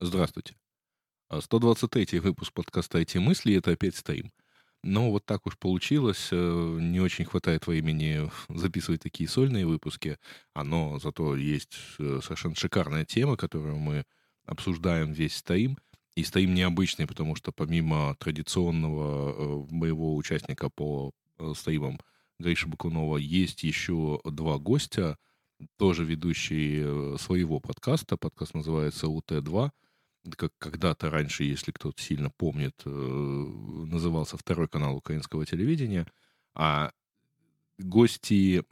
Здравствуйте. 123 выпуск подкаста «Эти мысли» — это опять стоим. Но вот так уж получилось, э, не очень хватает времени записывать такие сольные выпуски, а но зато есть э, совершенно шикарная тема, которую мы обсуждаем весь стоим. И стоим необычный, потому что помимо традиционного э, моего участника по стоимам Гриша Бакунова есть еще два гостя, тоже ведущие своего подкаста. Подкаст называется УТ-2 как когда-то раньше, если кто-то сильно помнит, э, назывался второй канал украинского телевидения, а гости,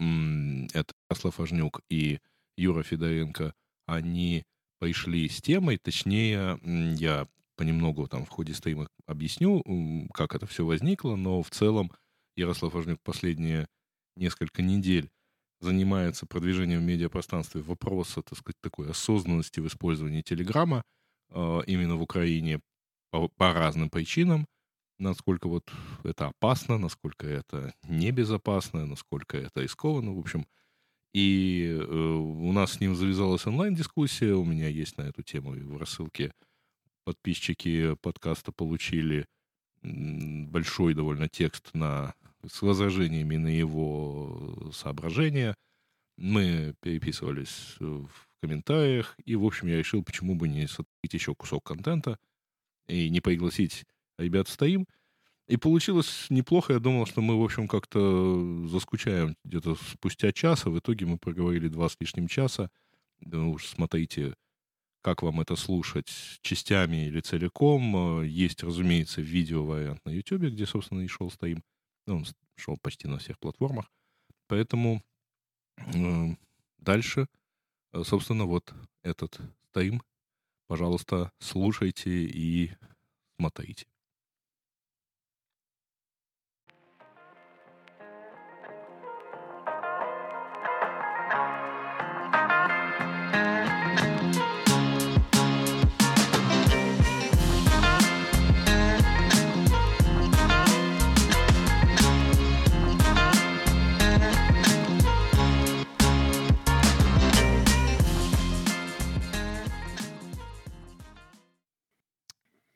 это Ярослав Ажнюк и Юра Федоренко, они пришли с темой, точнее, я понемногу там в ходе стрима объясню, как это все возникло, но в целом Ярослав Ажнюк последние несколько недель занимается продвижением в медиапространстве вопроса, так сказать, такой осознанности в использовании Телеграма, именно в Украине по, по разным причинам, насколько вот это опасно, насколько это небезопасно, насколько это рискованно, в общем. И э, у нас с ним завязалась онлайн-дискуссия, у меня есть на эту тему в рассылке подписчики подкаста получили большой довольно текст на, с возражениями на его соображения. Мы переписывались в комментариях. И, в общем, я решил, почему бы не сотворить еще кусок контента и не пригласить ребят стоим. И получилось неплохо. Я думал, что мы, в общем, как-то заскучаем где-то спустя час, а в итоге мы проговорили два с лишним часа. Ну уж смотрите, как вам это слушать, частями или целиком. Есть, разумеется, видео-вариант на YouTube, где, собственно, и шел стоим. Он шел почти на всех платформах. Поэтому э, дальше собственно, вот этот стрим, пожалуйста, слушайте и смотрите.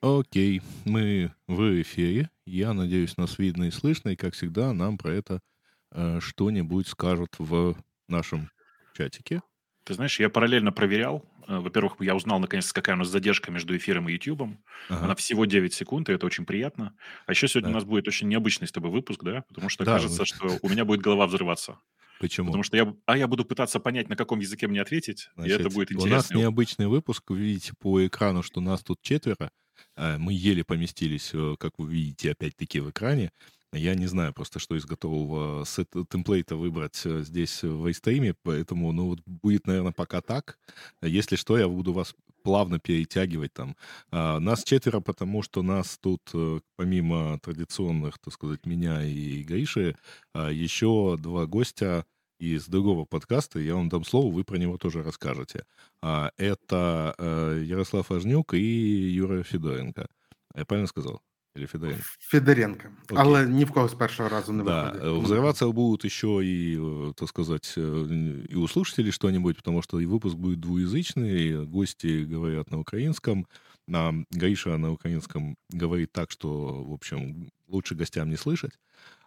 Окей, мы в эфире. Я надеюсь, нас видно и слышно, и, как всегда, нам про это э, что-нибудь скажут в нашем чатике. Ты знаешь, я параллельно проверял. Э, во-первых, я узнал, наконец, какая у нас задержка между эфиром и YouTube. Ага. Она всего 9 секунд, и это очень приятно. А еще сегодня да. у нас будет очень необычный с тобой выпуск, да? Потому что да, кажется, вы... что у меня будет голова взрываться. Почему? Потому что я, а я буду пытаться понять, на каком языке мне ответить, Значит, и это будет интересно. У нас необычный выпуск. Вы видите по экрану, что нас тут четверо. Э, мы еле поместились, э, как вы видите, опять-таки в экране. Я не знаю просто, что из готового сет темплейта выбрать э, здесь в iStream, поэтому, ну, вот будет, наверное, пока так. Если что, я буду вас плавно перетягивать там. А, нас четверо, потому что нас тут, помимо традиционных, так сказать, меня и Гаиши, а, еще два гостя из другого подкаста, я вам дам слово, вы про него тоже расскажете. А, это э, Ярослав Ажнюк и Юра Федоренко. Я правильно сказал? Или Федоренко? Федоренко. Окей. Але ні в кого з першого разу не да. виходить. Взрываться будут еще и, э, так сказать, э, и услышатели что-нибудь, потому что и выпуск будет двуязычный, гости говорят на украинском, а Гаиша на украинском говорит так, что, в общем, лучше гостям не слышать.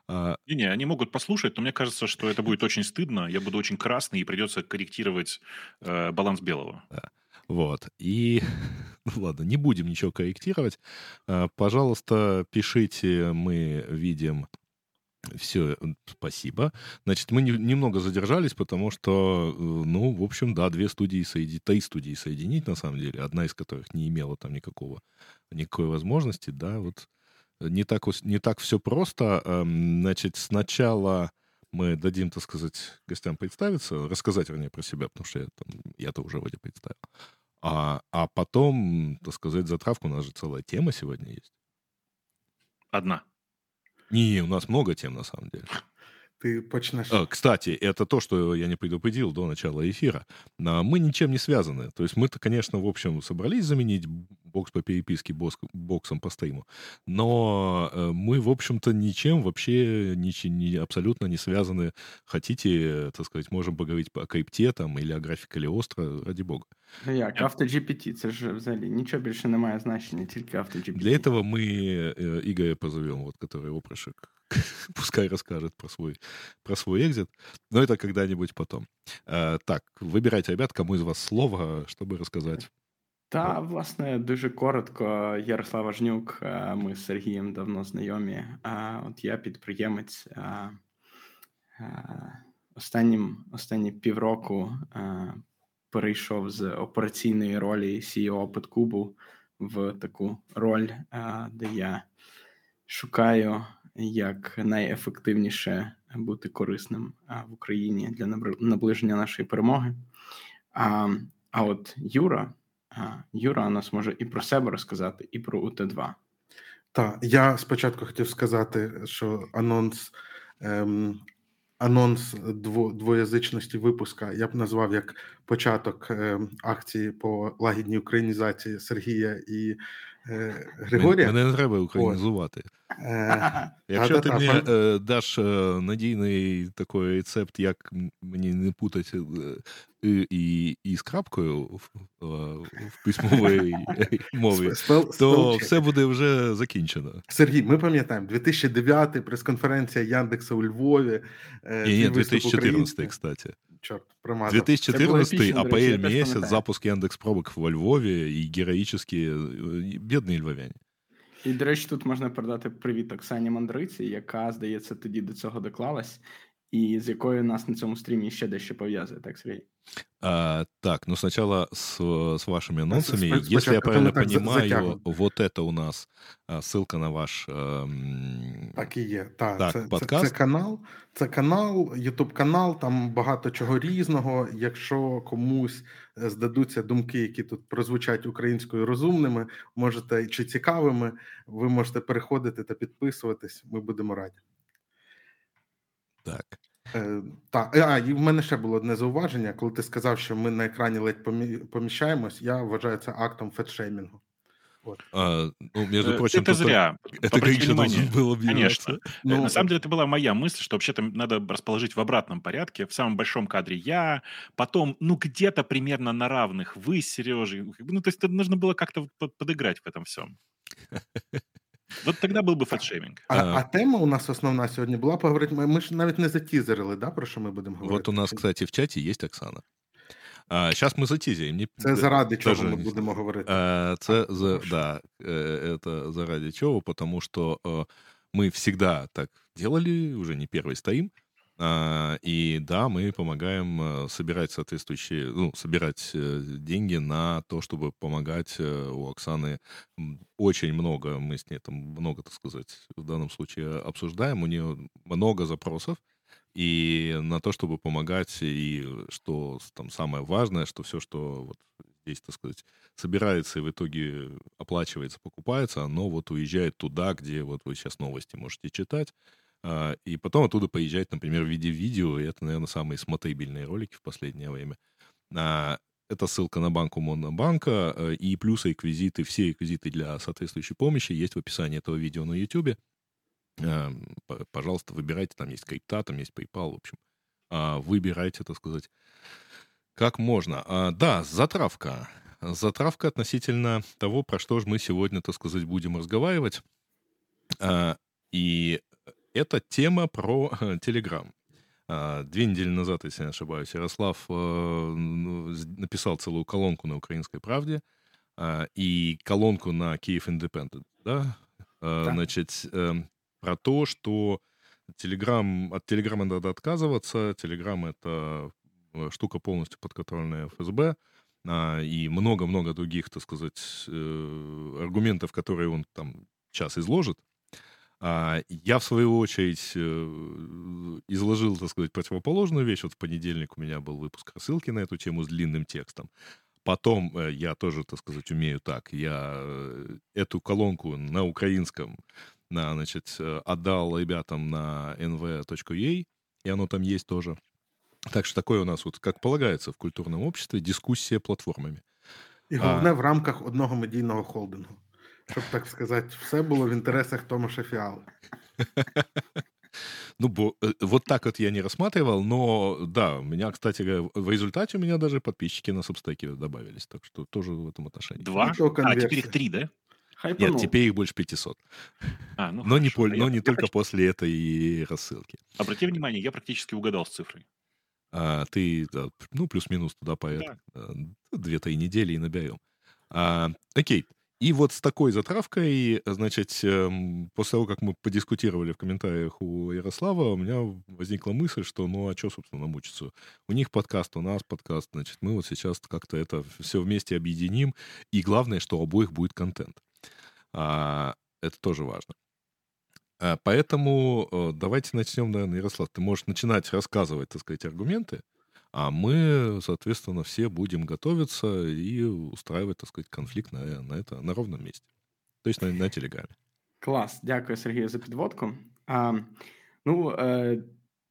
А, Не-не, они могут послушать, но мне кажется, что это будет очень стыдно. Я буду очень красный, и придется корректировать э, баланс белого. Да. Вот. И, ну ладно, не будем ничего корректировать. А, пожалуйста, пишите, мы видим все, спасибо. Значит, мы не, немного задержались, потому что, э, ну, в общем, да, две студии соединить, три студии соединить, на самом деле, одна из которых не имела там никакого, никакой возможности, да, вот не так, не так все просто. Значит, сначала мы дадим, так сказать, гостям представиться, рассказать, вернее, про себя, потому что я, там, я-то уже вроде представил. А, а потом, так сказать, затравку, у нас же целая тема сегодня есть. Одна. Не, у нас много тем, на самом деле ты почнешь. А, кстати, это то, что я не предупредил до начала эфира. А, мы ничем не связаны. То есть мы-то, конечно, в общем, собрались заменить бокс по переписке боксом по стриму, но э, мы, в общем-то, ничем вообще ничем, не, абсолютно не связаны. Хотите, так сказать, можем поговорить о крипте там или о графіка Каліостро, ради бога. Ну як, автоGPT, це ж взагалі нічого більше не має значення, тільки автоGPT. Для этого мы э, Игоря позовем, вот, который опрошек. Пускай расскажет про свой, про свой экзит. Но это когда-нибудь потом. А, так, выбирайте, ребят, кому из вас слово, чтобы рассказать. Та, власне, дуже коротко. Ярослава Жнюк, ми з Сергієм давно знайомі. От я підприємець. Останнім, Останні півроку перейшов з операційної ролі CEO Петкубу в таку роль, де я шукаю, як найефективніше бути корисним в Україні для наближення нашої перемоги. А а от Юра, Юра нас може і про себе розказати, і про УТ-2. Так, я спочатку хотів сказати, що анонс ем, анонс дво, двоязичності випуска я б назвав як початок е, акції по лагідній українізації Сергія і Григорія. Мене не треба українізувати. Е, Якщо ти мені е, даш е, надійний такий рецепт, як мені не путати і, і, з крапкою в, письмовій мові, то все буде вже закінчено. Сергій, ми пам'ятаємо 2009 прес-конференція Яндекса у Львові. Ні, 2014, кстати. Чорт, промазав. 2014 апрель месяц, запуск Яндекс Пробок во Львові і героїчні бідні львов'яні. І, до речі, тут можна передати привіт Оксані Мандриці, яка, здається, тоді до цього доклалась, і з якою нас на цьому стрімі ще дещо пов'язує, так, Сергій? А, так, ну сначала с, с вашими анонсами. Спочатку, Если я правильно понимаю, вот это у нас ссылка на ваш эм... так і є. Так, так, це, подкаст. Це, це канал, це канал, Ютуб канал, там багато чого різного. Якщо комусь е, здадуться думки, які тут прозвучать українською розумними, можете чи цікавими, ви можете переходити та підписуватись. Ми будемо раді. Так. Е, Так, а і в мене ще було одне зауваження. Коли ти сказав, що ми на екрані ледь поміщаємось, я вважаю це актом фетшеймінгу. Вот. А, ну, между э, прочим, это зря. Это как должен было Конечно. Э, ну, На самом деле, это была моя мысль, что вообще-то надо расположить в обратном порядке. В самом большом кадре я, потом, ну, где-то примерно на равных вы с Сережей. Ну, то есть, нужно было как-то подыграть в этом всем. Вот тогда был бы фетшейминг. А, а, а тема у нас основна сьогодні була поговорити. Ми ж навіть не затізерили, да, про що ми будемо говорити. Вот у нас, кстати, в чаті є Оксана. А, Сейчас мы затизим. Не... Це заради чого Даже... ми будемо говорити. А, це за... Да, это заради чего, потому что мы всегда так делали, уже не первый стоим. А, и да, мы помогаем э, собирать соответствующие, ну, собирать э, деньги на то, чтобы помогать э, у Оксаны. Очень много, мы с ней там много, так сказать, в данном случае обсуждаем. У нее много запросов. И на то, чтобы помогать, и что там самое важное, что все, что вот здесь, так сказать, собирается и в итоге оплачивается, покупается, оно вот уезжает туда, где вот вы сейчас новости можете читать, и потом оттуда поезжать, например, в виде видео, и это, наверное, самые смотрибельные ролики в последнее время. А, это ссылка на банку Монобанка, э, и плюсы реквизиты, все реквизиты для соответствующей помощи есть в описании этого видео на YouTube. А, пожалуйста, выбирайте, там есть крипта, там есть PayPal, в общем. Выбирайте, так сказать, как можно. Да, затравка. Затравка относительно того, про что же мы сегодня, так сказать, будем разговаривать. И это тема про Telegram. А, две недели назад, если я не ошибаюсь, Ярослав э, ну, написал целую колонку на «Украинской правде» а, и колонку на «Киев Independent», да? А, да. Значит, эм, про то, что Telegram, от Телеграма надо отказываться, Телеграм — это э, штука полностью подконтрольная ФСБ, и много-много других, так сказать, э, аргументов, которые он там сейчас изложит, я, в свою очередь, э, изложил, так сказать, противоположную вещь. Вот в понедельник у меня был выпуск рассылки на эту тему с длинным текстом. Потом э, я тоже, так сказать, умею так. Я э, эту колонку на украинском на, значит, отдал ребятам на nv.ua, и оно там есть тоже. Так что такое у нас, вот, как полагается в культурном обществе, дискуссия платформами. І головне а... в рамках одного медійного холдингу. Щоб так сказати, все було в інтересах Томаша Фіали. Ну, бо, э, вот так вот я не рассматривал, но да, у меня, кстати, в результате у меня даже подписчики на субстеке добавились, так что тоже в этом отношении. Два? А, теперь их три, да? Хайпанул. Нет, теперь их больше 500. А, ну но хорошо. не, а но я, не я только почти... после этой рассылки. Обрати внимание, я практически угадал с цифрой. А, ты, да, ну, плюс-минус туда по да. две-три недели и наберем. А, окей. И вот с такой затравкой, значит, эм, после того, как мы подискутировали в комментариях у Ярослава, у меня возникла мысль, что ну а что, собственно, мучиться? У них подкаст, у нас подкаст, значит, мы вот сейчас как-то это все вместе объединим, и главное, что у обоих будет контент. А, это тоже важно. А, поэтому э, давайте начнем, наверное, Ярослав, ты можешь начинать рассказывать, так сказать, аргументы, а мы, соответственно, все будем готовиться и устраивать, так сказать, конфликт на, на, это, на ровном месте. То есть на, на телеграмі. Клас, дякую, Сергію, за підводку. А, Ну, е,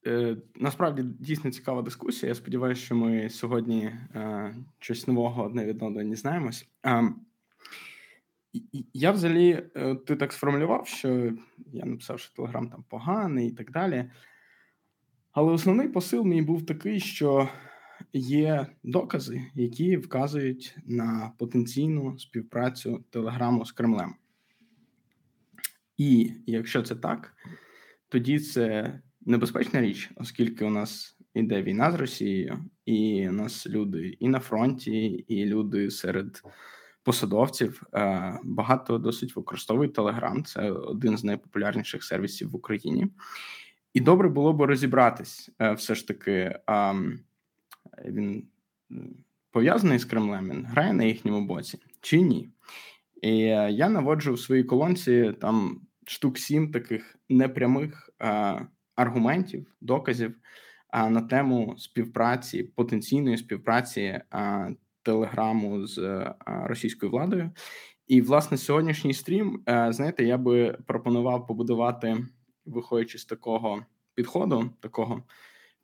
е, насправді дійсно цікава дискусія. Я сподіваюся, що ми сьогодні е, щось нового одне від одного дізнаємось. А, я взагалі, е, ти так сформулював, що я написав, що Телеграм там поганий і так далі. Але основний посил мій був такий, що є докази, які вказують на потенційну співпрацю Телеграму з Кремлем. І якщо це так, тоді це небезпечна річ, оскільки у нас іде війна з Росією, і у нас люди і на фронті, і люди серед посадовців е, багато досить використовують Телеграм. Це один з найпопулярніших сервісів в Україні. І добре було б розібратись, е, все ж таки, а він пов'язаний з Кремлем, він грає на їхньому боці чи ні. І е, я наводжу в своїй колонці там штук сім таких непрямих а, аргументів, доказів на тему співпраці, потенційної співпраці телеграму з російською владою. І, власне, сьогоднішній стрім, знаєте, я би пропонував побудувати виходячи з такого підходу, такого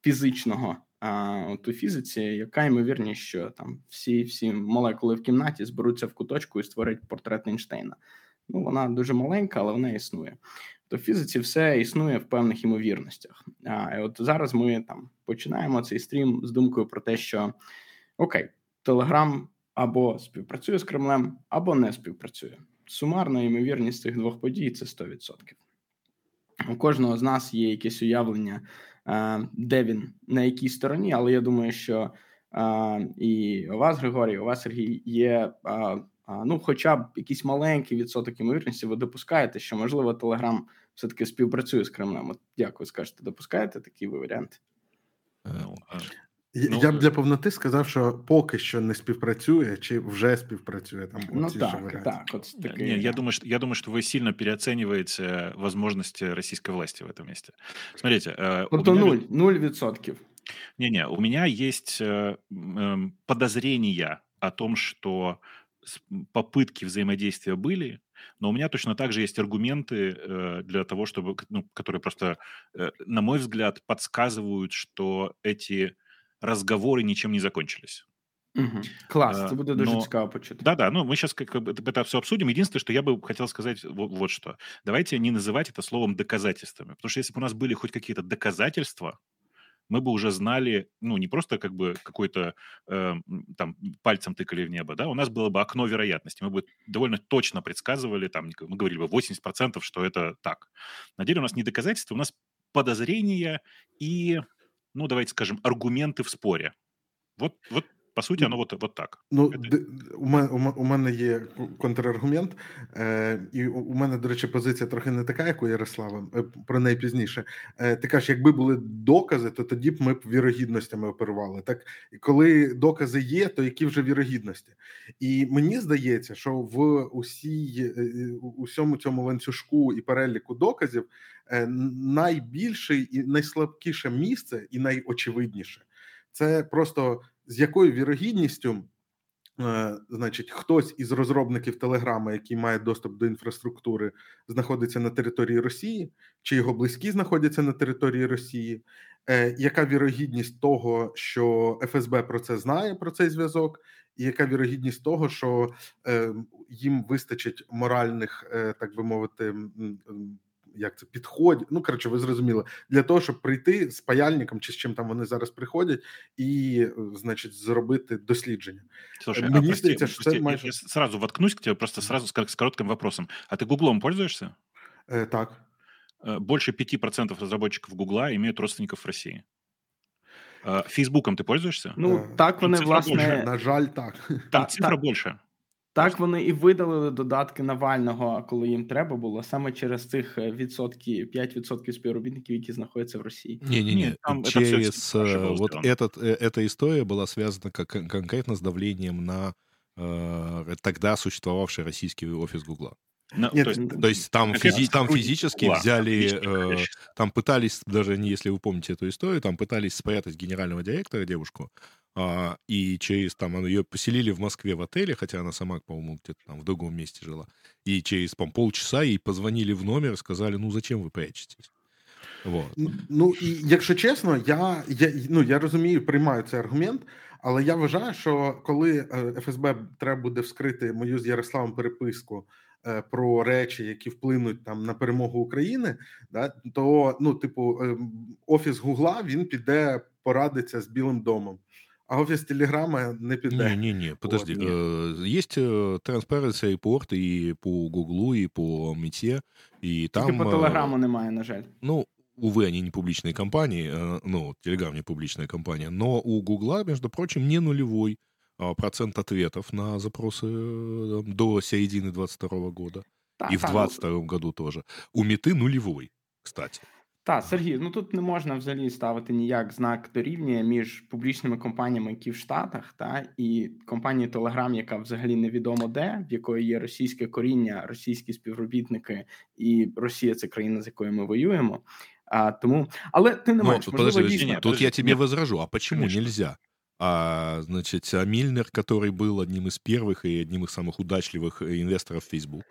фізичного а, от у фізиці, яка ймовірність, що там всі всі молекули в кімнаті зберуться в куточку і створять портрет Ейнштейна. Ну, вона дуже маленька, але вона існує. То в фізиці все існує в певних ймовірностях. А і от зараз ми там починаємо цей стрім з думкою про те, що окей, Телеграм або співпрацює з Кремлем, або не співпрацює. Сумарна ймовірність цих двох подій це 100%. У кожного з нас є якесь уявлення, де він на якій стороні, але я думаю, що і у вас, Григорій, у вас Сергій, є ну, хоча б якийсь маленький відсоток ймовірності, ви допускаєте, що можливо Телеграм все таки співпрацює з Кремлем. От Дякую, скажете, допускаєте такі ви варіанти? Е, ну, Ну, я б для повноти сказав, що поки що не співпрацює, чи вже співпрацює там. Ну так, так. Вот такие... Не, я думаю, что я думаю, что вы сильно переоцениваете возможности российской власти в этом месте. Смотрите, э, это меня... нуль, нуль відсотків. Не-не, у меня есть э, э, подозрения о том, что попытки взаимодействия были, но у меня точно так же есть аргументы э, для того, чтобы, ну, которые просто, э, на мой взгляд, подсказывают, что эти разговоры ничем не закончились. Угу. Класс, это будет даже Но... цікаво почути. Да-да, ну мы сейчас как бы это все обсудим. Единственное, что я бы хотел сказать вот, вот что. Давайте не называть это словом доказательствами. Потому что если бы у нас были хоть какие-то доказательства, мы бы уже знали, ну, не просто как бы какой-то э, там пальцем тыкали в небо, да, у нас было бы окно вероятности, мы бы довольно точно предсказывали, там, мы говорили бы 80%, что это так. На деле у нас не доказательства, у нас подозрения и ну, давайте скажем, аргументы в споре. Вот, вот по суті, воно от, от так. Ну, у мене, у мене є контраргумент, е, і у мене, до речі, позиція трохи не така, як у Ярослава, е, про неї пізніше. Е, Ти кажеш, якби були докази, то тоді б ми б вірогідностями оперували. Так, і коли докази є, то які вже вірогідності? І мені здається, що в усій е, усьому цьому ланцюжку і переліку доказів е, найбільше і найслабкіше місце, і найочевидніше це просто з якою вірогідністю Е, значить, хтось із розробників Телеграма, який має доступ до інфраструктури, знаходиться на території Росії, чи його близькі знаходяться на території Росії. Е, яка вірогідність того, що ФСБ про це знає, про цей зв'язок, і яка вірогідність того, що е, їм вистачить моральних, так би мовити, як це підходять, ну коротше, ви зрозуміли, для того, щоб прийти з паяльником чи з чим там вони зараз приходять, і, значить, зробити дослідження. Слушай, Мені а прости, здається, що прости, це майже... я сразу воткнусь к тебе просто сразу с, с коротким вопросом. А ты Гуглом пользуешься? Э, так. Э, больше 5% разработчиков Гугла имеют родственников в России. Э, Фейсбуком ты пользуешься? Ну, так вони, власне... На жаль, так. Там цифра так. більше. Так вони і видалили додатки Навального, коли їм треба було, саме через цих е, відсотки, 5% співробітників, які знаходяться в Росії. Не-не-не, через э, вот этот, э, эта история была связана как, конкретно с давлением на э, тогда существовавший российский офис Гугла. No, Нет, то, есть, то есть там, физи, там физически Гугла. взяли, э, там пытались, даже не если вы помните эту историю, там пытались спрятать генерального директора девушку, а, и через там ее поселили в Москве в отеле, хотя она сама, по-моему, где-то там в другом месте жила. И через по полчаса ей позвонили в номер и сказали, ну зачем ви прячетесь? Вот. Ну і якщо чесно, я я ну я розумію, приймаю цей аргумент, але я вважаю, що коли ФСБ треба буде вскрити мою з Ярославом переписку про речі, які вплинуть там на перемогу України, да, то ну, типу, ем, офіс Гугла він піде порадиться з Білим домом. А офис Телеграма не піде. Не-не-не, подожди. Вот, э, есть э, Transparency Report и по Гуглу, и по Мете, и там... Тільки по Телеграму немає, на жаль. Ну, увы, они не публичные компании, э, ну, Телеграм не публичная компания, но у Гугла, между прочим, не нулевой а, процент ответов на запросы до середины 22 года. Да, и в 22 году тоже. У Меты нулевой, кстати. Так, Сергій, ну тут не можна взагалі ставити ніяк знак дорівнює між публічними компаніями, які в Штатах, та і компанією Telegram, яка взагалі невідомо де, в якої є російське коріння, російські співробітники, і Росія це країна, з якою ми воюємо. А тому, але ти не менш, ну, можливо, подожди, дійсно... Тут подожди, я тебе нет. возражу. А почему Конечно. нельзя? А, значит, а Мильнер, который был одним из первых и одним из самых удачливых инвесторов в Facebook,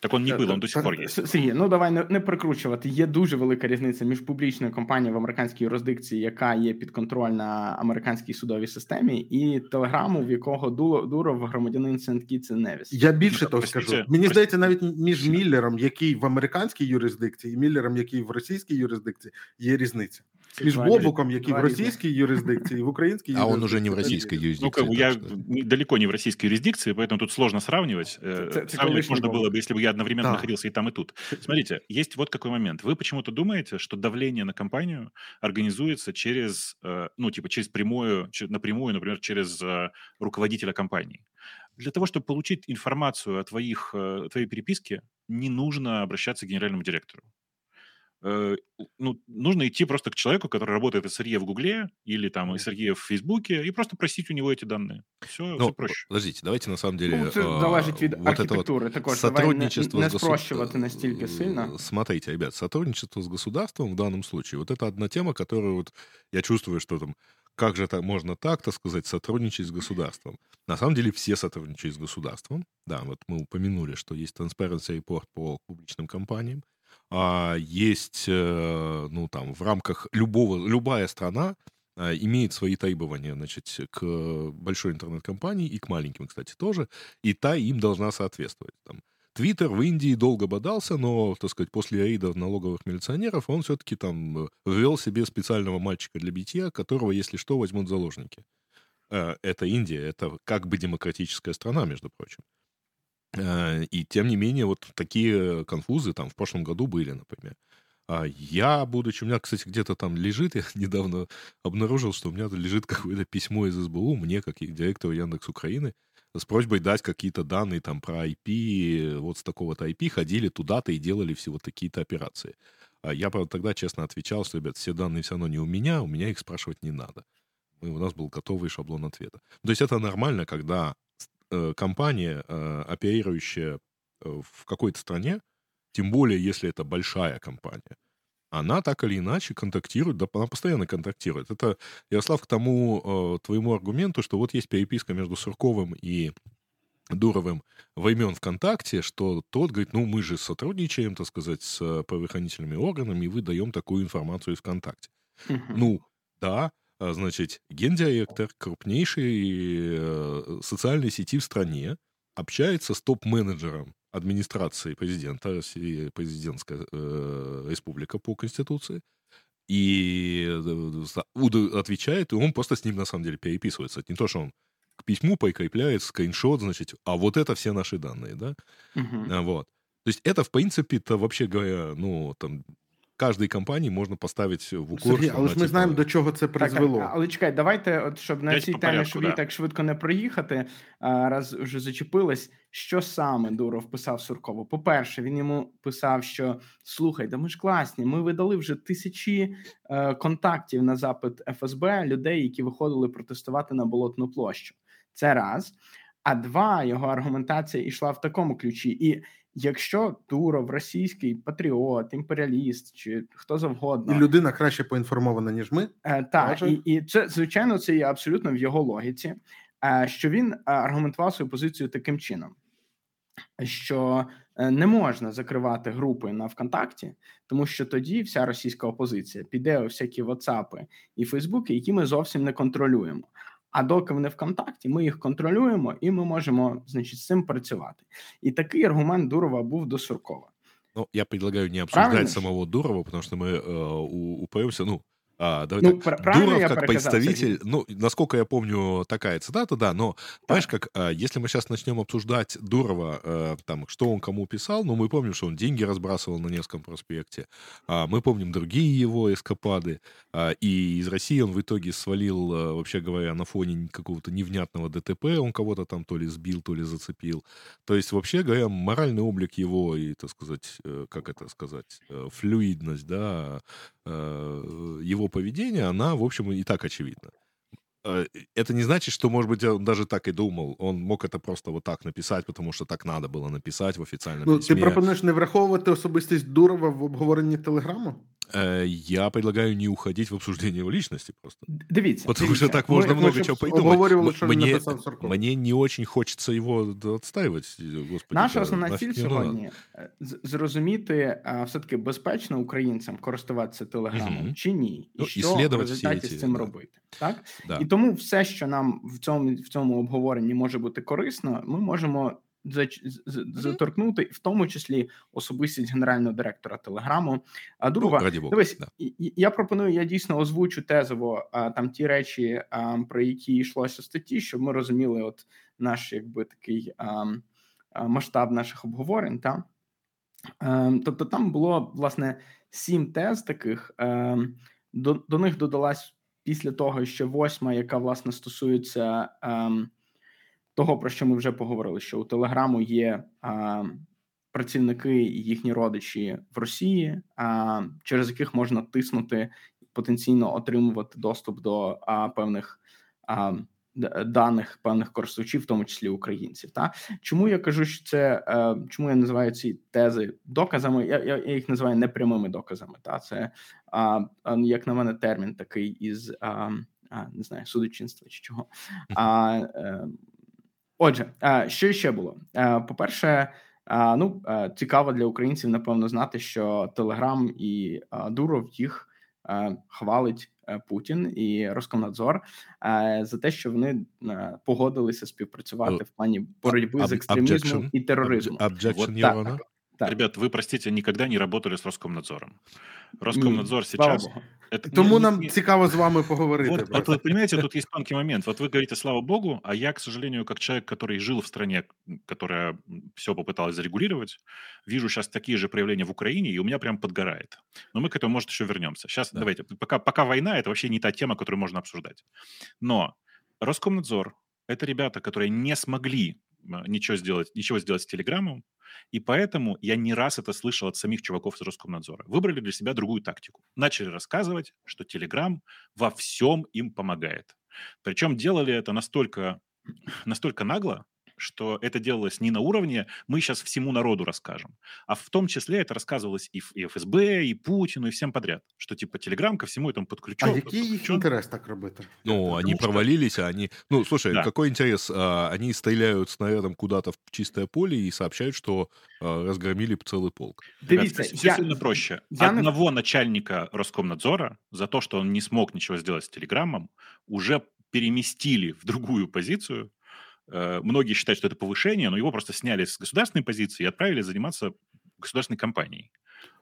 так он не був, він до сих пор є. Сергій, ну давай не, не прикручувати. Є дуже велика різниця між публічною компанією в американській юрисдикції, яка є підконтрольна американській судовій системі, і телеграму, в якого Дуло Дуров громадянин Сент Кітс Невіс. Я більше того скажу. Мені здається, навіть між Міллером, який в американській юрисдикції, і Міллером, який в російській юрисдикції, є різниця. Між Бобуком, який в российской юрисдикции, и в украинской. А он уже не в российской юрисдикции. Ну, как бы я далеко не в российской юрисдикции, поэтому тут сложно сравнивать. Э, сравнивать можно было бы, если бы я одновременно находился и там, и тут. Смотрите, есть вот какой момент. Вы почему-то думаете, что давление на компанию организуется через, э, ну, типа, через прямую, напрямую, например, через э, руководителя компании. Для того, чтобы получить информацию о твоих, твоей переписке, не нужно обращаться к генеральному директору. Э, ну, нужно идти просто к человеку, который работает SRE в Гугле или там SRE в Фейсбуке, и просто просить у него эти данные. Все, ну, все проще. Подождите, давайте на самом деле... Ну, це залежить від вот архітектури. Вот також сотрудничество не, не спрощувати настільки сильно. Смотрите, ребят, сотрудничество с государством в данном случае, вот это одна тема, которую вот я чувствую, что там как же это можно так-то сказать, сотрудничать с государством? На самом деле все сотрудничают с государством. Да, вот мы упомянули, что есть Transparency Report по публичным компаниям а, есть, э, ну, там, в рамках любого, любая страна а, имеет свои требования, значит, к большой интернет-компании и к маленьким, кстати, тоже, и та им должна соответствовать. Там, Твиттер в Индии долго бодался, но, так сказать, после рейда налоговых милиционеров он все-таки там ввел себе специального мальчика для битья, которого, если что, возьмут заложники. Э, это Индия, это как бы демократическая страна, между прочим. Э, и тем не менее, вот такие конфузы там в прошлом году были, например. А я, будучи, у меня, кстати, где-то там лежит, я недавно обнаружил, что у меня лежит какое-то письмо из СБУ мне, как директору Яндекс Украины, с просьбой дать какие-то данные там про IP, вот с такого-то IP ходили туда-то и делали все вот такие-то операции. А я, правда, тогда честно отвечал, что, ребят, все данные все равно не у меня, у меня их спрашивать не надо. И у нас был готовый шаблон ответа. То есть это нормально, когда компания, э, оперирующая э, в какой-то стране, тем более, если это большая компания, она так или иначе контактирует, да, она постоянно контактирует. Это, Ярослав, к тому э, твоему аргументу, что вот есть переписка между Сурковым и Дуровым времен ВКонтакте, что тот говорит, ну, мы же сотрудничаем, так сказать, с правоохранительными органами, и вы даем такую информацию из ВКонтакте. Ну, да, значит, гендиректор крупнейшей э, социальной сети в стране общается с топ-менеджером администрации президента России, президентская э, республика по Конституции, и э, отвечает, и он просто с ним на самом деле переписывается. Это не то, что он к письму прикрепляет скриншот, значит, а вот это все наши данные, да? Uh-huh. Вот. То есть это, в принципе-то, вообще говоря, ну, там, каждій компанії можна поставити в укор. Сергій, але ж ми знаємо, до чого це призвело. Так, але чекай, давайте, от щоб на цій темі, щоб її так швидко не проїхати, раз вже зачепилась, що саме Дуров писав Суркову. По-перше, він йому писав, що слухай, да ми ж класні, ми видали вже тисячі е, контактів на запит ФСБ людей, які виходили протестувати на болотну площу. Це раз. А два його аргументація йшла в такому ключі. І якщо Туров, російський патріот, імперіаліст чи хто завгодно, і людина краще поінформована, ніж ми, е, так і, і це звичайно це є абсолютно в його логіці, е, що він е, аргументував свою позицію таким чином. Що е, не можна закривати групи на ВКонтакті, тому що тоді вся російська опозиція піде у всякі WhatsApp і Фейсбуки, які ми зовсім не контролюємо. А доки вони в контакті, ми їх контролюємо і ми можемо, значить, з цим працювати. І такий аргумент Дурова був до Суркова. Ну, я предлагаю не обсуждать Правильно? самого Дурова, потому что мы э, упоемся, ну, А, давай ну, так. Дуров как представитель, ну, насколько я помню, такая цитата, да, но, да. понимаешь, как, а, если мы сейчас начнем обсуждать Дурова, а, там, что он кому писал, ну, мы помним, что он деньги разбрасывал на Невском проспекте, а, мы помним другие его эскапады, а, и из России он в итоге свалил, а, вообще говоря, на фоне какого-то невнятного ДТП, он кого-то там то ли сбил, то ли зацепил. То есть, вообще говоря, моральный облик его и, так сказать, э, как это сказать, э, флюидность, да, э, его поведения, она, в общем, и так очевидна. Э, это не значит, что, может быть, он даже так и думал. Он мог это просто вот так написать, потому що так надо було написати в офіційному ну, письмі. Ти пропонуєш не враховувати особистість Дурова в обговоренні телеграму? Э, я предлагаю не уходить в обсуждение его личности просто. Дивіться. Потому дивіться. что так можно мы, много мы чего придумать. Мне, мне не очень хочется его отстаивать. Господи, Наша основна ціль сьогодні зрозуміти, все-таки безпечно українцям користуватися телеграмом угу. чи ні. І ну, що в результаті з цим да. робити. Так? Да. І тому все, що нам в цьому, в цьому обговоренні може бути корисно, ми можемо заторкнути, в тому числі особистість генерального директора Телеграму. А Дурова, ну, дивись, да. я пропоную, я дійсно озвучу тезово там ті речі, про які йшлося в статті, щоб ми розуміли, от наш якби такий масштаб наших обговорень. Та? Тобто, там було власне сім тез таких. До, до них додалась після того, що восьма, яка власне стосується того, про що ми вже поговорили, що у Телеграму є а, працівники і їхні родичі в Росії, а, через яких можна тиснути потенційно отримувати доступ до а, певних а, даних певних користувачів, в тому числі українців. Та чому я кажу, що це а, чому я називаю ці тези доказами? Я я, я їх називаю непрямими доказами. Та це а, як на мене термін такий із. А, не знаю, судочинства чи чого. А, е, Отже, що ще було? По-перше, ну цікаво для українців, напевно, знати, що Телеграм і Дуров їх хвалить е, Путін і Роскомнадзор за те, що вони погодилися співпрацювати в плані боротьби з екстремізмом і тероризмом. Objection, так, так. Ребят, вы, простите, никогда не работали с Роскомнадзором. Роскомнадзор сейчас... Это, Тому не, нам не... цікаво з вами поговорити. Вот, вот вы понимаете, тут есть тонкий момент. Вот вы говорите, слава богу, а я, к сожалению, как человек, который жил в стране, которая все попыталась зарегулировать, вижу сейчас такие же проявления в Украине, и у меня прям подгорает. Но мы к этому, может, еще вернемся. Сейчас да. давайте. Пока, пока война, это вообще не та тема, которую можно обсуждать. Но Роскомнадзор – это ребята, которые не смогли ничего сделать, ничего сделать с Телеграмом, и поэтому я не раз это слышал от самих чуваков из Роскомнадзора. Выбрали для себя другую тактику. Начали рассказывать, что Telegram во всем им помогает. Причем делали это настолько, настолько нагло, что это делалось не на уровне «мы сейчас всему народу расскажем», а в том числе это рассказывалось и, и ФСБ, и Путину, и всем подряд, что типа Телеграм ко всему этому подключен. А який їх інтерес так робити? Ну, они провалились, а они... Ну, слушай, да. какой интерес? А, они стреляют снарядом куда-то в чистое поле и сообщают, что а, разгромили целый полк. Дивіться, все я... сильно проще. Я... Одного начальника Роскомнадзора за то, что он не смог ничего сделать с Телеграмом, уже переместили в другую позицию. Э, многие считают, что это повышение, но его просто сняли с государственной позиции и отправили заниматься государственной компанией.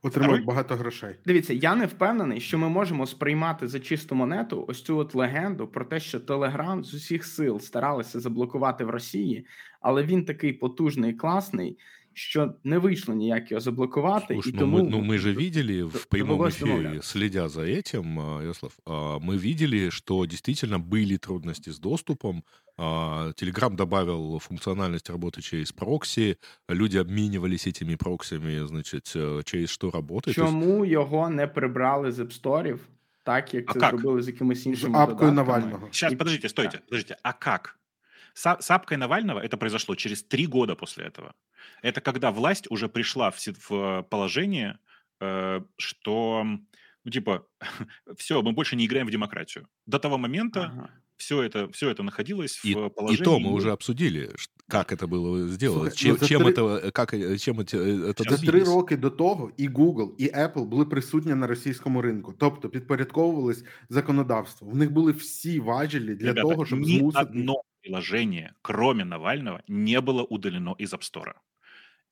Отримують багато грошей. Дивіться, я не впевнений, що ми можемо сприймати за чисту монету ось цю от легенду про те, що Телеграм з усіх сил старалися заблокувати в Росії, але він такий потужний, класний, що не вийшло ніяк його заблокувати. Слушай, і ну, тому... мы, ну, мы же видели в прямом эфире, следя за этим, Ярослав, мы видели, что действительно были трудности с доступом. Telegram добавил функциональность работы через прокси, люди обмінювались этими проксями, значить, через що работает. Чому есть... його не прибрали з App Store, так як а це как? зробили з якимись іншими Апкою Навального. Сейчас, подождите, стойте, подождите, а как? С апкой Навального это произошло через три года после этого. Это когда власть уже пришла в, в положение, э, что, ну, типа, все, мы больше не играем в демократию. До того момента ага. все, это, все это находилось и, в положении... И то мы уже обсудили, как это было сделано, чем, ну, чем, три... это, как, чем это, это За три роки до того і Google, і Apple були присутні на російському ринку, тобто підпорядковувались законодавству. В них були всі важелі для Ребята, того, щоб змусити... одно приложение, кроме Навального, не было удалено из App Store.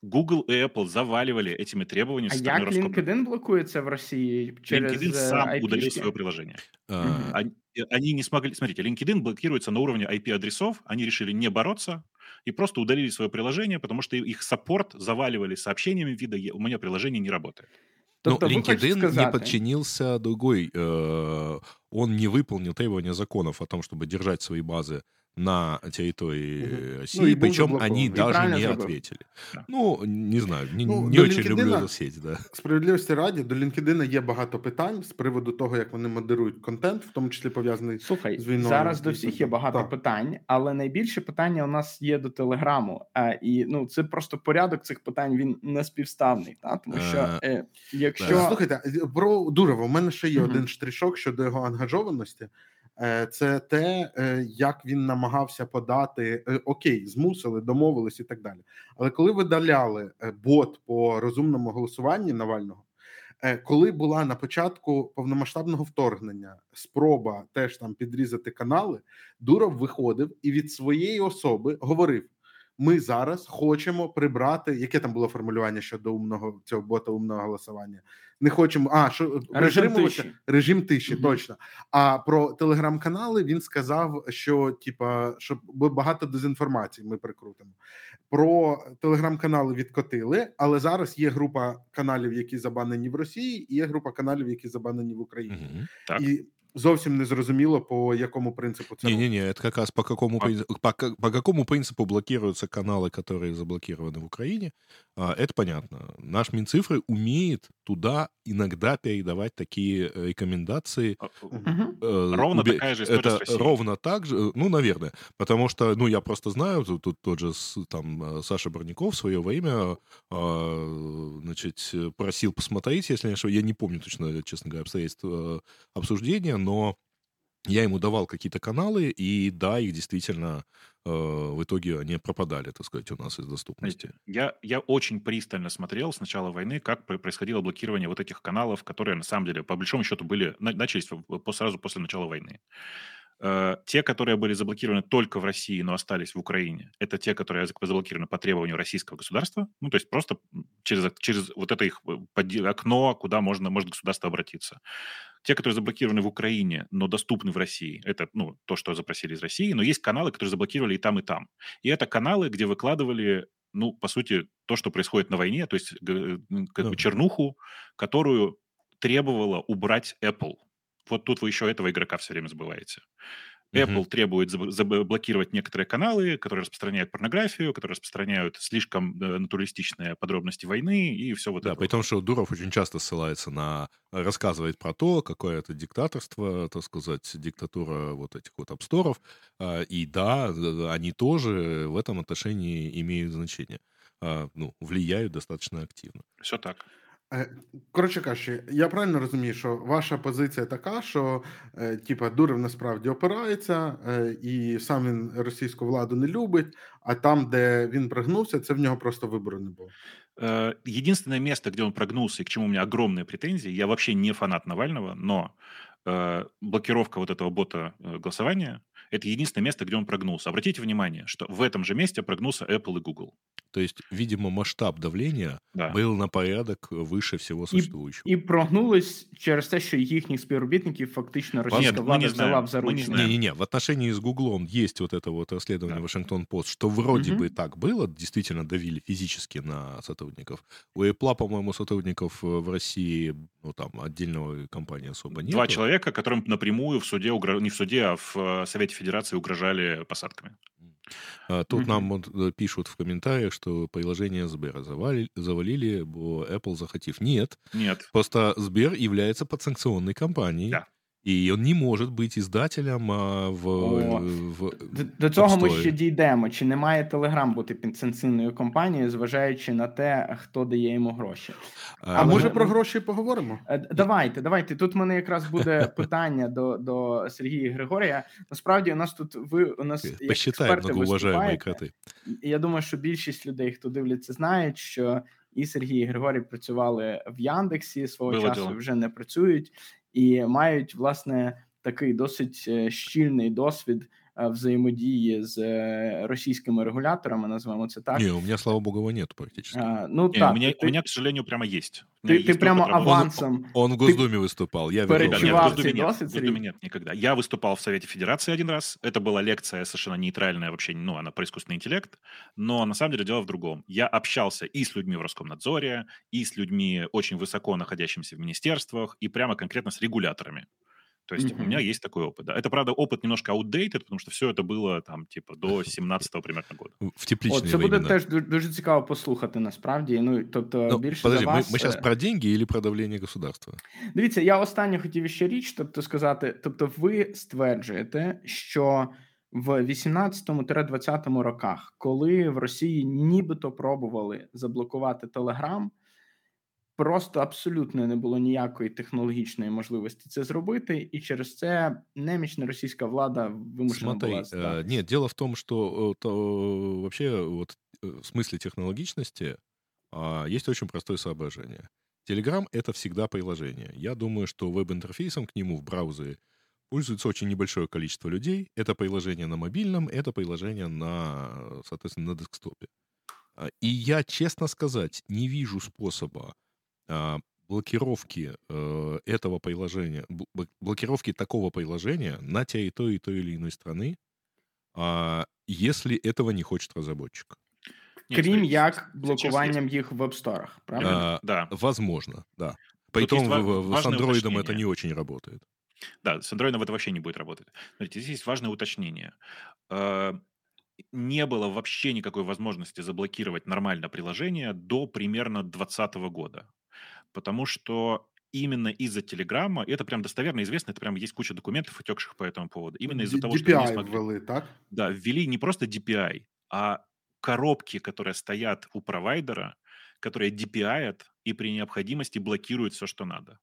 Google и Apple заваливали этими требованиями. А як LinkedIn блокуется в России через LinkedIn сам IP удалил свое приложение. Uh-huh. Они, они не смогли... Смотрите, LinkedIn блокируется на уровне IP-адресов, они решили не бороться и просто удалили свое приложение, потому что их саппорт заваливали сообщениями вида «у меня приложение не работает». Но ну, LinkedIn не подчинился другой, э, он не выполнил требования законов о том, чтобы держать свои базы на территории угу. России, ну, причем они даже не зробив. ответили. Да. Ну, не знаю, не, ну, не очень люблю эту сеть. Да. Справедливості раді, до LinkedIn є багато питань з приводу того, як вони модерують контент, в тому числі пов'язаний Слухай, з війною. Зараз до всіх є багато так. питань, але найбільше питання у нас є до Телеграму. А, І ну, це просто порядок цих питань, він не співставний. Та? Тому що е, е якщо... Слухайте, про Дурова, у мене ще є угу. один штришок щодо його ангажованості. Е, це те, е, як він намагався подати е, окей, змусили, домовились і так далі. Але коли видаляли бот по розумному голосуванні Навального, коли була на початку повномасштабного вторгнення спроба теж там підрізати канали, Дуров виходив і від своєї особи говорив: ми зараз хочемо прибрати, яке там було формулювання щодо умного цього бота умного голосування. Не хочемо, а що режим тиші, режим тиші, угу. точно. А про телеграм-канали він сказав, що типа що багато дезінформації ми прикрутимо. Про телеграм-канали відкотили, але зараз є група каналів, які забанені в Росії, і є група каналів, які забанені в Україні. Угу. Так. І зовсім не зрозуміло, по якому принципу це. Не-не-не, это как раз по какому, по, по какому принципу блокируются каналы, которые заблокированы в Украине, а, это понятно. Наш Минцифры умеет туда иногда передавать такие э, рекомендации. Угу. Ровно Убе... такая же история Это ровно так же, ну, наверное, потому что, ну, я просто знаю, тут, тут тот же там Саша Барников в свое время, а, значит, просил посмотреть, если я не помню точно, честно говоря, обстоятельства обсуждения, но я ему давал какие-то каналы, и да, их действительно э, в итоге они пропадали, так сказать, у нас из доступности. Я, я очень пристально смотрел с начала войны, как происходило блокирование вот этих каналов, которые на самом деле, по большому счету, были начались сразу после начала войны. Э, те, которые были заблокированы только в России, но остались в Украине, это те, которые заблокированы по требованию российского государства, ну, то есть просто через, через вот это их э, окно, куда можно, может государство обратиться. Те, которые заблокированы в Украине, но доступны в России, это, ну, то, что запросили из России, но есть каналы, которые заблокировали и там, и там. И это каналы, где выкладывали ну, по сути, то, что происходит на войне, то есть э, как да. бы чернуху, которую требовала убрать Apple. Вот тут вы еще этого игрока все время забываете. Apple угу. требует заблокировать некоторые каналы, которые распространяют порнографию, которые распространяют слишком э, натуралистичные подробности войны и все вот да, это. при том, что Дуров очень часто ссылается на... рассказывает про то, какое это диктаторство, так сказать, диктатура вот этих вот обсторов. А, и да, они тоже в этом отношении имеют значение. А, ну, влияют достаточно активно. Все так. Е, коротше кажучи, я правильно розумію, що ваша позиція така, що е, типа Дуров насправді опирається, е, і сам він російську владу не любить, а там, де він прогнувся, це в нього просто вибору не було. Единственное место, где он прогнулся и к чему у меня огромные претензии, я вообще не фанат Навального, но блокировка вот этого бота голосования – это единственное место, где он прогнулся. Обратите внимание, что в этом же месте прогнулся Apple и Google. То есть, видимо, масштаб давления да. был на порядок выше всего существующего. І, і прогнулись через те, що їхніх співробітників фактично російська Нет, влада взяла в заручники. Не-не-не, в отношении с Гуглом есть вот это вот расследование да. Вашингтон Пост, что вроде угу. бы так было, действительно давили физически на сотрудников. У Apple, по-моему, сотрудников э, в России, ну там, отдельного компании особо нет. Два человека, которым напрямую в суде, не в суде, а в э, Совете Федерации угрожали посадками. А, тут mm-hmm. нам вот э, пишут в комментариях, что приложение Сбера завалили, завалили, Apple захотев. Нет. Нет. Просто Сбер является подсанкционной компанией. Да. І він не може бути іздателем в, О, в до, до цього ми ще дійдемо. Чи не має Телеграм бути підсанкційною компанією, зважаючи на те, хто дає йому гроші? А, а може про гроші поговоримо? Е, давайте, давайте. Тут в мене якраз буде питання до до Сергія Григорія. Насправді, у нас тут ви у нас як експерти виступаєте. Я думаю, що більшість людей, хто дивляться, знають, що і Сергій і Григорій працювали в Яндексі свого Вилетіло. часу вже не працюють і мають власне такий досить е, щільний досвід Э, взаимодії з э, російськими регуляторами, називаємо це так. Не, у меня, слава богу, его нет практически. А, ну, не, так, у, меня, ты, у меня, к сожалению, прямо есть. Ты, ты есть прямо авансом. Он, он в Госдуме выступал. Я видел. Нет, в Госдуме нет, в Госдуме нет никогда. Я выступал в Совете Федерации один раз. Это была лекция совершенно нейтральная вообще, ну, она про искусственный интеллект. Но на самом деле дело в другом. Я общался и с людьми в Роскомнадзоре, и с людьми очень высоко находящимися в министерствах, и прямо конкретно с регуляторами. То есть mm-hmm. у меня есть такой опыт. Да. Это, правда, опыт немножко outdated, потому что все это было там, типа, до 17-го примерно года. В тепличні О, Це буде теж дуже цікаво послухати, насправді. Ну, тобто, ну, більше подожди, за вас... ми, ми зараз про деньги или про давлення государства? Дивіться, я останнє хотів ще річ, тобто сказати, тобто ви стверджуєте, що в 18-20 роках, коли в Росії нібито пробували заблокувати Телеграм, Просто абсолютно не було ніякої технологічної можливості це зробити, і через це немічна російська влада вимушена Смотри, была э, Нет, дело в том, что то, вообще вот в смысле технологичности есть очень простое соображение. Telegram — это всегда приложение. Я думаю, что веб-интерфейсом к нему в браузере пользуется очень небольшое количество людей. Это приложение на мобильном, это приложение на, соответственно, на десктопе. И я, честно сказать, не вижу способа а, блокировки э, этого приложения, блокировки такого приложения на территории той или иной страны, а, если этого не хочет разработчик. Крім як блокуванням их в веб-сторах, правильно? А, да. Возможно, да. Притом в, с андроидом это не очень работает. Да, с андроидом это вообще не будет работать. Смотрите, здесь есть важное уточнение. А, не было вообще никакой возможности заблокировать нормально приложение до примерно 2020 года потому что именно из-за Телеграма, это прям достоверно известно, это прям есть куча документов, утекших по этому поводу. Именно из-за того, что они смогли... ввели, так? Да, ввели не просто DPI, а коробки, которые стоят у провайдера, которые DPI и при необходимости блокируют все, что надо.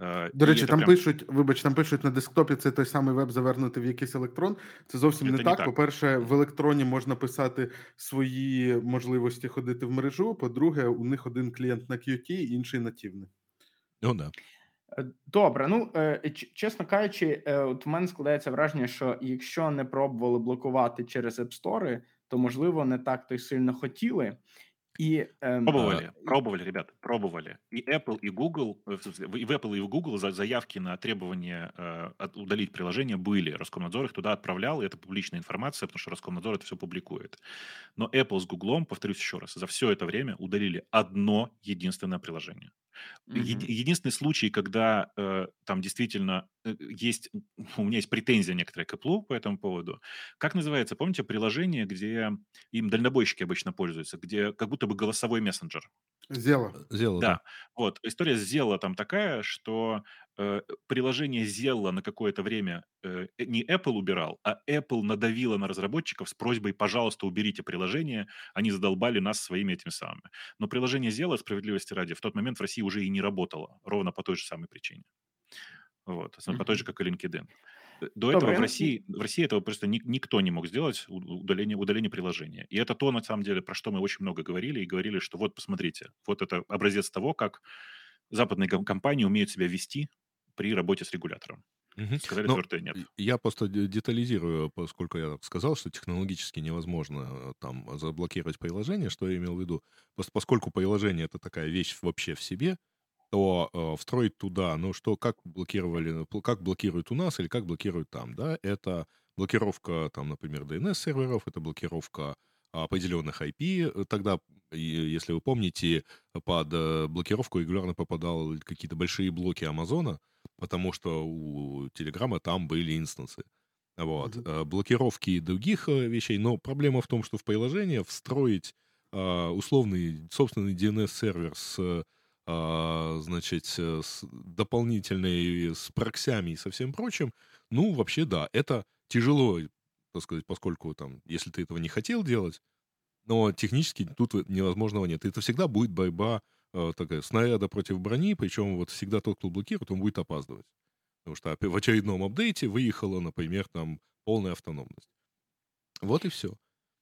Е, До речі, там прям... пишуть, вибач, там пишуть на десктопі це той самий веб завернутий в якийсь електрон. Це зовсім це не, так. так. По-перше, в електроні можна писати свої можливості ходити в мережу. По-друге, у них один клієнт на QT, інший нативний. Ну да. Е, добре, ну е, чесно кажучи, от в мене складається враження, що якщо не пробували блокувати через App Store, то можливо не так то й сильно хотіли. И, эм, пробовали, а, пробовали, ребята, пробовали. И Apple, и Google, э, и в Apple, и в Google заявки на требование э, удалить приложение были. Роскомнадзор их туда отправлял, и это публичная информация, потому что Роскомнадзор это все публикует. Но Apple с Google, повторюсь еще раз, за все это время удалили одно единственное приложение. Угу. Единственный случай, когда э, там действительно э, есть, у меня есть претензия некоторая к Apple по этому поводу. Как называется, помните, приложение, где им дальнобойщики обычно пользуются, где как будто бы голосовой мессенджер? Зела. Зела, да. да. Вот, история с Зела там такая, что приложение Zella на какое-то время э, не Apple убирал, а Apple надавила на разработчиков с просьбой, пожалуйста, уберите приложение, они задолбали нас своими этими самыми. Но приложение Zella, справедливости ради, в тот момент в России уже и не работало, ровно по той же самой причине. Вот, по той же, как и LinkedIn. Э, до этого в России, в России этого просто ни, никто не мог сделать, удаление, удаление приложения. И это то, на самом деле, про что мы очень много говорили, и говорили, что вот, посмотрите, вот это образец того, как западные компании умеют себя вести при работе с регулятором. Угу. Сказали Но твердое нет. Я просто детализирую, поскольку я сказал, что технологически невозможно э, там заблокировать приложение, что я имел в виду. Поскольку приложение это такая вещь вообще в себе, то э, встроить туда, ну что, как блокировали, как блокируют у нас или как блокируют там, да, это блокировка, там, например, DNS-серверов, это блокировка определенных IP. Э, тогда, если вы помните, под э, блокировку регулярно попадал какие-то большие блоки Амазона, потому что у Телеграма там были инстансы. Вот. Mm-hmm. Блокировки других вещей, но проблема в том, что в приложение встроить условный собственный DNS-сервер с а, значит, э, с дополнительной, с проксями и со всем прочим, ну, вообще, да, это тяжело, так сказать, поскольку там, если ты этого не хотел делать, но технически тут невозможного нет. Это всегда будет борьба э, такая снаряда против брони, причем вот всегда тот, кто блокирует, он будет опаздывать. Потому что в очередном апдейте выехала, например, там полная автономность. Вот и все.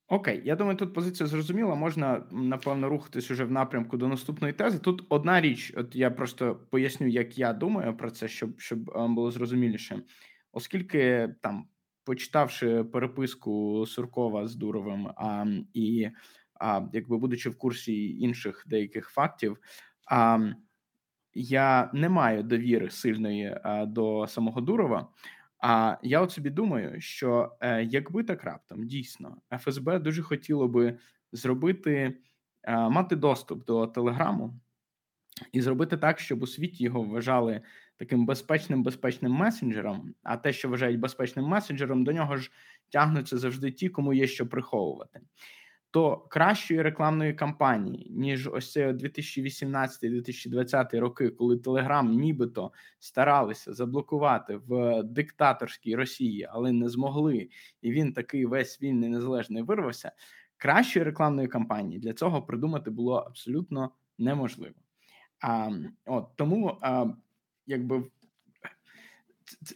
Окей, я думаю, тут позиція зрозуміла. Можна, напевно, рухатись уже в напрямку до наступної тези. Тут одна річ, от я просто поясню, як я думаю про це, щоб щоб було зрозуміліше. Оскільки там, почитавши переписку Суркова з Дуровим, а, і а, якби будучи в курсі інших деяких фактів, а, я не маю довіри сильної а, до самого Дурова. А я от собі думаю, що е, якби так раптом дійсно ФСБ дуже хотіло би зробити, е, мати доступ до Телеграму і зробити так, щоб у світі його вважали таким безпечним безпечним месенджером. А те, що вважають безпечним месенджером, до нього ж тягнуться завжди ті, кому є що приховувати то кращої рекламної кампанії, ніж ось цей 2018-2020 роки, коли Телеграм нібито старалися заблокувати в диктаторській Росії, але не змогли, і він такий весь вільний незалежний вирвався. Кращої рекламної кампанії для цього придумати було абсолютно неможливо. А, от Тому, а, якби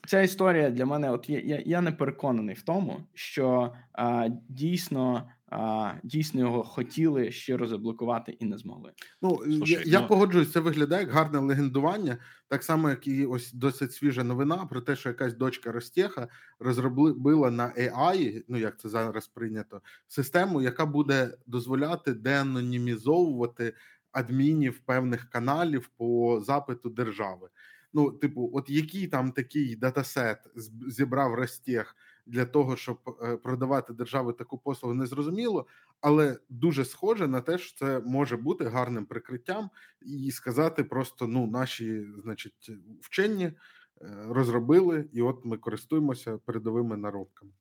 ця історія для мене, от я я не переконаний в тому, що а, дійсно а, дійсно його хотіли щиро заблокувати і не змогли. Ну Слушай, я, я ну... погоджуюсь, це виглядає як гарне легендування, так само, як і ось досить свіжа новина про те, що якась дочка Ростеха розробила на AI, ну як це зараз прийнято, систему, яка буде дозволяти деанонімізовувати адмінів певних каналів по запиту держави. Ну, типу, от який там такий датасет зібрав Ростех для того, щоб е, продавати держави таку послугу, не зрозуміло, але дуже схоже на те, що це може бути гарним прикриттям, і сказати просто: ну, наші, значить, вчені е, розробили, і от ми користуємося передовими наробками.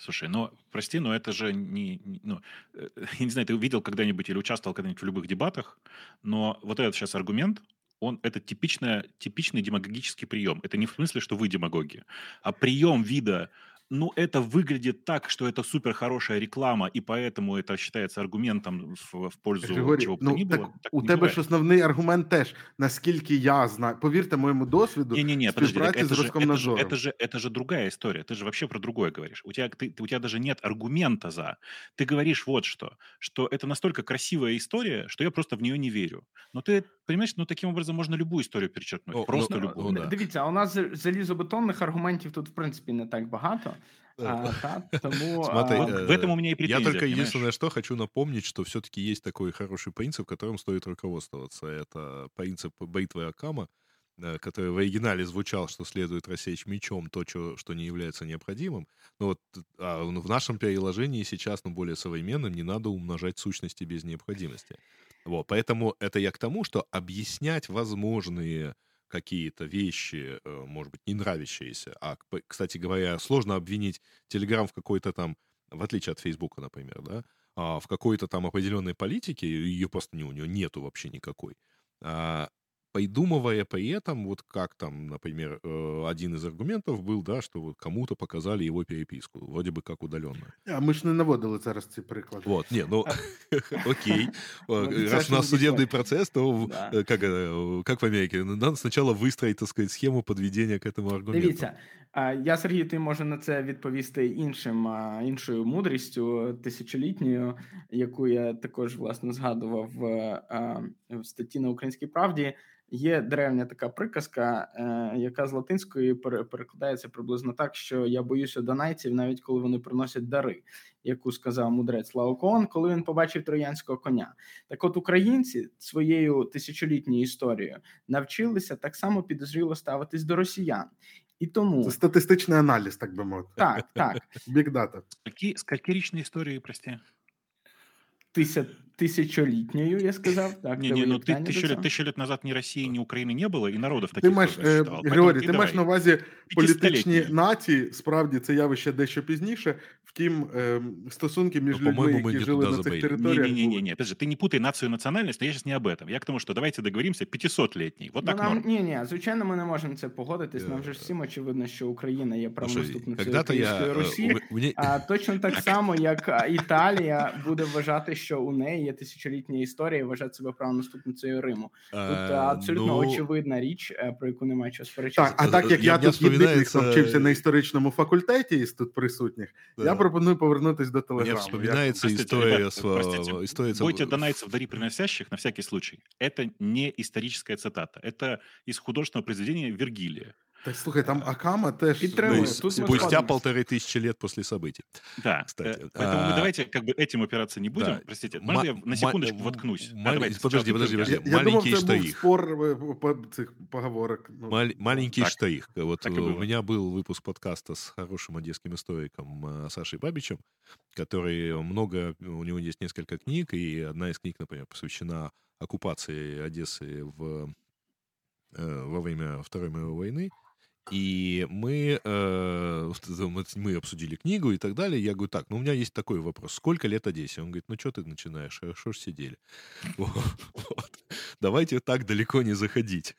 Слушай, ну прости, но это же не, не ну, э, я не знаю, ты увидел когда-нибудь или участвовал когда-нибудь в любых дебатах, но вот этот сейчас аргумент, он это типичная, типичный демагогический прием. Это не в смысле, что вы демагоги, а прием вида ну, это выглядит так, что это супер хорошая реклама, і поэтому это считается аргументом в, в пользу Григорій, чого б ну, не було. Так, так у тебе буває. ж основний аргумент теж, наскільки я знаю, повірте моєму досвіду, не, не, не, подожди, так это, же, это, же, это, же, это же другая история, ты же вообще про другое говоришь. У тебя, ты, у тебя даже нет аргумента за. Ты говоришь вот что, что это настолько красивая история, что я просто в нее не верю. Но ты понимаешь, ну таким образом можна любую історію перечеркнути, О, просто ну, любую. Ну, да. Дивіться, а у нас залізобетонних аргументів тут, в принципі, не так багато. А, да, тому, Смотри, а... в этом у меня и претензия. Я только понимаешь? единственное, что хочу напомнить, что все-таки есть такой хороший принцип, которым стоит руководствоваться. Это принцип бритвы Акама. который в оригинале звучал, что следует рассечь мечом то, что, что не является необходимым. Но вот а в нашем переложении сейчас, ну, более современным, не надо умножать сущности без необходимости. Вот, поэтому это я к тому, что объяснять возможные какие-то вещи, э, может быть, не нравящиеся. А, кстати говоря, сложно обвинить Telegram в какой-то там, в отличие от Фейсбука, например, да, а, в какой-то там определенной политике, ее просто не, у нее нету вообще никакой. А, придумывая при этом, вот как там, например, э, один из аргументов был, да, что вот кому-то показали его переписку, вроде бы как удаленно. А мы ж не наводили зараз ці приклади. Вот, не, ну, окей. Раз у нас судебный процесс, то э, как, э, как в Америке, надо сначала выстроить, так сказать, схему подведения к этому аргументу. Дивіться, я, Сергій, ти може на це відповісти іншим, іншою мудрістю тисячолітньою, яку я також, власне, згадував в статті на Українській правді, Є древня така приказка, е, яка з латинської перекладається приблизно так, що я боюся донайців, навіть коли вони приносять дари, яку сказав мудрець Лаокоон, коли він побачив троянського коня. Так, от українці своєю тисячолітньою історією навчилися так само підозріло ставитись до росіян. І тому Це статистичний аналіз, так би мовити. Так, так. Бікдата. Скільки річні історії, прості? Тися, тысячелетнюю, я сказал. Так, не, не, ну ты тысячу лет, тысячу лет назад ни России, ни України не було, і народів таких ти маєш, е, Григорій, ти маєш на увазі політичні нації, справді це явище дещо пізніше, втім, е, стосунки між ну, людьми, які жили на цих територіях. Не, не, не, опять же, ты не путай нацию и национальность, но я сейчас не об этом. Я к тому, що давайте договоримося 500-літній. Вот так ну, нам, Ні, ні, звичайно, ми не можемо це погодитись. Нам же всім очевидно, що Україна є правонаступницею Української Росії, а точно так само, як Італія буде вважати, що у неї є тисячолітня історія і вважати себе правонаступницею Риму. Тут абсолютно ну... очевидна річ, про яку немає чого сперечатися. Так, а так як я, я тут єдиний, хто вчився на історичному факультеті із тут присутніх, да. я пропоную повернутися до телеграму. Мне вспоминается я... история... Ребят, простите, история... Бойте донайцев дари приносящих на всякий случай. Это не историческая цитата. Это из художественного произведения Вергилия. Так, слухай, там Акама теж Підтримує. Тут спустя полторы тысячи лет после событий. Да, кстати. Э, поэтому а, мы давайте как бы этим опираться не будем. Да. Простите, можно Ма- я на секундочку воткнусь? Ма- да, подожди, подожди, подожди. Я, маленький я думав, штрих. спор э, по цих поговорок. Ну, Мал- маленький так, штрих. Вот так у меня был выпуск подкаста с хорошим одесским историком э, Сашей Бабичем, который много, у него есть несколько книг, и одна из книг, например, посвящена оккупации Одессы в, во время Второй мировой войны. И мы, э, мы обсудили книгу и так далее. Я говорю, так, ну у меня есть такой вопрос. Сколько лет Одессе? Он говорит, ну что ты начинаешь? Хорошо ж сидели. Вот. Давайте так далеко не заходить.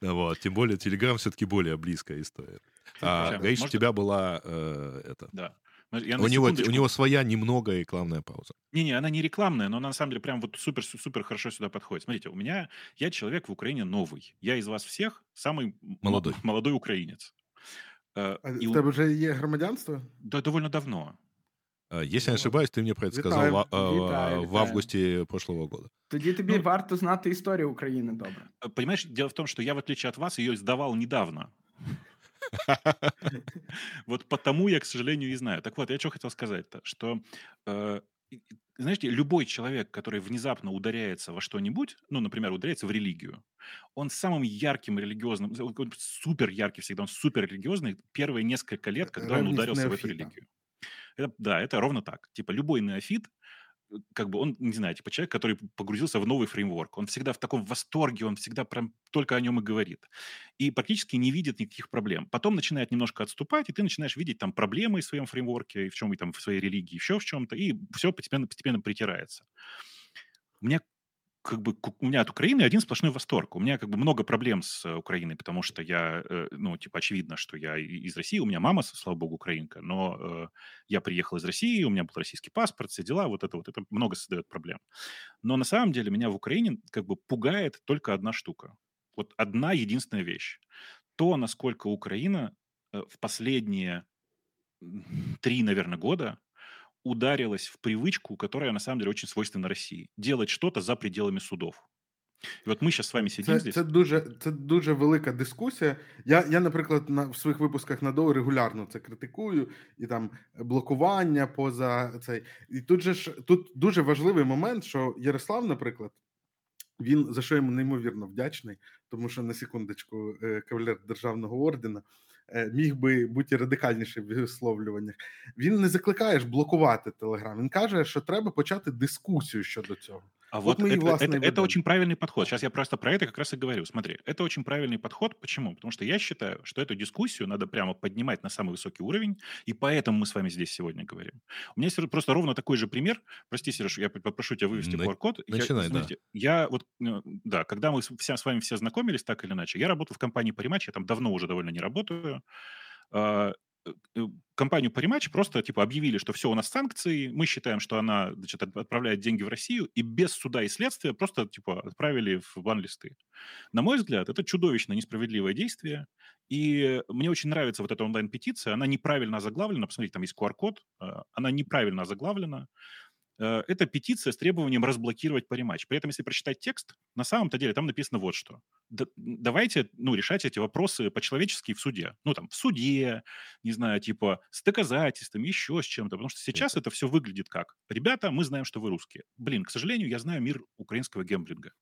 Вот. Тем более, Телеграм все-таки более близкая история. А, Гаиш, у тебя была э, это... Да. Я у, него, у него своя немного рекламная пауза. Не-не, она не рекламная, но она на самом деле прям вот супер-супер хорошо сюда подходит. Смотрите, у меня, я человек в Украине новый. Я из вас всех самый молодой, молодой украинец. Э, а и у тебя уже есть громадянство? Да, довольно давно. А, если не ошибаюсь, ты мне про это сказал в, вітаю, в августе прошлого года. Тоді тобі ну, варто знати історію України добре. Э, понимаешь, дело в том, что я, в отличие от вас, ее сдавал недавно. Вот потому я, к сожалению, и знаю. Так вот, я что хотел сказать-то, что э, знаете, любой человек, который внезапно ударяется во что-нибудь, ну, например, ударяется в религию, он самым ярким религиозным, супер яркий всегда, он супер религиозный первые несколько лет, когда он ударился в эту религию. Это, да, это ровно так. Типа любой неофит, как бы он, не знаю, типа человек, который погрузился в новый фреймворк. Он всегда в таком восторге, он всегда прям только о нем и говорит. И практически не видит никаких проблем. Потом начинает немножко отступать, и ты начинаешь видеть там проблемы в своем фреймворке, в чем и там в своей религии, еще в чем-то, и все постепенно, постепенно притирается. У меня как бы у меня от Украины один сплошной восторг. У меня как бы много проблем с э, Украиной, потому что я, э, ну, типа, очевидно, что я из России. У меня мама, слава богу, украинка, но э, я приехал из России, у меня был российский паспорт, все дела, вот это вот, это много создает проблем. Но на самом деле меня в Украине как бы пугает только одна штука. Вот одна единственная вещь. То, насколько Украина в последние три, наверное, года ударилась в привычку, которая на самом деле очень свойственна России. Делать что-то за пределами судов. І от ми зараз з вами сидимо це, здесь. Це дуже це дуже велика дискусія. Я, я наприклад, на в своїх випусках на ДО регулярно це критикую, і там блокування поза цей. І тут же ж тут дуже важливий момент, що Ярослав, наприклад, Він за що йому неймовірно вдячний, тому що на секундочку, е, кавалер державного ордена міг би бути радикальніший в висловлюваннях. Він не закликає ж блокувати Телеграм. Він каже, що треба почати дискусію щодо цього. А вот, вот это, это, это очень правильный подход. Сейчас я просто про это как раз и говорю. Смотри, это очень правильный подход. Почему? Потому что я считаю, что эту дискуссию надо прямо поднимать на самый высокий уровень, и поэтому мы с вами здесь сегодня говорим. У меня есть просто ровно такой же пример. Прости, Сереж, я попрошу тебя вывести На... QR-код. Начинай, я, знаете, да. Я вот, э, да, когда мы вся, с вами все знакомились так или иначе, я работаю в компании Париматч, я там давно уже довольно не работаю. Э, э, компанию Parimatch просто типа объявили, что все, у нас санкции, мы считаем, что она значит, отправляет деньги в Россию, и без суда и следствия просто типа отправили в бан-листы. На мой взгляд, это чудовищно несправедливое действие, и мне очень нравится вот эта онлайн-петиция, она неправильно заглавлена, посмотрите, там есть QR-код, э, она неправильно заглавлена, это петиция с требованием разблокировать париматч. При этом, если прочитать текст, на самом-то деле там написано вот что. Да, давайте, ну, решать эти вопросы по-человечески в суде. Ну, там, в суде, не знаю, типа, с доказательствами, еще с чем-то. Потому что сейчас это все выглядит как, ребята, мы знаем, что вы русские. Блин, к сожалению, я знаю мир украинского гемблинга.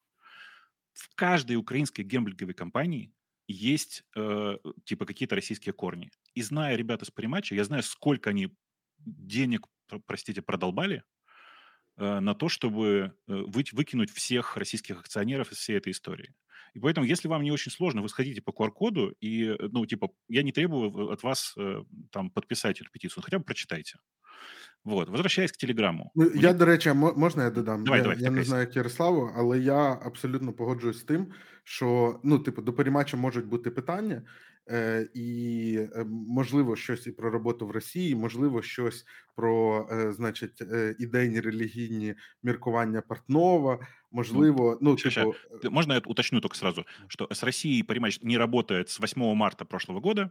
В каждой украинской гемблинговой компании есть, э, типа, какие-то российские корни. И зная ребята с париматча, я знаю, сколько они денег, простите, продолбали Э, на то, чтобы э, вы, выкинуть всех российских акционеров из всей этой истории. И поэтому, если вам не очень сложно, вы сходите по QR-коду, и, э, ну, типа, я не требую от вас там подписать эту петицию, хотя бы прочитайте. Вот, возвращаясь к телеграму. Ну, я, до речі, можна я додам? Давай, я давай, я не знаю, як Ярославу, але я абсолютно погоджуюсь з тим, що ну, типу, до перемача можуть бути питання, і е, можливо щось і про роботу в Росії, можливо, щось про, е, значить, е, ідейні релігійні міркування Портнова, можливо, ну, ну ща, типу... Ща. Можно я уточню только сразу, что с Россией Паримач не работает с 8 марта прошлого года,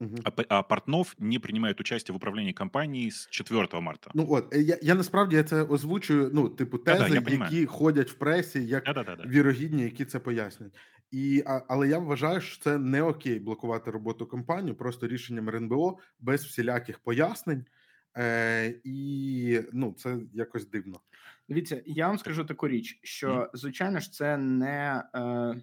Угу. А, а Портнов не приймає участь в управлінні компанії з 4 марта. Ну от я я насправді це озвучую. Ну, типу, тези, да, да, які ходять в пресі, як да, вірогідні, які це пояснюють. І але я вважаю, що це не окей блокувати роботу компанії просто рішенням РНБО без всіляких пояснень. Е, І ну це якось дивно. Дивіться, я вам скажу таку річ, що звичайно ж це не. Е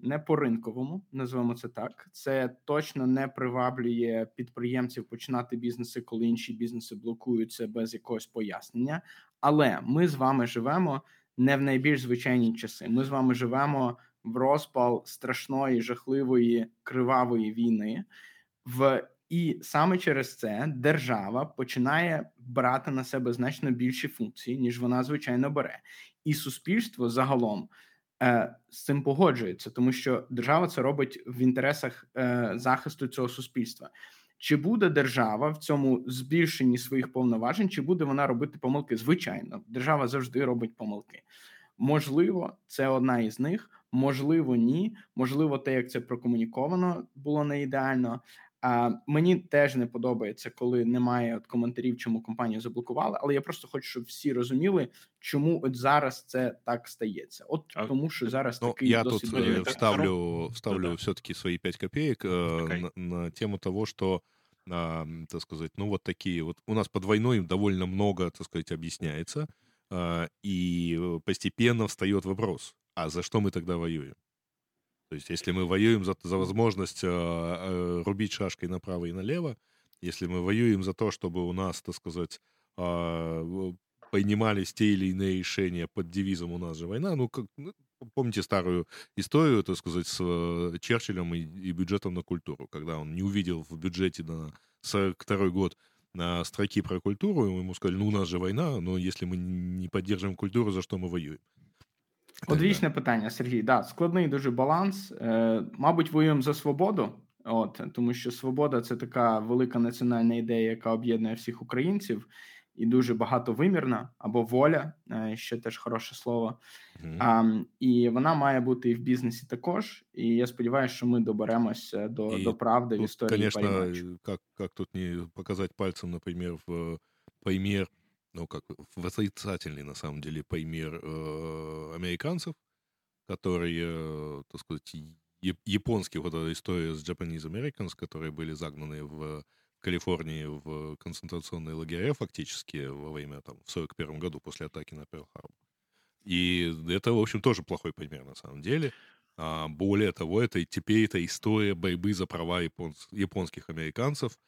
не по ринковому, називаємо це так. Це точно не приваблює підприємців починати бізнеси, коли інші бізнеси блокуються без якогось пояснення. Але ми з вами живемо не в найбільш звичайні часи. Ми з вами живемо в розпал страшної, жахливої кривавої війни. В і саме через це держава починає брати на себе значно більші функції, ніж вона звичайно бере, і суспільство загалом Е, з цим погоджується, тому що держава це робить в інтересах е, захисту цього суспільства. Чи буде держава в цьому збільшенні своїх повноважень, чи буде вона робити помилки? Звичайно, держава завжди робить помилки. Можливо, це одна із них, можливо, ні. Можливо, те, як це прокомуніковано, було не ідеально. А мені теж не подобається, коли немає от коментарів, чому компанію заблокували. Але я просто хочу, щоб всі розуміли, чому от зараз це так стається. От а, тому, що зараз ну, такий я досить... тут э, вставлю, вставлю да, все-таки свои 5 копеек э, на, на тему того, что э, так сказать, ну вот такие вот у нас под войной довольно много, так сказать, объясняется, э, и постепенно встает вопрос: а за что мы тогда воюем? То есть, если мы воюем за, за возможность э, э, рубить шашкой направо и налево, если мы воюем за то, чтобы у нас, так сказать, э, принимались те или иные решения под девизом «У нас же война», ну, как, ну помните старую историю, так сказать, с э, Черчиллем и, и бюджетом на культуру, когда он не увидел в бюджете на 42 год на строки про культуру, ему сказали, ну, у нас же война, но если мы не поддерживаем культуру, за что мы воюем? Одвічне питання, Сергій. Да, складний дуже баланс. Е, Мабуть, воюємо за свободу, от тому що свобода це така велика національна ідея, яка об'єднує всіх українців, і дуже багатовимірна, або воля, е, ще теж хороше слово. Mm-hmm. А, І вона має бути і в бізнесі також. І я сподіваюся, що ми доберемося до до правди в історії. Конечно, як, як тут не показати пальцем, наприклад, в примір ну, как в отрицательный, на самом деле, пример э, американцев, которые, э, так сказать, японские, вот эта история с Japanese Americans, которые были загнаны в Калифорнии в концентрационные лагеря фактически во время, там, в 41 году после атаки на Перл-Харбор. И это, в общем, тоже плохой пример на самом деле. А, более того, это теперь это история борьбы за права японс, японских американцев,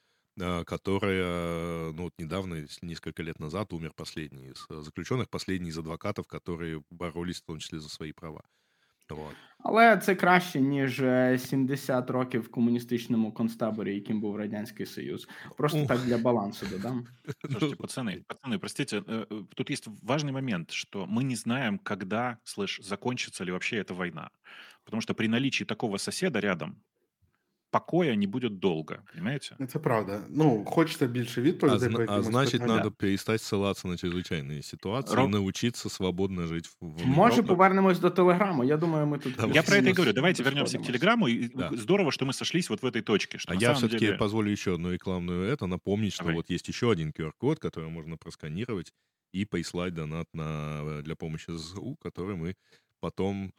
которая, ну, вот недавно, несколько лет назад, умер последний из заключенных, последний из адвокатов, которые боролись в том числе за свои права. Вот. Але це краще, ніж 70 років в комуністичному концтаборі, яким був Радянський Союз. Просто Ух. так для балансу додам. Слушайте, пацаны, пацаны, простите, э, э, тут есть важный момент, что мы не знаем, когда, слышь, закончится ли вообще эта война. Потому что при наличии такого соседа рядом, покоя не будет долго, понимаете? Это правда. Ну, хочется більше відповідей. А, а значит, питання. надо перестать ссылаться на чрезвычайные ситуации Роб... и научиться свободно жить в Може, повернемось до Телеграму. Я думаю, мы тут... Я про это и говорю. Давайте вернемся к Телеграму. И да. Здорово, что мы сошлись вот в этой точке. Что а я все-таки деле... позволю еще одну рекламную это, напомнить, что Давай. вот есть еще один QR-код, который можно просканировать и прислать донат на, для помощи ЗСУ, который мы потом...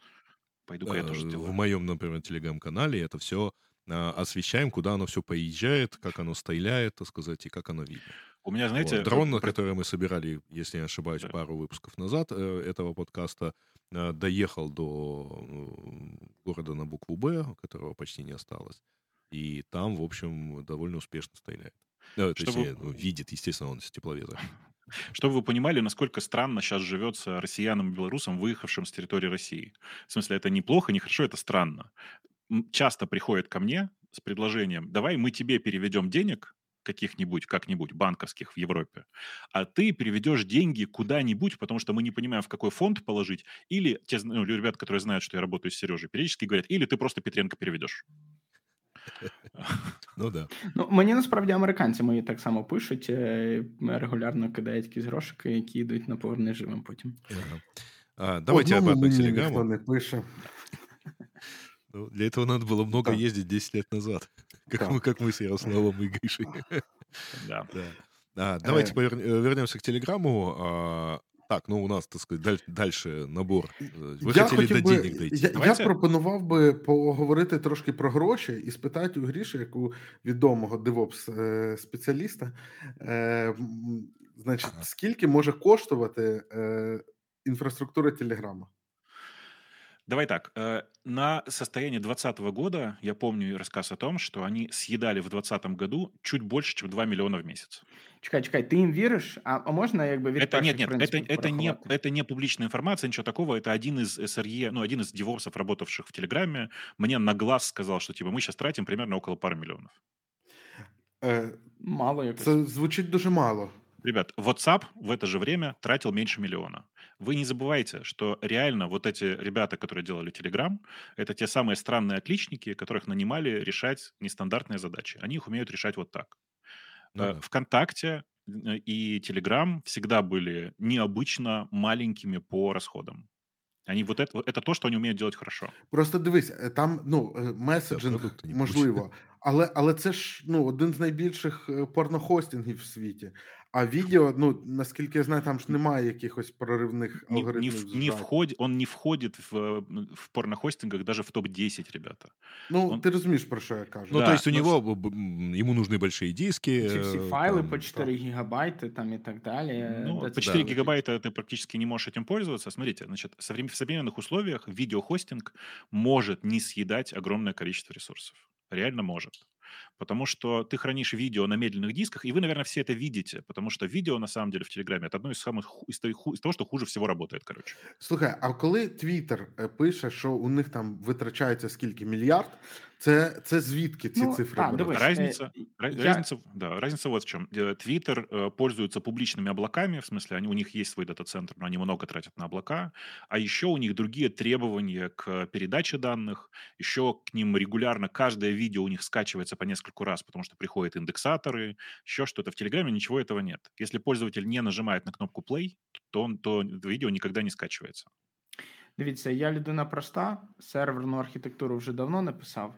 Пойду-ка э, я тоже сделаю. В моем, например, телеграм-канале это все а, освещаем, куда оно все поезжает, как оно стреляет, так сказать, и как оно видно. У меня, знаете... Вот. Дрон, на который мы собирали, если не ошибаюсь, да. пару выпусков назад э, этого подкаста, э, доехал до города на букву «Б», которого почти не осталось. И там, в общем, довольно успешно стреляет. Э, то Чтобы... есть, ну, видит, естественно, он с тепловизора. Чтобы вы понимали, насколько странно сейчас живется россиянам и белорусам, выехавшим с территории России. В смысле, это неплохо, не хорошо, это странно часто приходят ко мне с предложением, давай мы тебе переведем денег каких-нибудь, как-нибудь, банковских в Европе, а ты переведешь деньги куда-нибудь, потому что мы не понимаем, в какой фонд положить, или те ну, ребята, которые знают, что я работаю с Сережей, периодически говорят, или ты просто Петренко переведешь. Ну да. Ну, Мені насправді американці мої так само пишуть, регулярно кидають якісь грошики, які йдуть на повернення живим потім. Ага. А, давайте обратно к телеграмму. не пише. Ну, для этого надо было много да. ездить 10 лет назад. Как, да. мы, как мы с Ярославом и Гришей. Да. да. А, давайте э... вернемся к Телеграмму. А, так, ну у нас, так сказать, дальше набор. Ви я хотіли до би, денег дійти. Я, я пропонував би поговорити трошки про гроші і спитати у Гріші, як у відомого DevOps е, спеціаліста, е, значить, ага. скільки може коштувати е, інфраструктура Телеграма? Давай так. Э, на состояние 2020 года я помню рассказ о том, что они съедали в 2020 году чуть больше, чем 2 миллиона в месяц. Чекай, чекай, ты им веришь? А, а можно якби від это, Нет, нет, это, это, не, это не публичная информация, ничего такого. Это один из SRE, ну, один из девопсов, работавших в Телеграме, мне на глаз сказал, что типа мы сейчас тратим примерно около пары миллионов. Е, мало якось. Це звучить дуже мало. Ребят, WhatsApp в это же время тратил меньше миллиона. Вы не забывайте, что реально вот эти ребята, которые делали Telegram, это те самые странные отличники, которых нанимали решать нестандартные задачи. Они их умеют решать вот так. Да. ВКонтакте э, и Telegram всегда были необычно маленькими по расходам. Они вот это, это то, что они умеют делать хорошо. Просто дивись, там ну меседжинг можливо, але але це ж ну один з найбільших порнохостингів в світі. А відео, ну наскільки я знаю, там ж немає якихось проривних алгоритмів. Не, не, вход, он не входит в, в порнохостингах даже в топ-10, ребята. Ну, он... ты разумеешь, про что я кажу. Ну, да, то есть у но... него, ему нужны большие диски. Эти все файлы там, по 4 да. гигабайта там и так далее. Ну, да, по 4 да. гигабайта ты практически не можешь этим пользоваться. Смотрите, значит, в современных условиях видеохостинг может не съедать огромное количество ресурсов. Реально может. Потому что ты хранишь видео на медленных дисках, и вы, наверное, все это видите, потому что видео, на самом деле, в Телеграме это одно из самых из, из того, что хуже всего работает, короче. Слухай, а коли Твіттер пише, що у них там витрачається скільки мільярд, Це це звідки ці ну, цифри? А, дивись, разница, э, разница, я... да, разница вот в чем. Твиттер э, пользуется публичными облаками, в смысле, они, у них есть свой дата-центр, но они много тратят на облака, а еще у них другие требования к передаче данных, еще к ним регулярно каждое видео у них скачивается по нескольку раз, потому что приходят индексаторы, еще что-то. В Телеграме ничего этого нет. Если пользователь не нажимает на кнопку play, то, он, то видео никогда не скачивается. Дивіться, я людина проста, серверну архітектуру вже давно не писав,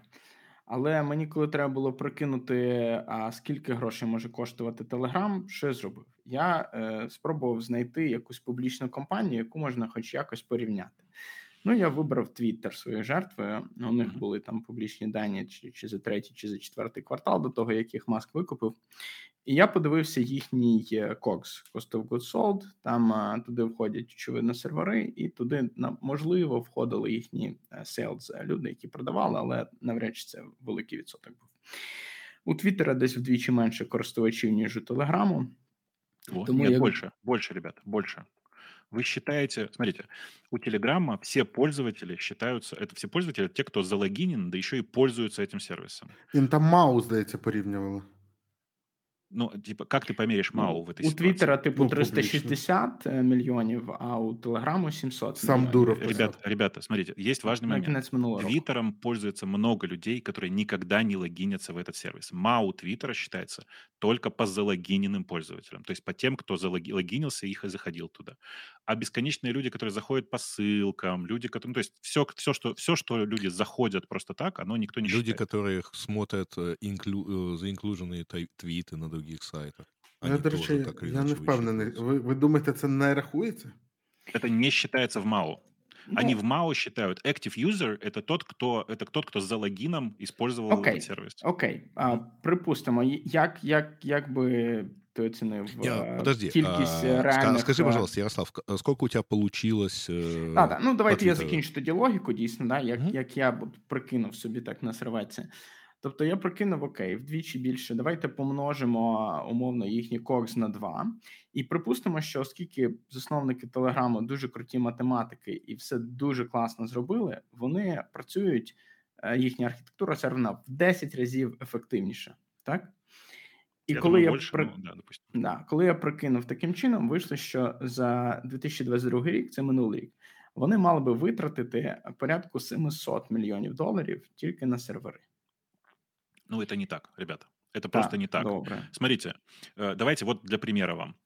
але мені, коли треба було прикинути, а скільки грошей може коштувати Telegram, що я зробив? Я е, спробував знайти якусь публічну компанію, яку можна хоч якось порівняти. Ну, я вибрав Twitter своєю жертвою. У них були там публічні дані, чи, чи за третій, чи за четвертий квартал до того, як їх маск викупив. І я подивився їхній COGS, Cost of Goods Sold, Там а, туди входять очевидно сервери, і туди можливо входили їхні sales люди, які продавали, але навряд чи це великий відсоток був. У Твіттера десь вдвічі менше користувачів, ніж у Телеграму. Тому Нет, я... больше, больше, ребята, больше. Вы считаете, смотрите, у Телеграма все пользователи считаются, это все пользователи, те, кто залогинен, да еще и пользуются этим сервисом. Им там Маус, здається, порівнювали. Ну, типа, как ты померишь МАУ ну, в этой у? У Твиттера, типу, 360 публично. миллионов, а у Телеграму 700 Сам Дуров. Ребята, ребята, смотрите, есть важный момент. Твиттером пользуется много людей, которые никогда не логинятся в этот сервис. МАУ Твиттера считается только по залогиненным пользователям, то есть по тем, кто залогинился их и заходил туда. А бесконечные люди, которые заходят по ссылкам, люди, которые... Ну, то есть все, все, что, все, что люди заходят просто так, оно никто не люди, считает. Люди, которые смотрят инклю... заинклюженные твиты на других сайтах. Я, до речі, я не впевнений. Ви, ви думаєте, це не рахується? Это не считается в МАУ. Ну, Они в МАУ считают active user это тот, кто это тот, кто за логином использовал окей, этот сервис. Окей, а, припустимо, як, як, як би ти оцінив Я, подожди, кількість а, реальних... Скажи, пожалуйста, Ярослав, сколько у тебя получилось? Э, а, да, ну давайте я закінчу тоді логіку, дійсно, да, як, mm-hmm. як я прикинув собі так на серветці. Тобто я прикинув окей, вдвічі більше. Давайте помножимо умовно їхній кокс на 2. І припустимо, що оскільки засновники Телеграму дуже круті математики і все дуже класно зробили, вони працюють, е, їхня архітектура серверна в 10 разів ефективніше. Так? І я коли думаю, я більше, при... ну, да, да, коли я прикинув таким чином, вийшло, що за 2022 рік, це минулий рік, вони мали би витратити порядку 700 мільйонів доларів тільки на сервери. Ну, это не так, ребята. Это просто не так. Доброе. Смотрите, э, давайте вот для примера вам.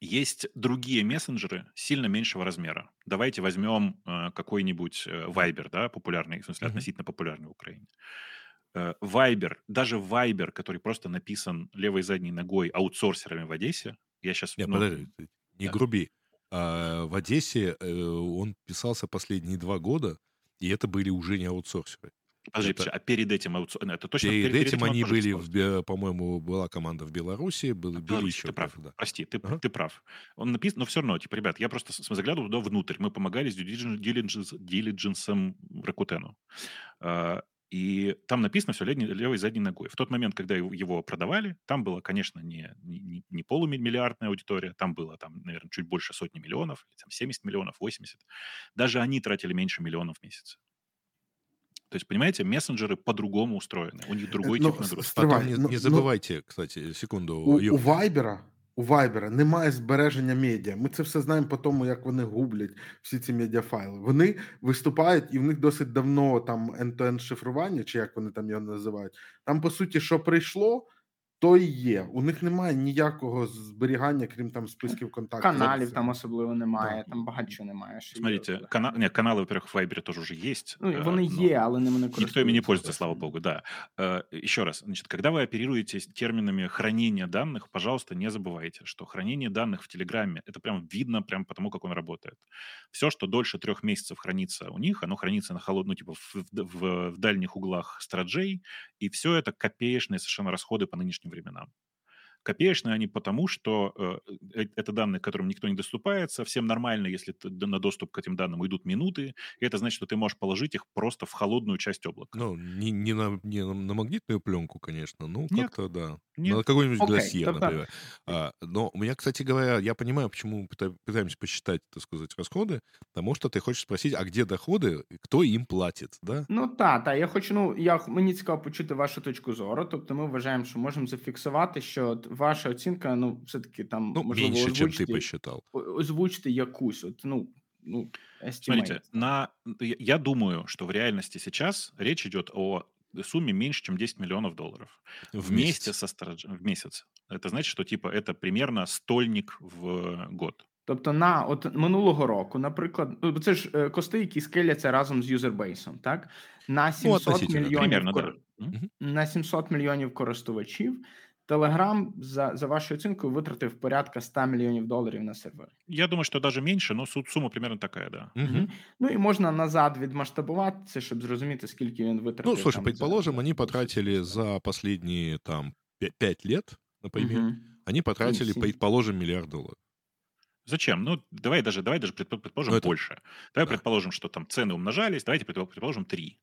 Есть другие мессенджеры сильно меньшего размера. Давайте возьмем э, какой-нибудь э, Viber, да, популярный, в смысле, mm-hmm. относительно популярный в Украине. Viber, даже Viber, который просто написан левой задней ногой аутсорсерами в Одессе, я сейчас... Нет, ну, подожди, не да. груби. А, в Одессе он писался последние два года, и это были уже не аутсорсеры. Подожди, это... а перед этим это точно перед, перед этим, этим они были, в, по-моему, была команда в Беларуси, был, был Беларусь, еще. Ты прав. Да. Прости, ты, ага. ты прав. Он написан, но все равно, типа, ребят, я просто заглядывал туда внутрь, мы помогали с дилидженсом Ракутену. А, и там написано все левой и задней ногой. В тот момент, когда его продавали, там было, конечно, не, не, не полумиллиардная аудитория, там было, там, наверное, чуть больше сотни миллионов, там 70 миллионов, 80. Даже они тратили меньше миллионов в месяц. То есть, понимаете, мессенджеры по-другому устроены. У них другой но, тип нагрузки. Потом не, но, не забувайте, но, кстати, секунду. У, у Вайбера у Вайбера немає збереження медіа. Ми це все знаємо по тому, як вони гублять всі ці медіафайли. Вони виступають, і в них досить давно там end-to-end шифрування, чи як вони там його називають. Там, по суті, що прийшло, то і є. У них немає ніякого зберігання, крім там списків контактів. Каналів там особливо немає, да. там багато чого немає. Смотрите, кана... Нет, каналы, во-первых, в Viber тоже уже есть. Ну, вони є, але ними не Никто ими не пользуется, слава богу, да. Еще раз, значит, когда вы оперируете терминами хранения данных, пожалуйста, не забывайте, что хранение данных в Телеграме, это прям видно прям потому, как он работает. Все, что дольше трех месяцев хранится у них, оно хранится на холодную, типа в, в, в дальних углах страджей, и все это копеечные совершенно расходы по нынешним нынешним временам. Копеечные они потому, что э, э, это данные, к которым никто не доступается. Всем нормально, если ты, на доступ к этим данным идут минуты. И это значит, что ты можешь положить их просто в холодную часть облака. Ну, не, не, на, не на магнитную пленку, конечно. Ну, как-то да. Нет. На какой-нибудь okay, гласье, тогда... например. А, но у меня, кстати говоря, я понимаю, почему мы пытаемся посчитать, так сказать, расходы, потому что ты хочешь спросить, а где доходи, хто їм платить, да? Ну так, так. Я хочу, ну я мені цікаво почути вашу точку зору. Тобто, ми вважаємо, що можемо зафіксувати, що ваша оцінка, ну, все-таки там ну, можливо, меньше, озвучити, чем ты посчитал. Озвучити якусь, от, ну, ну, Смотрите, на, я думаю, что в реальности сейчас речь идет о сумме меньше, чем 10 миллионов долларов. В Вместе месяц. со сторож... в месяц. Это значит, что типа это примерно стольник в год. Тобто на от минулого року, наприклад, ну це ж е, кости, які скеляться разом з юзербейсом, так на 700 ну, мільйонів Примерно, кор... да. на 700 мільйонів користувачів Телеграм, за за вашою оцінкою, витратив порядка 100 мільйонів доларів на сервер. Я думаю, що навіть менше, але сума примерно така, да. Угу. Ну і можна назад відмасштабувати це, щоб зрозуміти, скільки він витратив. Ну, слушай, предположим, за... они потратили за последние там 5 лет, например, угу. они потратили, предположим, миллиард долларов. Зачем? Ну, давай даже, давай даже предположим ну, это... больше. Давай да. предположим, что там цены умножались, давайте предположим 3.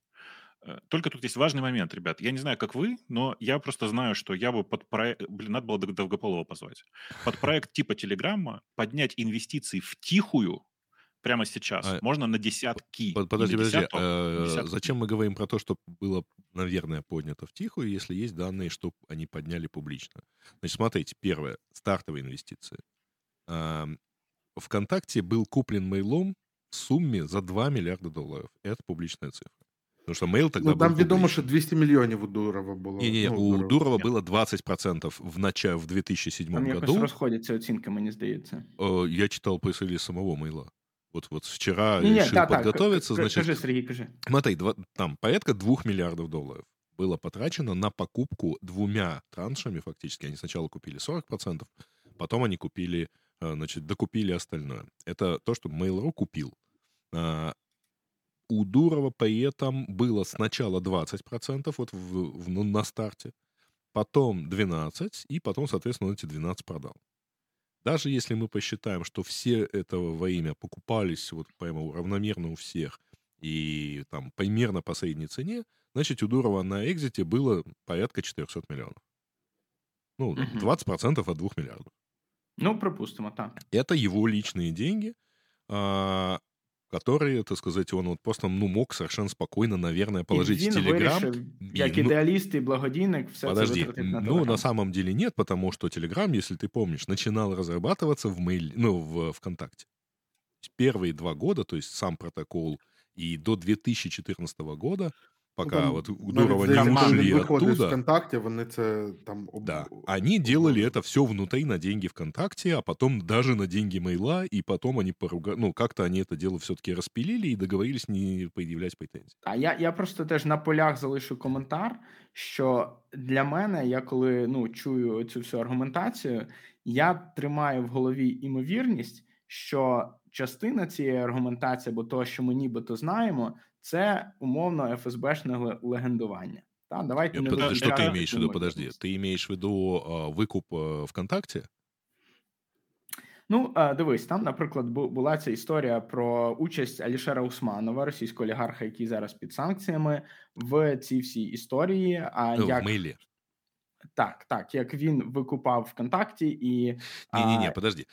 Э, только тут есть важный момент, ребят. Я не знаю, как вы, но я просто знаю, что я бы под проект... Блин, надо было Долгополова позвать. Под проект типа Телеграмма поднять инвестиции в тихую прямо сейчас а, можно на десятки. Подожди, подожди. Десяток, а, десятки. Зачем мы говорим про то, что было, наверное, поднято в тихую, если есть данные, что они подняли публично? Значит, смотрите, первое, стартовые инвестиции. А, ВКонтакте был куплен мейлом в сумме за 2 миллиарда долларов. Это публичная цифра. Потому что Mail тогда ну, там відомо, що 200 мільйонів у Дурова було. Ні, ні, ну, у Дурова, Дурова було 20% в, начале, в 2007 там году. Там розходяться оцінки, мені здається. Я читал пресс самого Мейла. Вот, вот вчера не, решил да, подготовиться. Так, значит, кажи, Сергей, кажи. Смотри, два, там порядка 2 миллиардов долларов было потрачено на покупку двумя траншами фактически. Они сначала купили 40%, потом они купили, э, значит, докупили остальное. Это то, что Mail.ru купил. у Дурова при этом было сначала 20% вот в, в, ну, на старте, потом 12, и потом, соответственно, эти 12 продал. Даже если мы посчитаем, что все этого во имя покупались вот прямо равномерно у всех и там примерно по средней цене, значит, у Дурова на экзите было порядка 400 миллионов. Ну, угу. 20% от 2 миллиардов. Ну, пропустимо, так. Это его личные деньги. А, которые, так сказать, он вот просто ну, мог совершенно спокойно, наверное, положить в Телеграм. Як ідеаліст і благодійник, все Подожди, це на ну, на самом деле нет, потому что Телеграм, если ты помнишь, начинал разрабатываться в, mail, ну, в ВКонтакте. Первые два года, то есть сам протокол, и до 2014 года пока там, вот у Дурова не ушли оттуда. ВКонтакте, вони це там... Об... Да, они делали это все внутри на деньги ВКонтакте, а потом даже на деньги Мейла, и потом они поругали, ну, как-то они это дело все-таки распилили и договорились не пред'являти претензії. А я я просто теж на полях залишу коментар, що для мене, я коли ну, чую цю всю аргументацію, я тримаю в голові імовірність, що частина цієї аргументації, або того, що ми нібито знаємо, це умовно ФСБшне легендування. Та, давайте не Под, Что ты имеешь в виду? Подожди, ты имеешь в виду викуп ВКонтакте? Ну, дивись, там, наприклад, була ця історія про участь Алішера Усманова, російського олігарха, який зараз під санкціями, в цій всій історії. А ну, як... В мейлі. Так, так, як він викупав ВКонтакті і. Не-не-не, подожди.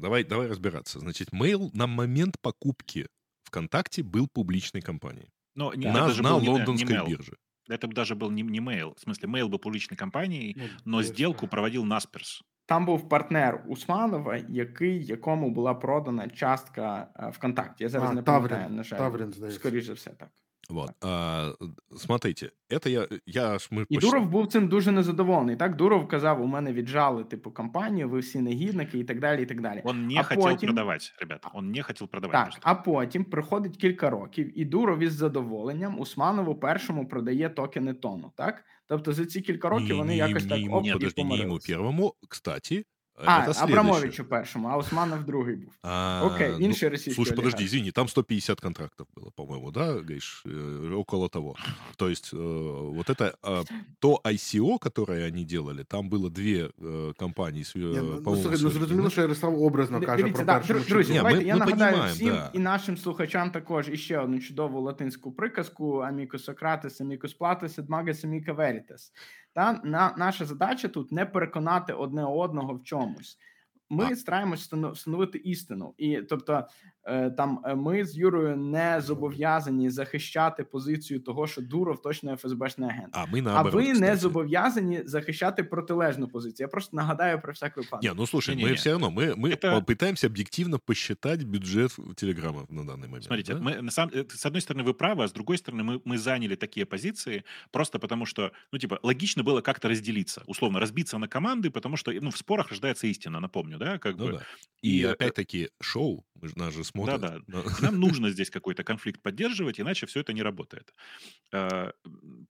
Давай, давай разбираться. Значит, мейл на момент покупки ВКонтакте был публичной компанией. Но не, на, на был лондонской не, бирже. Это даже был не, не Mail. В смысле, Mail был публичной компанией, ну, но сделку проводил Насперс. Там був партнер Усманова, який, якому була продана частка ВКонтакте. Я зараз а, не пам'ятаю, на жаль. Таврин, Скоріше все так. Вот. А, смотрите, это я. я ми І Дуров був цим дуже незадоволений. Так, Дуров казав: у мене віджали типу компанію, ви всі негідники і так далі. і так далі. Он не а хотів потім... продавати, ребята. Он не хотів продавати. Так, а потім приходить кілька років, і Дуров із задоволенням Усманову першому продає токени тону. Так, тобто за ці кілька років не, вони не, якось не, так оп, подожди, не йому першому, кстати, а, это Абрамовичу першому, а Усманов другий був. А, Окей, ну, інший ну, російський Слушай, олигарх. подожди, извини, там 150 контрактов было, по-моему, да, говоришь, э, около того. То есть э, вот это, э, то ICO, которое они делали, там было две э, компании, э, Ні, ну, по-моему, ну, зрозуміло, що Ярослав образно каже Дивіться, про да, першу. Друзі, Ні, давайте, ми, я ми нагадаю всім да. і нашим слухачам також іще одну чудову латинську приказку Аміко Сократес, Амікус Платес, Едмагес, Аміка Верітес. Та на наша задача тут не переконати одне одного в чомусь. Ми а. стараємося встановити істину, і тобто Е, там е, ми з Юрою не зобов'язані захищати позицію того, що Дуров точно ФСБшний агент. А ми наоборот, а ви кстати. не зобов'язані захищати протилежну позицію. Я просто нагадаю про всяк випадок. Не, ну слушай, не, мы не, все равно мы, мы Это... попытаемся объективно посчитать бюджет Телеграма на данный момент. Смотрите, да? мы, на самом, э, с одной стороны вы правы, а с другой стороны мы, мы заняли такие позиции просто потому, что, ну типа, логично было как-то разделиться, условно разбиться на команды, потому что, ну в спорах рождается истина, напомню, да, как ну, бы. Да. И, и опять-таки шоу, мы же нас же смотрят. Да, да. Нам нужно здесь какой-то конфликт поддерживать, иначе все это не работает. Э,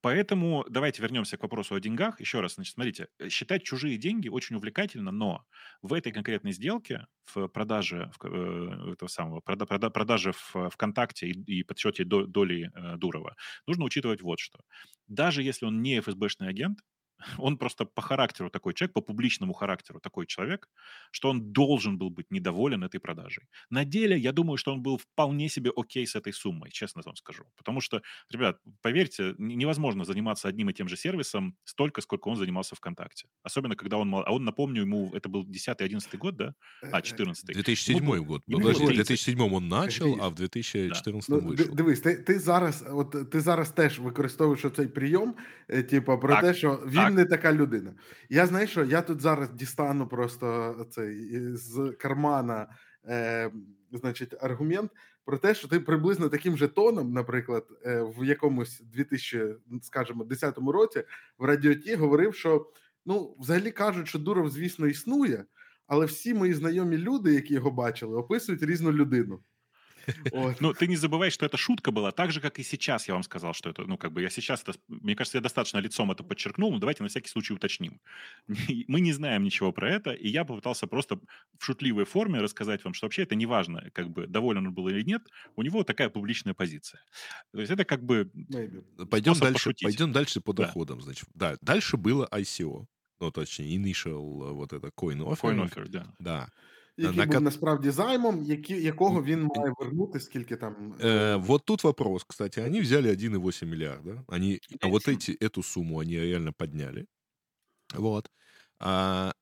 поэтому давайте вернемся к вопросу о деньгах. Еще раз, значит, смотрите, считать чужие деньги очень увлекательно, но в этой конкретной сделке, в продаже в, э, этого самого, прода, прода, продаже в ВКонтакте и, и подсчете доли э, Дурова, нужно учитывать вот что. Даже если он не ФСБшный агент, он просто по характеру такой человек, по публичному характеру такой человек, что он должен был быть недоволен этой продажей. На деле, я думаю, что он был вполне себе окей с этой суммой, честно вам скажу. Потому что, ребят, поверьте, невозможно заниматься одним и тем же сервисом столько, сколько он занимался ВКонтакте. Особенно, когда он... А он, напомню, ему это был 10-11 год, да? А, 14 2007 ему, год. Ну, подожди, в 2007 он начал, а в 2014 да. вийшов. Ну, дивись, ти, ти, зараз, от, ти зараз теж використовуєш цей прийом, типу, про так, те, що він так. не така людина. Я знаю, що я тут зараз дістану просто цей з кармана, е, значить, аргумент про те, що ти приблизно таким же тоном, наприклад, е, в якомусь 2010 році в радіоті говорив, що ну, взагалі кажуть, що Дуров, звісно, існує, але всі мої знайомі люди, які його бачили, описують різну людину. Ну, ты не забывай, что это шутка была, так же, как и сейчас я вам сказал, что это, ну, как бы я сейчас, это, мне кажется, я достаточно лицом это подчеркнул, но давайте на всякий случай уточним. Мы не знаем ничего про это, и я попытался просто в шутливой форме рассказать вам, что вообще это не важно, как бы, доволен он был или нет, у него такая публичная позиция. То есть это как бы Пойдем дальше, пошутить. пойдем дальше по доходам, да. значит. Да, дальше было ICO, ну, точнее, initial вот это coin offer. Coin offer, да. Да Який на... був насправді займом, які, якого він має вернути, скільки там... Э, вот тут вопрос, кстати. Они взяли 1,8 миллиарда. Они, а вот эти, эту сумму они реально подняли. Вот. А,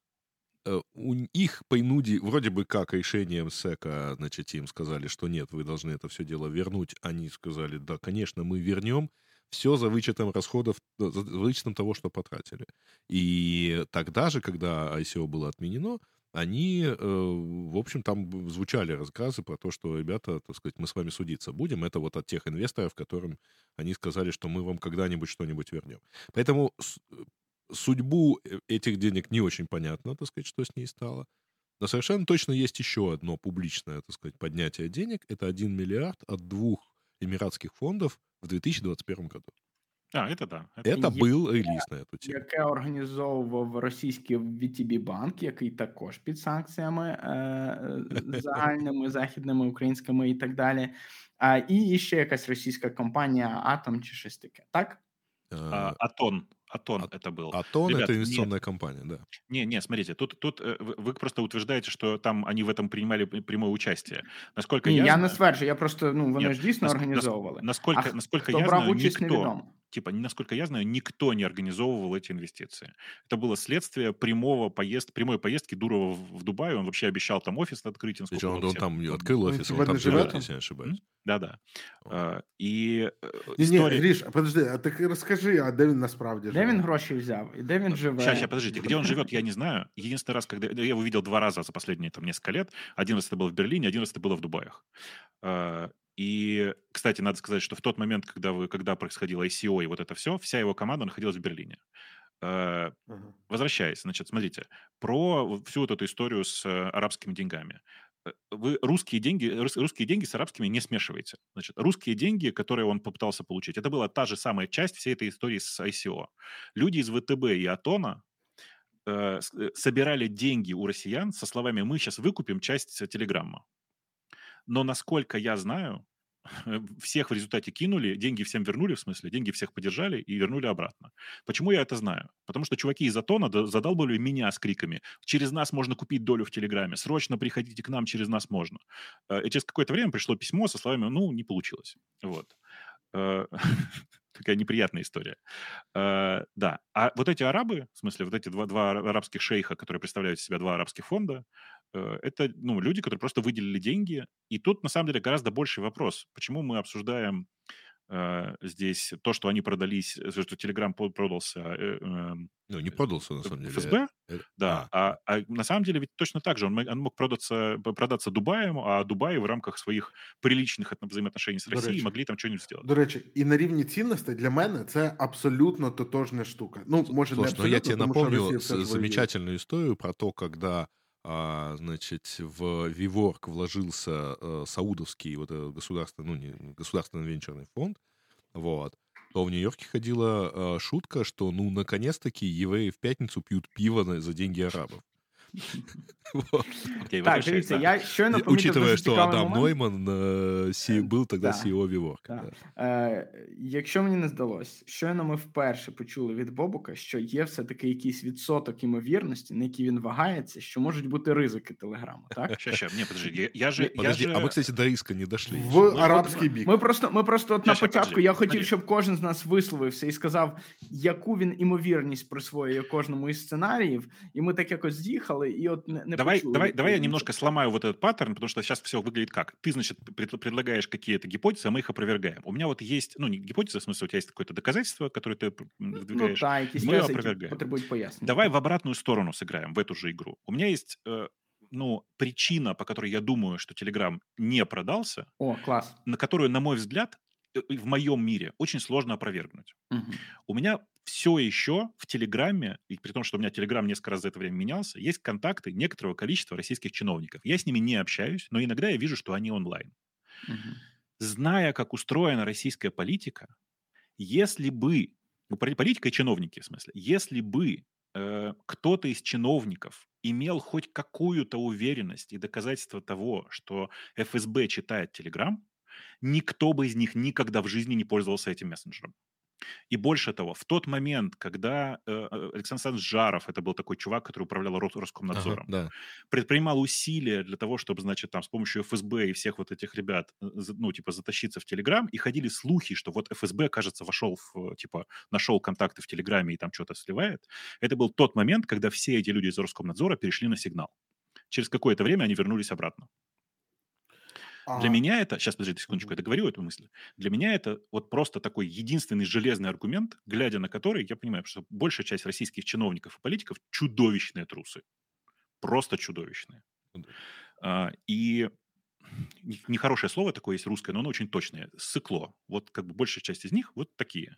э, у их по инуде, вроде бы как решением СЭКа, значит, им сказали, что нет, вы должны это все дело вернуть. Они сказали, да, конечно, мы вернем, все за вычетом расходов, за вычетом того, что потратили. И тогда же, когда ICO было отменено, они, э, в общем, там звучали рассказы про то, что, ребята, так сказать, мы с вами судиться будем. Это вот от тех инвесторов, которым они сказали, что мы вам когда-нибудь что-нибудь вернем. Поэтому э, судьбу э, этих денег не очень понятно, так сказать, что с ней стало. Но совершенно точно есть еще одно публичное, так сказать, поднятие денег. Это 1 миллиард от двух эмиратских фондов в 2021 году. А, это да. Это, это был реліз на эту тему. Яке організовував російський VTB банк, який також під санкціями е, загальними, західними, українськими і так далі. А, І ще якась російська компанія Атом чи щось таке, так? А, Атон. Атон а, это был. Атон Ребят, это инвестиционная нет. компания, да. Не, не, смотрите, тут, тут э, вы просто утверждаете, что там они в этом принимали прямое участие. Насколько Ні, я, я знаю... не стверджую, я просто, ну, вони нет, ж дійсно нас, організовували. Насколько, а насколько я знаю, никто, невідомо типа, насколько я знаю, никто не организовывал эти инвестиции. Это было следствие прямого поезд, прямой поездки Дурова в Дубай. Он вообще обещал там офис открыть. Причем он, он там открыл офис, он, он там живет, если я не ошибаюсь. Да-да. А, і э, Ні, історія... Ні, Ріш, подожди, а ти розкажи, а де він насправді живе? Де він гроші взяв? І де він живе? Сейчас, сейчас, подождите. Где он живет, я не знаю. Единственный раз, когда... Я его видел два раза за последние там несколько лет. Один раз это было в Берлине, один раз это было в Дубаях. и, кстати, надо сказать, что в тот момент, когда, вы, когда происходило ICO и вот это все, вся его команда находилась в Берлине. Uh-huh. Возвращаясь, значит, смотрите, про всю вот эту историю с э, арабскими деньгами. Э, вы русские деньги, русские деньги с арабскими не смешиваете. Значит, русские деньги, которые он попытался получить, это была та же самая часть всей этой истории с ICO. Люди из ВТБ и Атона э, собирали деньги у россиян со словами «мы сейчас выкупим часть Телеграмма». Но насколько я знаю, всех в результате кинули, деньги всем вернули, в смысле, деньги всех поддержали и вернули обратно. Почему я это знаю? Потому что чуваки из Атона задалбали меня с криками «Через нас можно купить долю в Телеграме, срочно приходите к нам, через нас можно». Э, и через какое-то время пришло письмо со словами «Ну, не получилось». Вот. Э, такая неприятная история. Э, да. А вот эти арабы, в смысле, вот эти два, два арабских шейха, которые представляют себя два арабских фонда, это ну, люди, которые просто выделили деньги. И тут, на самом деле, гораздо больший вопрос. Почему мы обсуждаем э, здесь то, что они продались, э, что Telegram продался... Э, э, ну, не продался, на самом деле. ФСБ? Э, да. А. А, а на самом деле ведь точно так же. Он, он мог продаться, продаться Дубаєм, а Дубай в рамках своїх приличних взаємоотношень з Росією речі, могли там щось зробити. До речі, і на рівні цінностей для мене це абсолютно тотожна штука. Ну, може, Слушай, не абсолютно, ну, я тебе напомню замечательную историю про то, когда а, значит, в Виворк вложился э, саудовский вот этот государственный, ну, не государственный венчурный фонд, вот, то в Нью-Йорке ходила э, шутка, что, ну, наконец-таки евреи в пятницу пьют пиво за деньги арабов. Так, дивіться, я щойно помітив Учитывая, що Адам Нойман був тоді CEO Віворка. Якщо мені не здалось, щойно ми вперше почули від Бобука, що є все-таки якийсь відсоток імовірності, на який він вагається, що можуть бути ризики Телеграму, так? Ще, ще, ні, подожди, я же... Подожди, а ми, кстати, до риска не дошли. В арабський бік. Ми просто, ми просто от на початку, я хотів, щоб кожен з нас висловився і сказав, яку він імовірність присвоює кожному із сценаріїв, і ми так якось з'їхали, слышала, и вот не давай, давай, давай я немножко сломаю вот этот паттерн, потому что сейчас все выглядит как. Ты, значит, предлагаешь какие-то гипотезы, а мы их опровергаем. У меня вот есть, ну, не гипотеза, в смысле, у тебя есть какое-то доказательство, которое ты ну выдвигаешь, ну, да, мы его опровергаем. Давай в обратную сторону сыграем, в эту же игру. У меня есть э, ну, причина, по которой я думаю, что Telegram не продался, О, класс. на которую, на мой взгляд, э, в моем мире очень сложно опровергнуть. Угу. У меня все еще в Телеграме, и при том, что у меня Телеграм несколько раз за это время менялся, есть контакты некоторого количества российских чиновников. Я с ними не общаюсь, но иногда я вижу, что они онлайн. Угу. Зная, как устроена российская политика, если бы, ну, политика и чиновники, в смысле, если бы э, кто-то из чиновников имел хоть какую-то уверенность и доказательство того, что ФСБ читает Телеграм, никто бы из них никогда в жизни не пользовался этим мессенджером. И больше того, в тот момент, когда э, э Александр Александрович Жаров, это был такой чувак, который управлял Роскомнадзором, ага, да. предпринимал усилия для того, чтобы, значит, там с помощью ФСБ и всех вот этих ребят, э, ну, типа, затащиться в Телеграм, и ходили слухи, что вот ФСБ, кажется, вошел в, типа, нашел контакты в Телеграме и там что-то сливает. Это был тот момент, когда все эти люди из Роскомнадзора перешли на сигнал. Через какое-то время они вернулись обратно. А... Для меня это, сейчас, подождите секундочку, я договорю эту мысль. Для меня это вот просто такой единственный железный аргумент, глядя на который, я понимаю, что большая часть российских чиновников и политиков чудовищные трусы. Просто чудовищные. А, и нехорошее слово такое есть русское, но оно очень точное. Сыкло. Вот как бы большая часть из них вот такие.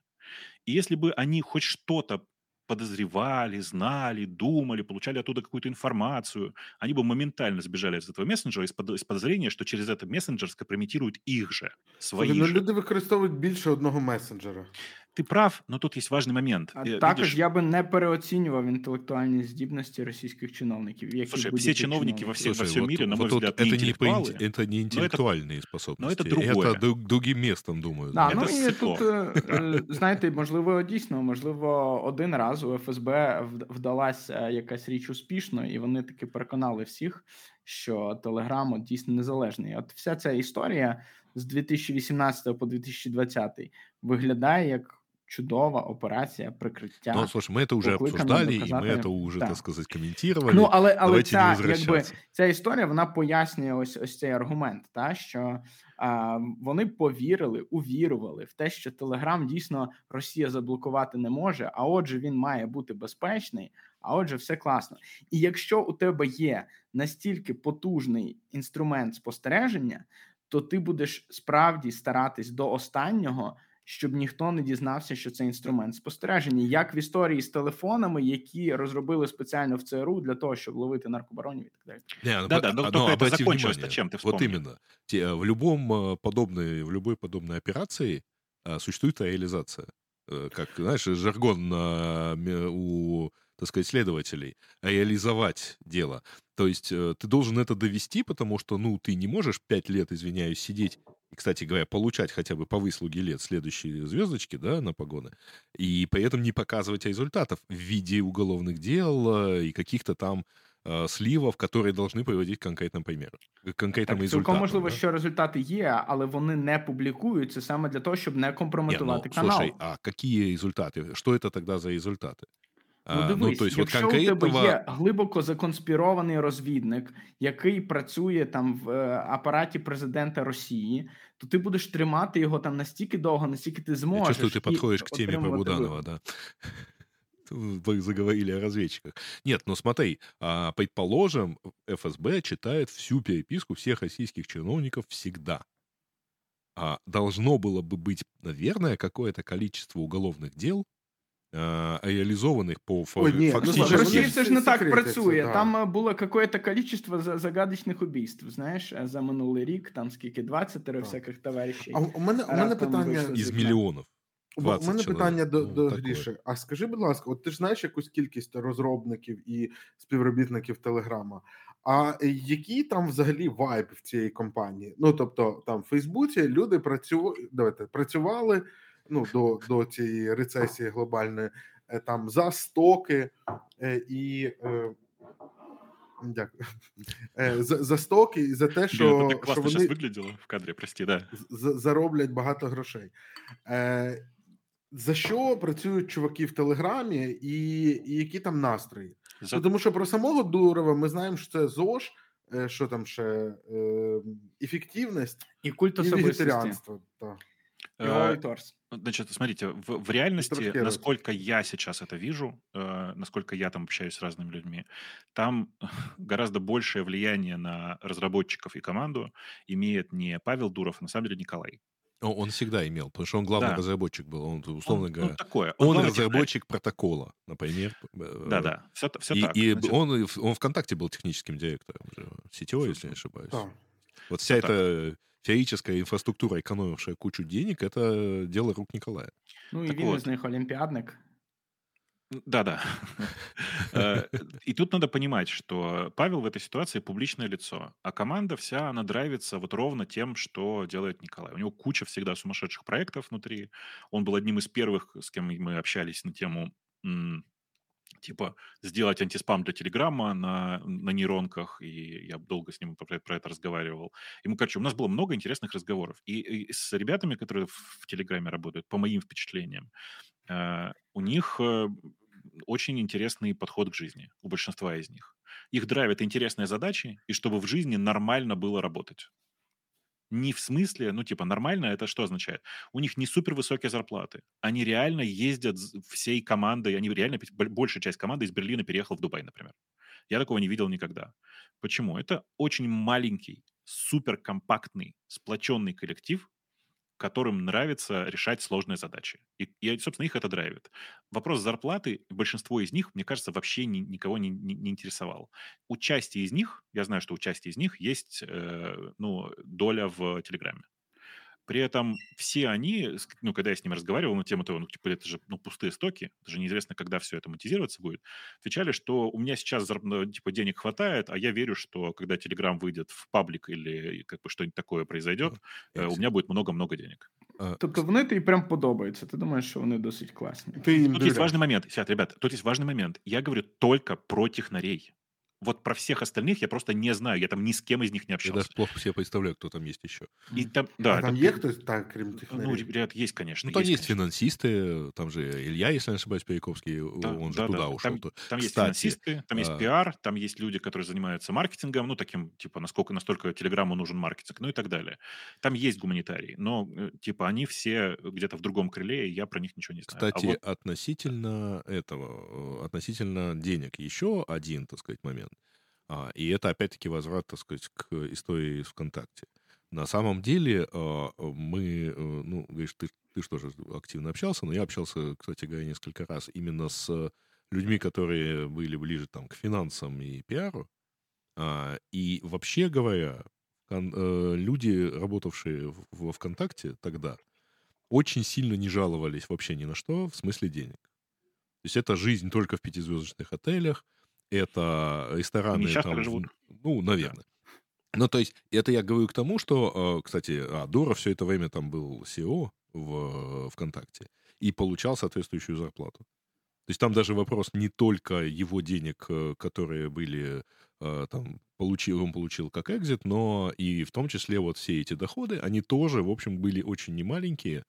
И если бы они хоть что-то подозревали, знали, думали, получали оттуда какую-то информацию, они бы моментально сбежали из этого мессенджера из, под, из подозрения, що через этот мессенджер скомпрометируют их же, свої ну, люди використовують більше одного месенджера. Ти прав, але тут є важний момент. А Видиш... Також я би не переоцінював інтелектуальні здібності російських чиновників. Які Слушай, все чиновники во, все, Слушай, во всем вот, мире, на мой вот взгляд, это не, интеллектуалы. Это не интеллектуальные это, способности. Но это другое. Это другим местом, думаю. Да, ну і тут, знаєте, можливо, дійсно, можливо, один раз у ФСБ вдалася якась річ успішно, і вони таки переконали всіх, що Телеграм дійсно незалежний. От вся ця історія з 2018 по 2020 виглядає як чудова операція прикриття. Ну, слушай, ми это уже обсуждали, і ми це уже, так. так сказати, коментували. Ну, але, але ця, якби, ця історія, вона пояснює ось ось цей аргумент, та, що а, вони повірили, увірували в те, що Телеграм дійсно Росія заблокувати не може, а отже, він має бути безпечний, а отже, все класно. І якщо у тебе є настільки потужний інструмент спостереження, то ти будеш справді старатись до останнього щоб ніхто не дізнався, що це інструмент спостереження, як в історії з телефонами, які розробили спеціально в ЦРУ для того, щоб ловити наркобаронів і так далі. Не, ну, да, да, но, но это закончилось чем ты Вот именно. В любом э, подобной, в любой подобной операции э, существует реализация. Э, как, знаешь, жаргон у так сказать, следователей, реализовать дело. То есть ты должен это довести, потому что, ну, ты не можешь пять лет, извиняюсь, сидеть и, кстати говоря, получать хотя бы по выслуге лет следующие звездочки, да, на погоны, и при этом не показывать результатов в виде уголовных дел э, и каких-то там э, сливов, которые должны приводить к конкретним примерам, к конкретним так, результатам. Цілком можливо, да? що результати є, але вони не публікуються саме для того, щоб не компрометувати Нет, ну, канал. Слушай, а какие результаты? Что это тогда за результаты? Ну, дивись, ну, то есть, якщо вот конкретного... у тебе є глибоко законспірований розвідник, який працює там в е, апараті президента Росії, то ти будеш тримати його там настільки довго, настільки ти зможеш. Я чувствую, ти підходиш к теме про Буданова, да. Вы заговорили о разведчиках. Нет, ну смотри, а, предположим, ФСБ читает всю переписку всех российских чиновников всегда. А должно было бы быть, наверное, какое-то количество уголовных дел, реалізованих по Ой, ні, фактично... Ну, в Росії це ж не так працює. Да. Там було какое-то количество загадочних убійств, знаєш, за минулий рік, там скільки, 20 да. всяких товаришів. А у мене, у мене питання... Із мільйонів. У мене питання до, ну, до Гріші. А скажи, будь ласка, от ти ж знаєш якусь кількість розробників і співробітників Телеграма. А який там взагалі вайб в цій компанії? Ну тобто, там в Фейсбуці люди працю... Давайте, працювали ну, до до цієї рецесії глобальної е, там за стоки е, і. Е, Дякую. За за стоки і за те, що Блин, так що вони вигляділо в кадрі, прості, да. зароблять багато грошей. Е, За що працюють чуваки в Телеграмі, і і які там настрої? За... Тому що про самого Дурова ми знаємо, що це ЗОЖ, що там ще е, ефективність і культ і вегетаріанство. Так. Э, значит, смотрите, в, в реальности, насколько я сейчас это вижу, э, насколько я там общаюсь с разными людьми, там гораздо большее влияние на разработчиков и команду имеет не Павел Дуров, а на самом деле Николай. Он всегда имел, потому что он главный да. разработчик был. Он, условно он, говоря, он такое. Он, он разработчик технарь. протокола, например. Да-да, все, все и, так. И значит. он, он ВКонтакте был техническим директором, сетевой, если не ошибаюсь. Да. Вот вся все эта так феерическая инфраструктура, экономившая кучу денег, это дело рук Николая. Ну и він из них олимпиадник. Да-да. Э, и тут надо понимать, что Павел в этой ситуации публичное лицо, а команда вся, она драйвится вот ровно тем, что делает Николай. У него куча всегда сумасшедших проектов внутри. Он был одним из первых, с кем мы общались на тему типа сделать антиспам для Телеграма на, на нейронках, и я долго с ним про, про это разговаривал. И мы, короче, у нас было много интересных разговоров. И, и с ребятами, которые в, Телеграме работают, по моим впечатлениям, э, у них э, очень интересный подход к жизни, у большинства из них. Их драйвят интересные задачи, и чтобы в жизни нормально было работать не в смысле, ну, типа, нормально, это что означает? У них не супер высокие зарплаты. Они реально ездят всей командой, они реально, большая часть команды из Берлина переехала в Дубай, например. Я такого не видел никогда. Почему? Это очень маленький, супер компактный, сплоченный коллектив, которым нравится решать сложные задачи. И, и собственно, их это драйвит. Вопрос зарплаты, большинство из них, мне кажется, вообще ни, никого не, не, не интересовал. У части из них, я знаю, что у части из них есть э, ну, доля в Телеграме. При этом все они, ну, когда я с ними разговаривал на тему того, ну, типа, это же ну, пустые стоки, это же неизвестно, когда все это монетизироваться будет, отвечали, что у меня сейчас, ну, типа, денег хватает, а я верю, что когда Telegram выйдет в паблик или как бы что-нибудь такое произойдет, э, у меня будет много-много денег. А, тобто вони тобі прям подобаються. Ти думаєш, що вони досить класні. Ты тут есть важный момент. Сядь, ребята, тут есть важный момент. Я говорю только про технарей. Вот про всех остальных я просто не знаю. Я там ни с кем из них не общался. Я даже плохо себе представляю, кто там есть еще. И там, да, а там есть кто так, кроме Ну, ребят, есть, конечно. Ну, там есть, есть финансисты, там же Илья, если не ошибаюсь, Перековский, да, он же да, туда да. ушел. Там, там есть финансисты, там есть а... пиар, там есть люди, которые занимаются маркетингом, ну, таким, типа, насколько настолько Телеграму нужен маркетинг, ну и так далее. Там есть гуманитарии, но, э, типа, они все где-то в другом крыле, и я про них ничего не знаю. А Кстати, а вот... относительно этого, э, относительно денег, еще один, так сказать, момент – а, и это, опять-таки, возврат, так сказать, к истории ВКонтакте. На самом деле а, мы, э, ну, говоришь, ты, ты что же активно общался, но я общался, кстати говоря, несколько раз именно с людьми, которые были ближе там к финансам и пиару. А, и вообще говоря, э, люди, работавшие во ВКонтакте тогда, очень сильно не жаловались вообще ни на что в смысле денег. То есть это жизнь только в пятизвездочных отелях, это рестораны... там, живут. Ну, наверное. Да. Ну, то есть, это я говорю к тому, что, э, кстати, а, Дора все это время там был SEO в ВКонтакте и получал соответствующую зарплату. То есть там даже вопрос не только его денег, э, которые были э, там, получил, он получил как экзит, но и в том числе вот все эти доходы, они тоже, в общем, были очень немаленькие,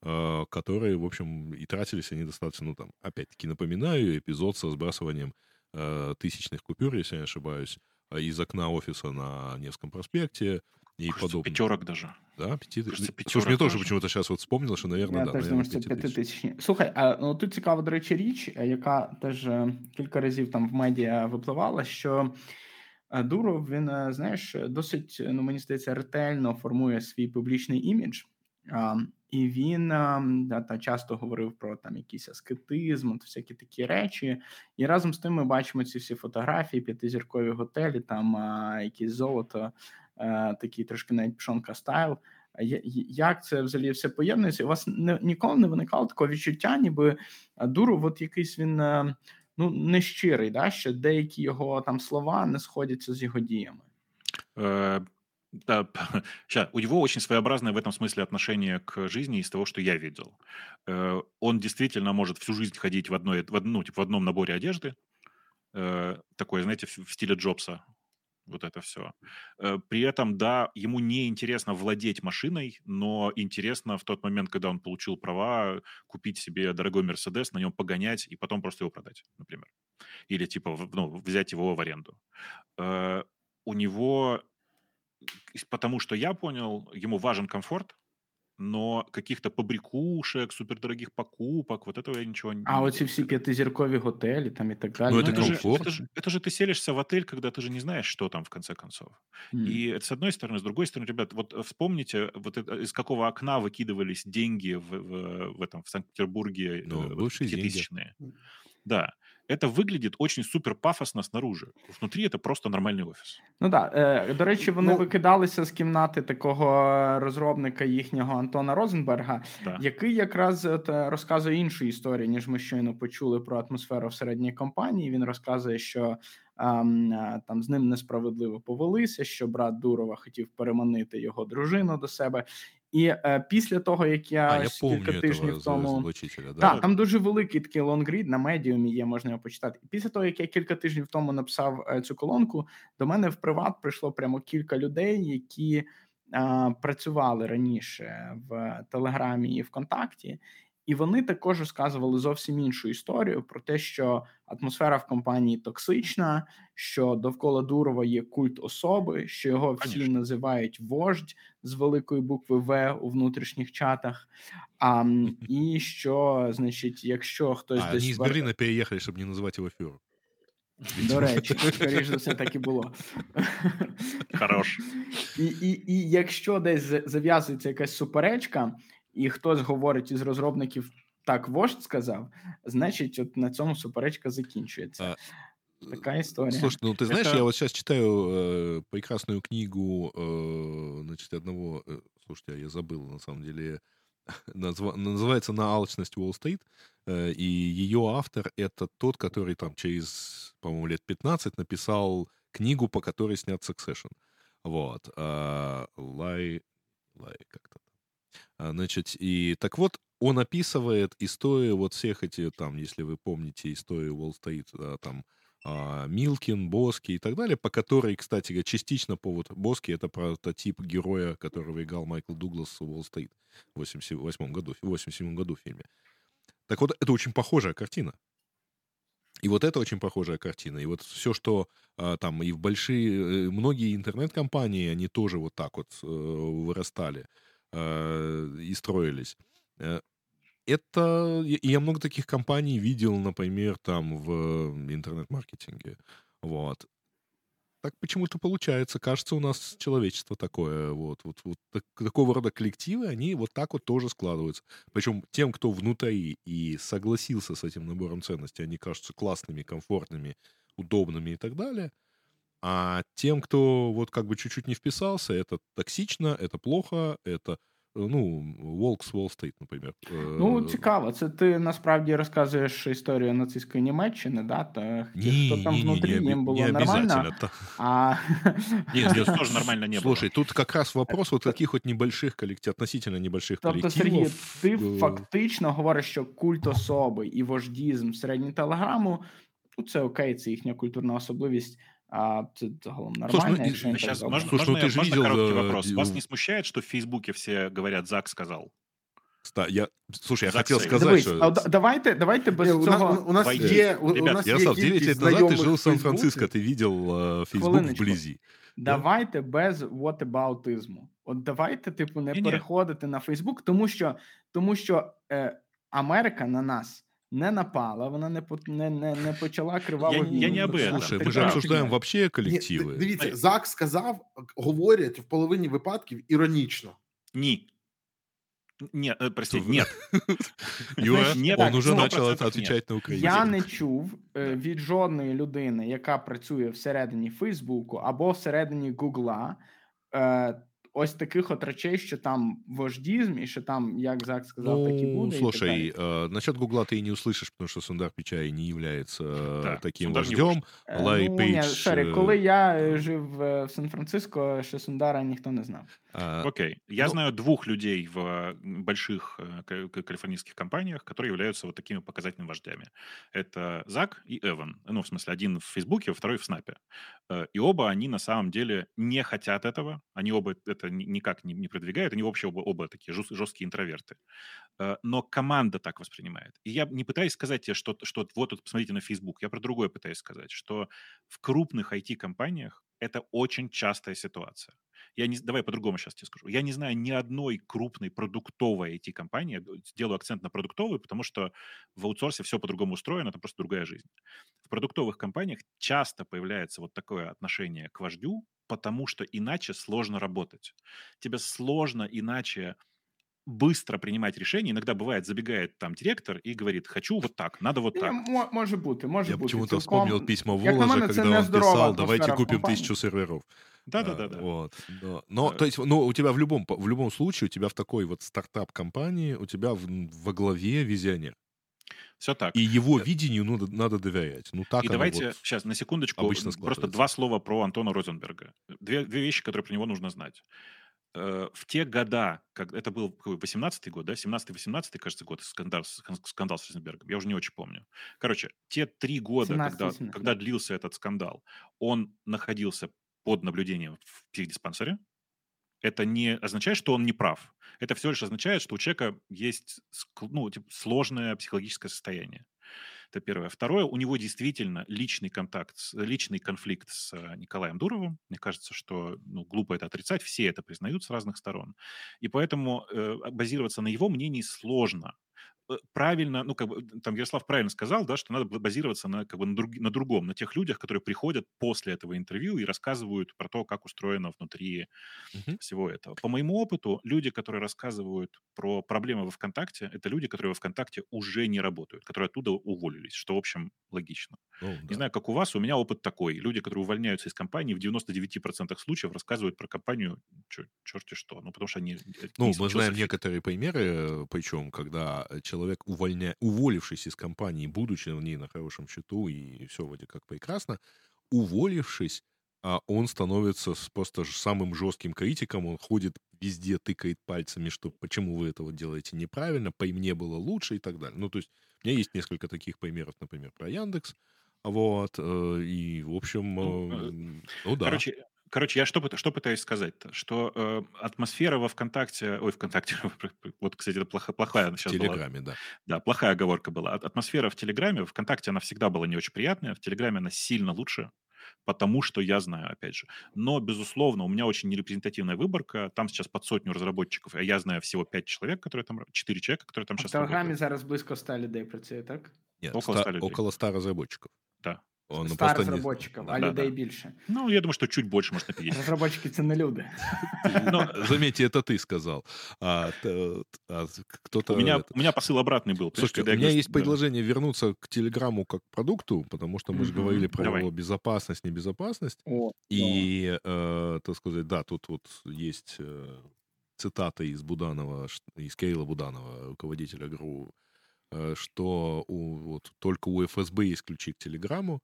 которые, в общем, и тратились они достаточно, ну, там, опять-таки, напоминаю, эпизод со сбрасыванием э, тысячных купюр, если я не ошибаюсь, из окна офиса на Невском проспекте и Кажется, подобное. пятерок даже. Да, пяти... Кажется, Слушай, мне теж почему-то зараз от вспомнил, що, наверное, Я да, теж думаю, що це п'ятитисячні. Слухай, а ну, тут цікава, до речі, річ, яка теж кілька разів там в медіа випливала, що Дуров, він, знаєш, досить, ну мені здається, ретельно формує свій публічний імідж. І він та, часто говорив про там якийсь аскетизм, всякі такі речі. І разом з тим ми бачимо ці всі фотографії, п'ятизіркові готелі, там якісь золото, е, такий трошки навіть пшонка стайл. Як це взагалі все поєднується? У вас ніколи не виникало такого відчуття, ніби Дуров, от якийсь він е, ну нещирий, да? що деякі його там слова не сходяться з його діями. Е, да, ща, у него очень своеобразное в этом смысле отношение к жизни из того, что я видел. Э, он действительно может всю жизнь ходить в, одной, в, ну, типа, в одном наборе одежды, э, такой, знаете, в, в стиле Джобса, вот это все. Э, при этом, да, ему не интересно владеть машиной, но интересно в тот момент, когда он получил права, купить себе дорогой Мерседес, на нем погонять и потом просто его продать, например. Или типа ну, взять его в аренду. У него потому что я понял, ему важен комфорт, но каких-то побрякушек, супердорогих покупок, вот этого я ничего не А оці всі п'ятизіркові готелі там и так далее. Ну, это, это, же, это, же, это же ты селишься в отель, когда ты же не знаешь, что там в конце концов. Mm. И это с одной стороны, с другой стороны, ребят, вот вспомните, вот это, из какого окна выкидывались деньги в, в, в этом в Санкт-Петербурге, ну, э, бывшие тысячные. Да. Это выглядит очень супер пафосно снаружи. Внутрі це просто нормальний офіс. Ну так. Е, До речі, вони ну, викидалися з кімнати такого розробника їхнього Антона Розенберга, да. який якраз от, е, розказує іншу історію, ніж ми щойно почули про атмосферу в середній компанії. Він розказує, що ем, е, там з ним несправедливо повелися, що брат Дурова хотів переманити його дружину до себе. І е, після того, як я, а, я кілька тижнів тому да? Так, там дуже великий такий лонгрід на медіумі є, можна його почитати. І після того, як я кілька тижнів тому написав е, цю колонку, до мене в приват прийшло прямо кілька людей, які е, працювали раніше в Телеграмі і ВКонтакті, і вони також розказували зовсім іншу історію про те, що атмосфера в компанії токсична, що довкола Дурова є культ особи, що його всі Конечно. називають вождь з великої букви В у внутрішніх чатах. А, І що, значить, якщо хтось а, десь... Вони з Берліна переїхали, щоб не називати його фюрер. До речі, скоріш за все, так і було. Хорош. І і, і якщо десь зав'язується якась суперечка, і хтось говорить із розробників, так вождь сказав, значить, от на цьому суперечка закінчується. Такая история. Слушай, ну ты знаешь, Это... я вот сейчас читаю э, прекрасную книгу, э, значит, одного, э, слушайте, я забыл, на самом деле, назва... называется «На алчность Уолл-стрит», э, и ее автор — это тот, который там через, по-моему, лет 15 написал книгу, по которой снят «Succession». Вот. Э, Лай... Лай как-то а, значит, и так вот, он описывает историю вот всех этих, там, если вы помните историю Уолл-стрит, да, там, а, Милкин, Боски и так далее, по которой, кстати, частично повод Боски — это прототип героя, которого играл Майкл Дуглас в Уолл-стрит в 88 году, в 87 году в фильме. Так вот, это очень похожая картина. И вот это очень похожая картина. И вот все, что а, там и в большие... Э, многие интернет-компании, они тоже вот так вот э, вырастали. Э, и строились. Э, это... Я много таких компаний видел, например, там в интернет-маркетинге. Вот. Так почему-то получается. Кажется, у нас человечество такое. Вот, вот, вот так, такого рода коллективы, они вот так вот тоже складываются. Причем тем, кто внутри и согласился с этим набором ценностей, они кажутся классными, комфортными, удобными и так далее. А тем, кто вот как бы чуть-чуть не вписался, это токсично, это плохо, это ну, Волк Wall Street, наприклад. Ну, цікаво. Це ти насправді розказуєш історію нацистської Німеччини, да? Та не, хто там не, внутрі, не, їм было нормально. А... Нет, здесь тоже нормально не было. Слушай, тут как раз вопрос вот таких вот небольших коллективов, относительно небольших тобто, коллективов. Сергій, ти фактично говориш, що культ особи і вождізм в середній телеграму, ну, це окей, це їхня культурна особливість, а це загалом нормально. Слушай, ну, сейчас, можно, Слушай, можно, ну, ты можно видел, короткий э, вопрос? Вас не смущает, что в Фейсбуке все говорят «Зак сказал»? Я, слушай, я хотел сказать, Дивись, что... давайте, давайте без у цього... У, у нас є, у, Ребят, у нас Ярослав, 9 лет назад ты жил в Сан-Франциско, ты видел uh, Facebook вблизі. Давайте да? без whataboutism. От давайте, типу, не Ні, переходити на Фейсбук, тому що, тому що е, Америка на нас не напала, вона не не, не, не почала криваво Я, я не об этом. Слушай, ми ж обсуждаємо вообще колективи. Дивіться, Зак сказав, говорять в половині випадків іронічно. Ні. Нет, э, прости, нет. Юра, нет, он уже почав відповідати на українську. Я не чув е, від жодної людини, яка працює всередині Фейсбуку або всередині Гугла, е, ось таких от речей, що там вождізм, і що там, як Зак сказав, ну, так і буде. Слушай, и э, насчет Гугла ты и не услышишь, потому что Сундар Пичай не является да, таким Сундар вождем. Лай ну, Пейдж... Ні, сорі, коли я жив в Сан-Франциско, ще Сундара ніхто не знав. А, Окей. Я ну, знаю двух людей в больших калифорнийских компаниях, которые являются вот такими показательными вождями. Это Зак и Эван. Ну, в смысле, один в Фейсбуке, второй в Снапе. Э, и оба они на самом деле не хотят этого. Они оба это никак не, не продвигают. Они вообще оба, оба такие жесткие интроверты. Э, но команда так воспринимает. И я не пытаюсь сказать тебе, что, что вот тут посмотрите на Facebook. Я про другое пытаюсь сказать, что в крупных IT-компаниях это очень частая ситуация. Я не, давай по-другому сейчас тебе скажу. Я не знаю ни одной крупной продуктовой IT-компании, делаю акцент на продуктовую, потому что в аутсорсе все по-другому устроено, это просто другая жизнь. В продуктовых компаниях часто появляется вот такое отношение к вождю, потому что иначе сложно работать. Тебе сложно иначе быстро принимать решения. Иногда бывает, забегает там директор и говорит, хочу вот так, надо вот так. Не, може бути, може Я бути. почему-то вспомнил письма Воложа, когда он писал, давайте купим тысячу серверов. Да-да-да. А, вот. Но, но а, то есть, ну, у тебя в любом, в любом случае, у тебя в такой вот стартап-компании, у тебя в, во главе визионер. Все так. И его э, видению надо, надо доверять. Ну, так и давайте вот сейчас на секундочку просто два слова про Антона Розенберга. Две, две вещи, которые про него нужно знать. Э, в те года, как это был 18-й год, да, 17-18, кажется, год, скандал, скандал с Розенбергом, я уже не очень помню. Короче, те три года, когда, когда длился этот скандал, он находился под наблюдением в психдиспансере, это не означает, что он не прав. Это все лишь означает, что у человека есть ну, типа, сложное психологическое состояние. Это первое. Второе, у него действительно личный контакт, личный конфликт с э, Николаем Дуровым. Мне кажется, что ну, глупо это отрицать, все это признают с разных сторон. И поэтому э, базироваться на его мнении сложно. Э, правильно, ну, как бы, там Ярослав правильно сказал, да, что надо базироваться на, как бы, на, друг, на другом, на тех людях, которые приходят после этого интервью и рассказывают про то, как устроено внутри uh-huh. всего этого. По моему опыту, люди, которые рассказывают про проблемы во ВКонтакте, это люди, которые во ВКонтакте уже не работают, которые оттуда уволились, что, в общем, логично. Oh, да. Не знаю, как у вас, у меня опыт такой. Люди, которые увольняются из компании, в 99% случаев рассказывают про компанию чер- черти что. Ну, потому что они... Э, ну, мы знаем некоторые примеры, причем, когда человек, увольня... уволившись из компании, будучи в ней на хорошем счету, и все вроде как прекрасно, уволившись, а он становится просто самым жестким критиком, он ходит везде, тыкает пальцами, что почему вы этого делаете неправильно, по мне было лучше и так далее. Ну, то есть у меня есть несколько таких примеров, например, про Яндекс, вот, э, и, в общем, ну, э, э, ну да. Короче, Короче, я что, что пытаюсь сказать-то? Что э, атмосфера во ВКонтакте... Ой, ВКонтакте, вот, кстати, это плохая, плохая сейчас В Телеграме, была. да. Да, плохая оговорка была. Атмосфера в Телеграме, ВКонтакте она всегда была не очень приятная, в Телеграме она сильно лучше, потому что я знаю, опять же. Но, безусловно, у меня очень нерепрезентативная выборка. Там сейчас под сотню разработчиков, а я знаю всего пять человек, которые там... Четыре человека, которые там а сейчас в Телеграмі работают. зараз близько 100 людей працює, так? Нет, около 100, 100 людей. Около 100 разработчиков. Да. Он 100 просто разработчиков, не... а да, людей да. більше. Ну, я думаю, что чуть больше, может, на 50. Разработчики — це не люди. Но, заметьте, это ты сказал. А, а кто-то... У меня, у меня посыл обратный был. Слушайте, у меня говорю, есть да. предложение вернуться к Телеграмму как к продукту, потому что мы же говорили про Давай. его безопасность, небезопасность. О, и, э, так сказать, да, тут вот есть э, цитата из Буданова, из Кейла Буданова, руководителя ГРУ, э, что у, вот, только у ФСБ есть ключи к Телеграмму,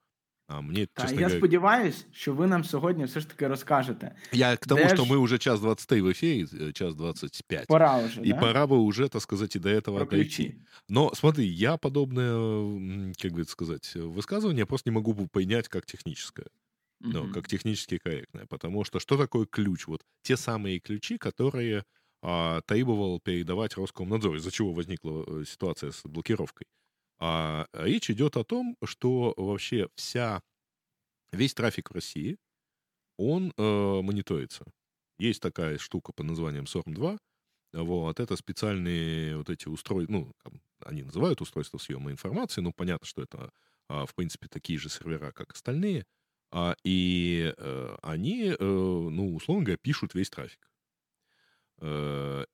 а Та, чесно Я говоря... сподіваюся, що ви нам сьогодні все ж таки розкажете. Я к тому, что ж... мы уже час 23 в эфире, час 25. Пора уже, И да? пора бы уже, так сказать, и до этого Про дойти. Но смотри, я подобное, как бы сказать, высказывание просто не могу понять как техническое. Ну, как технически корректное. Потому что что такое ключ? Вот те самые ключи, которые а, требовал передавать Роскомнадзор, из-за чего возникла э, ситуация с блокировкой. А речь идет о том, что вообще вся, весь трафик в России, он э, мониторится. Есть такая штука под названием SORM-2. Вот, это специальные вот эти устройства, ну, они называют устройства съема информации, но понятно, что это, а, в принципе, такие же сервера, как остальные. А, и э, они, э, ну, условно говоря, пишут весь трафик. Э,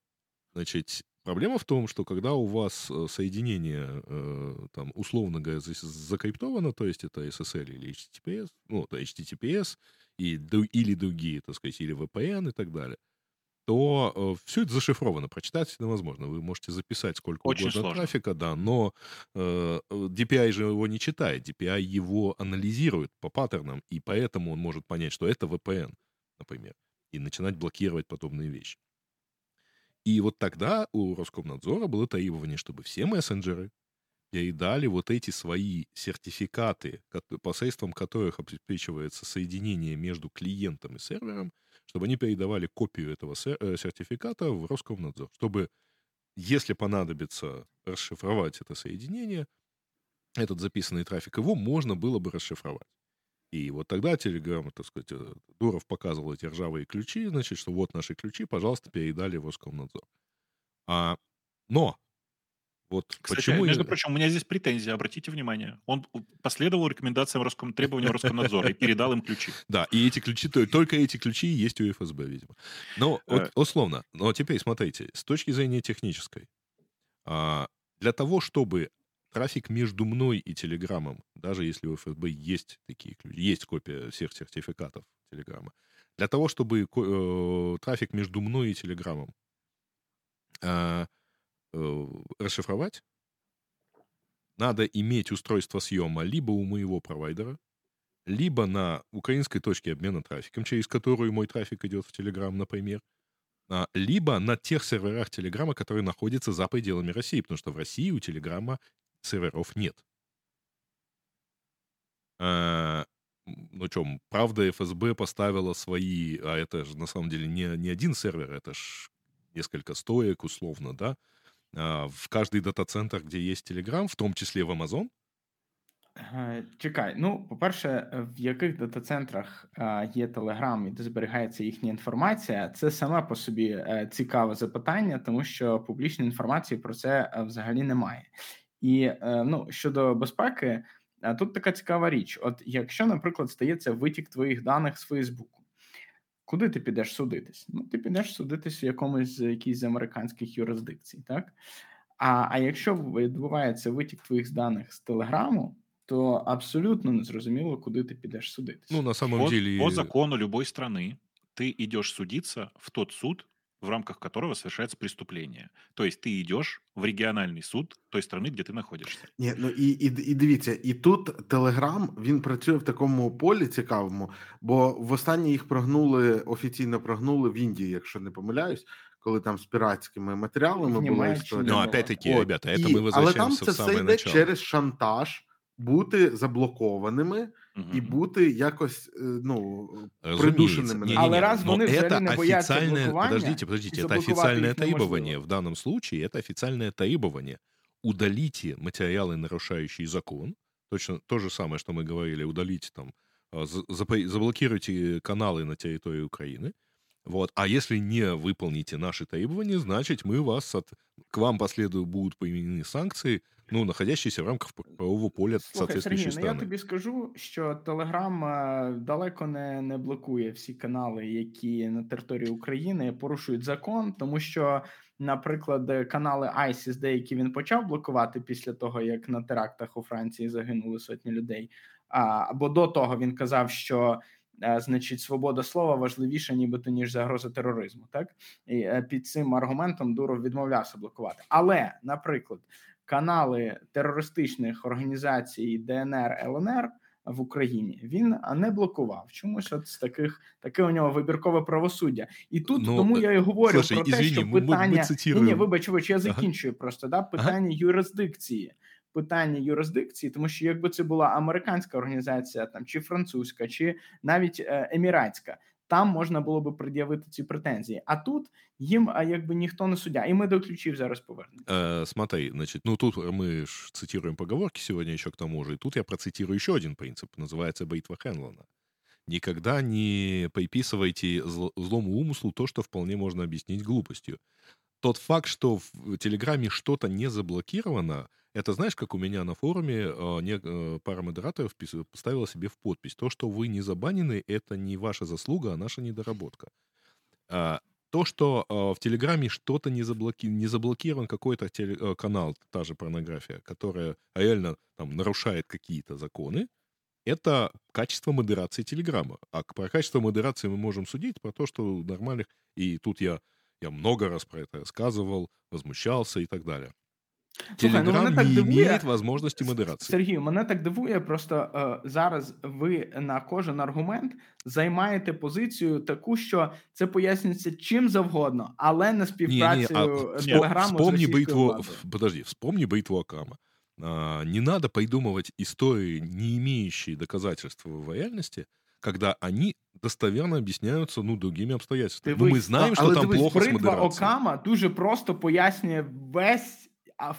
значит, Проблема в том, что когда у вас э, соединение, э, там, условно говоря, закриптовано, то есть это SSL или HTTPS, ну, это HTTPS и, или другие, так сказать, или VPN и так далее, то э, все это зашифровано, прочитать это невозможно. Вы можете записать сколько Очень угодно сложно. трафика, да, но э, DPI же его не читает, DPI его анализирует по паттернам, и поэтому он может понять, что это VPN, например, и начинать блокировать подобные вещи. И вот тогда у Роскомнадзора было требование, чтобы все мессенджеры передали вот эти свои сертификаты, посредством которых обеспечивается соединение между клиентом и сервером, чтобы они передавали копию этого э, сертификата в Роскомнадзор, чтобы, если понадобится расшифровать это соединение, этот записанный трафик, его можно было бы расшифровать. И вот тогда Telegram, так сказать, э, Дуров показывал эти ржавые ключи, значит, что вот наши ключи, пожалуйста, передали в Роскомнадзор. А, но вот Кстати, почему... между прочим, у меня здесь претензия, обратите внимание. Он последовал рекомендациям Роском... требованиям Роскомнадзора и передал им ключи. Да, и эти ключи, только эти ключи есть у ФСБ, видимо. Но вот, э. условно, но теперь смотрите, с точки зрения технической, а, для того, чтобы трафик между мной и Телеграмом, даже если у ФСБ есть такие ключи, есть копия всех сертификатов Телеграма, для того, чтобы э, трафик между мной и Телеграмом э, э, расшифровать, надо иметь устройство съема либо у моего провайдера, либо на украинской точке обмена трафиком, через которую мой трафик идет в Телеграм, например, а, либо на тех серверах Телеграма, которые находятся за пределами России, потому что в России у Телеграма серверов нет. А, ну чем, правда, ФСБ поставила свои, а это же на самом деле не, не один сервер, это ж несколько стоек условно, да, а, в каждый дата-центр, где есть Telegram, в том числе в Amazon. Чекай, ну, по-перше, в яких дата-центрах є Telegram і де зберігається їхня інформація, це саме по собі е, цікаве запитання, тому що публічної інформації про це е, взагалі немає. І е, ну, щодо безпеки, е, тут така цікава річ: от якщо, наприклад, стається витік твоїх даних з Фейсбуку, куди ти підеш судитись? Ну, ти підеш судитись в якомусь з якійсь з американських юрисдикцій, так? А а якщо відбувається витік твоїх даних з Телеграму, то абсолютно незрозуміло, куди ти підеш судитись. Ну, на самом по, деле... По закону любой страны ты идешь судиться в тот суд, в рамках которого совершается преступление. То есть ты идешь в регіональний суд той страни, де ти знаходишся. Ні, ну і, і, і дивіться, і тут Телеграм він працює в такому полі цікавому, бо в останнє їх прогнули офіційно прогнули в Індії, якщо не помиляюсь. Коли там з піратськими матеріалами була історія. Ну, опять-таки, ребята, это і, ми Але там це все йде начало. через шантаж, бути заблокованими угу. і бути якось ну придушеними. Не, Але раз вони это не боятся Подождите, подождите, это официальное требование в данном случае, это официальное требование. Удалите материалы, нарушающие закон. Точно то же самое, что мы говорили, удалите там, а, заблокируйте каналы на территории Украины. Вот. А если не выполните наши требования, значит, мы вас от... к вам последуют будут применены санкции, ну, находящиеся в рамках правового поля соответствующей Сергій, ну, Я тобі скажу, що Телеграм е, далеко не не блокує всі канали, які на території України порушують закон, тому що, наприклад, канали ISIS, деякі він почав блокувати після того, як на терактах у Франції загинули сотні людей. А, Або до того він казав, що. Е, значить, свобода слова важливіша, нібито ніж загроза тероризму, так і е, під цим аргументом Дуров відмовлявся блокувати. Але, наприклад, канали терористичних організацій ДНР ЛНР в Україні він не блокував. Чомусь от з таких таке у нього вибіркове правосуддя, і тут ну, тому я і говорю слушай, про те, извини, що питання ми, ми ні, ні, вибач, вибач, я закінчую ага. просто да питання ага. юрисдикції. Питання юрисдикції, тому що якби це була американська організація, там чи французька, чи навіть е, еміратська, там можна було би пред'явити ці претензії. А тут їм а якби ніхто не суддя. І ми до ключів зараз повернемся. Э, смотри, значит, ну тут мы ж цитируем поговорки сегодня еще к тому же, и тут я процитирую еще один принцип, называется «Битва Хенлона». Никогда не приписывайте злому умыслу то, что вполне можно объяснить глупостью. Тот факт, что в Телеграме что-то не заблокировано, это знаешь, как у меня на форуме э, не, э, пара модераторов поставила себе в подпись. То, что вы не забанены, это не ваша заслуга, а наша недоработка. А, то, что э, в Телеграме что-то не, заблоки... не заблокирован какой-то теле... Канал, та же порнография, которая реально там нарушает какие-то законы, это качество модерации Телеграма. А про качество модерации мы можем судить про то, что нормальных... И тут я, я много раз про это рассказывал, возмущался и так далее. Слухай, ну мене так не дивує, имеет возможности модерації. Сергію, мене так дивує, просто е, зараз ви на кожен аргумент займаєте позицію таку, що це пояснюється чим завгодно, але не співпрацею Телеграму вспомни битву, Подожди, вспомни битву Акама. А, не надо придумывать истории, не имеющие доказательства в реальности, когда они достоверно объясняются ну, другими обстоятельствами. Дивись, ну, мы знаем, что там плохо с модерацией. Окама дуже просто пояснює весь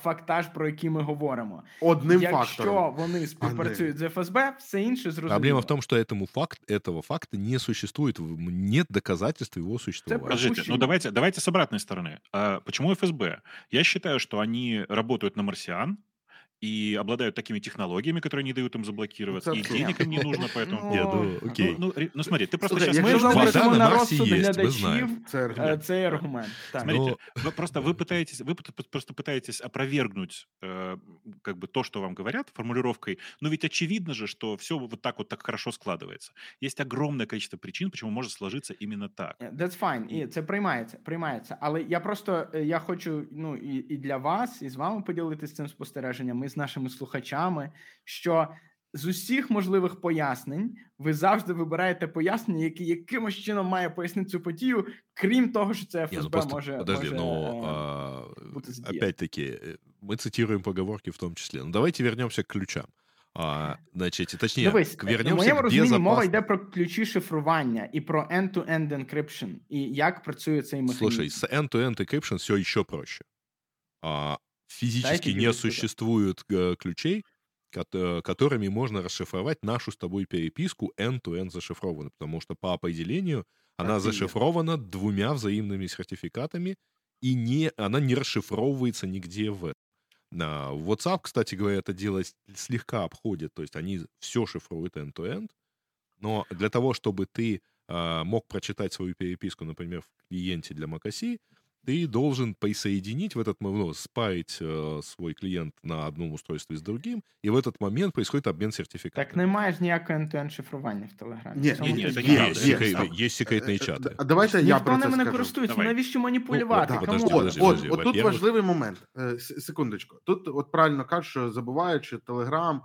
фактаж, про який ми говоримо. Одним Якщо фактором. вони співпрацюють з ФСБ, все інше зрозуміло. Проблема в том, что этому факт, этого факта не существует, нет доказательств его существования. Подождите, ну давайте, давайте с обратной стороны. А почему ФСБ? Я считаю, что они работают на марсиан, и обладают такими технологиями, которые не дают им заблокироваться, и денег им не нужно, поэтому... Нет, ну, окей. Ну, ну, ну смотри, ты просто сейчас... Мы залишимо на розсуд глядачів цей аргумент. Смотрите, вы просто вы пытаетесь, вы просто пытаетесь опровергнуть как бы то, что вам говорят формулировкой, но ведь очевидно же, что все вот так вот так хорошо складывается. Есть огромное количество причин, почему может сложиться именно так. That's fine, і це приймається, приймається. Але я просто, я хочу, ну, і, і для вас, і з вами поділитися цим спостереженням, і з нашими слухачами, що з усіх можливих пояснень ви завжди вибираєте пояснення, яке якимось чином має пояснити цю подію, крім того, що це ФСБ ну, просто, може, подожди, може но, а, опять-таки, мы цитируем поговорки в том числе. Ну, давайте вернемся к ключам. А, значить, точніше, Дивись, вернемся в моєму розумінні безопас... мова йде про ключі шифрування і про end-to-end encryption, і як працює цей механізм. Слушай, с end-to-end encryption все еще проще. А, физически не существует э, ключей, э, которыми можно расшифровать нашу с тобой переписку end-to-end зашифрованную, потому что по определению она зашифрована двумя взаимными сертификатами, и не, она не расшифровывается нигде в на WhatsApp, кстати говоря, это дело слегка обходит, то есть они все шифруют end-to-end, но для того, чтобы ты э, мог прочитать свою переписку, например, в клиенте для macOS, ты должен присоединить в этот момент, ну, спаять э, свой клиент на одном устройстве с другим, и в этот момент происходит обмен сертификатом. Так немає ж ніякого end-to-end шифрування в Телеграмі. Ні, ні, ні, є, є, є секретні чати. Давайте я про це ними не користуються, навіщо маніпулювати? Ну, подожди, подожди, от, подожди, от, тут важливий момент. Е, секундочку. Тут от правильно кажуть, що забуваючи Телеграм,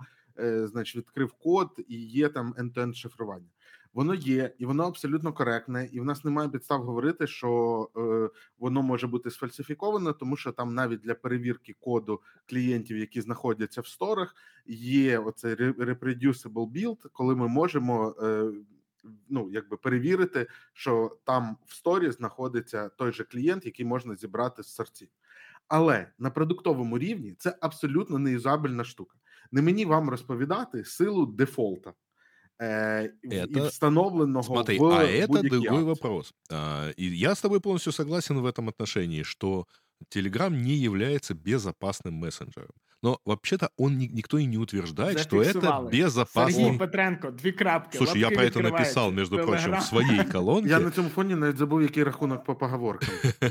значить, відкрив код і є там end-to-end шифрування. Воно є, і воно абсолютно коректне, і в нас немає підстав говорити, що е, воно може бути сфальсифіковане, тому що там навіть для перевірки коду клієнтів, які знаходяться в сторах, є оцей reproducible build, коли ми можемо е, ну якби перевірити, що там в сторі знаходиться той же клієнт, який можна зібрати з сорців. Але на продуктовому рівні це абсолютно неюзабельна штука. Не мені вам розповідати силу дефолта. э, это... встановленного Смотри, в а это другой вопрос. А, и я с тобой полностью согласен в этом отношении, что Telegram не является безопасным мессенджером. Но вообще-то он никто и не утверждает, что это безопасный... Сергій Петренко, дві крапки. Слушай, я про это написал, между прочим, в своей колонке. Я на цьому фоні навіть забув, який рахунок по поговоркам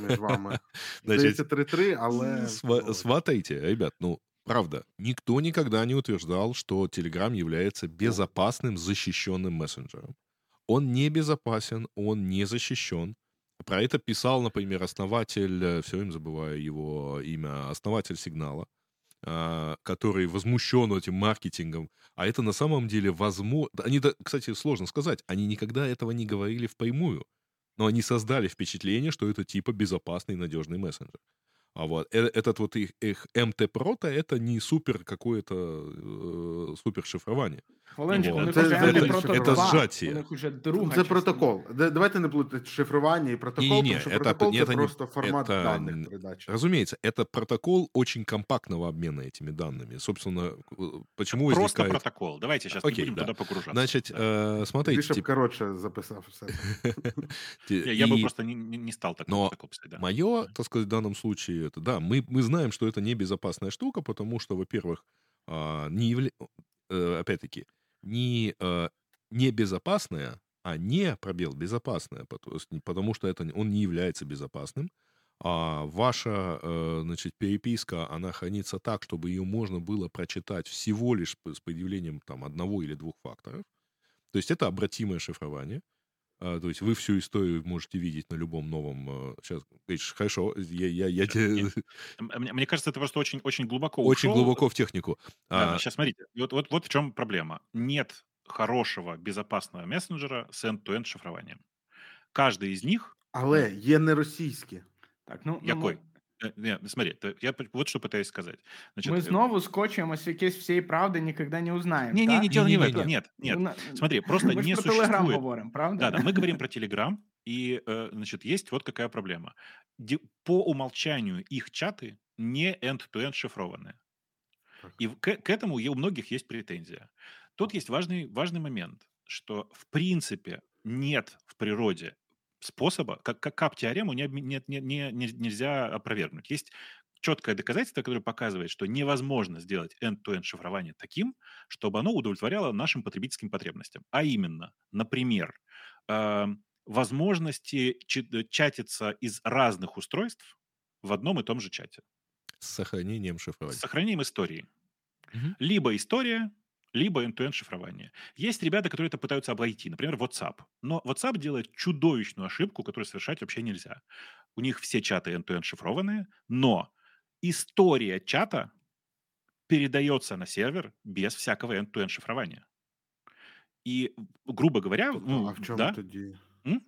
між вами. Здається, 3-3, але... Смотрите, ребят, ну, Правда, никто никогда не утверждал, что Telegram является безопасным, защищенным мессенджером. Он не безопасен, он не защищен. Про это писал, например, основатель, э, все время забываю его имя, основатель сигнала, а, который возмущен этим маркетингом. А это на самом деле возможно... Они, кстати, сложно сказать, они никогда этого не говорили впрямую, но они создали впечатление, что это типа безопасный и надежный мессенджер. А вот э, этот вот их, их МТ-прота это не супер какое-то э, супер шифрование. Хвилиночку, вот. це, це, це, це зжаття. Це протокол. Давайте не плутати шифрування і протокол, не, не, потому что это, протокол это, это просто формат это, данных передачи. Разумеется, это протокол очень компактного обмена этими данными. Собственно, почему Просто возникает... протокол. Давайте сейчас Окей, не будем да. туда погружаться. Значит, да. э, смотрите... Ты, тип... короче, записав все. Я бы просто не стал такой протокол писать. Мое, так сказать, в данном случае, это да, мы, мы знаем, что это небезопасная штука, потому что, во-первых, а, не явля... Э, опять-таки, не, э, небезопасная, а не пробел безопасное, потому что это, он не является безопасным, а ваша, э, значит, переписка, она хранится так, чтобы ее можно было прочитать всего лишь с появлением там одного или двух факторов. То есть это обратимое шифрование. А, то есть вы всю историю можете видеть на любом новом... Сейчас, э, видишь, хорошо, я... я, я тебе... мне, мне кажется, это просто очень, очень глубоко Очень ушел. глубоко в технику. Да, а... Сейчас смотрите, вот, вот, вот в чем проблема. Нет хорошего, безопасного мессенджера с end-to-end шифрованием. Каждый из них... Але є не російські. Так, ну, Якой? Ну, Э, не, смотри, я вот что пытаюсь сказать. Значит, Мы э, снова скотчимся якесь всей правды никогда не узнаем. Не, не, не, дело не в этом. Нет, нет. Ну, смотри, просто мы не про существует. Телеграм говорим, правда? Да, да, мы говорим про Телеграм, и, э, значит, есть вот какая проблема. По умолчанию их чаты не end-to-end шифрованные. И к, к этому у многих есть претензия. Тут есть важный, важный момент, что в принципе нет в природе способа, как, как кап-теорему не, не, не, не, нельзя опровергнуть. Есть четкое доказательство, которое показывает, что невозможно сделать end-to-end шифрование таким, чтобы оно удовлетворяло нашим потребительским потребностям. А именно, например, э, возможности чатиться из разных устройств в одном и том же чате. С сохранением шифрования. С сохранением истории. Угу. Либо история, либо end-to-end шифрование. Есть ребята, которые это пытаются обойти, например, WhatsApp. Но WhatsApp делает чудовищную ошибку, которую совершать вообще нельзя. У них все чаты end-to-end шифрованные, но история чата передается на сервер без всякого end-to-end шифрования. И, грубо говоря... Ну, а в чем да? тоді? М?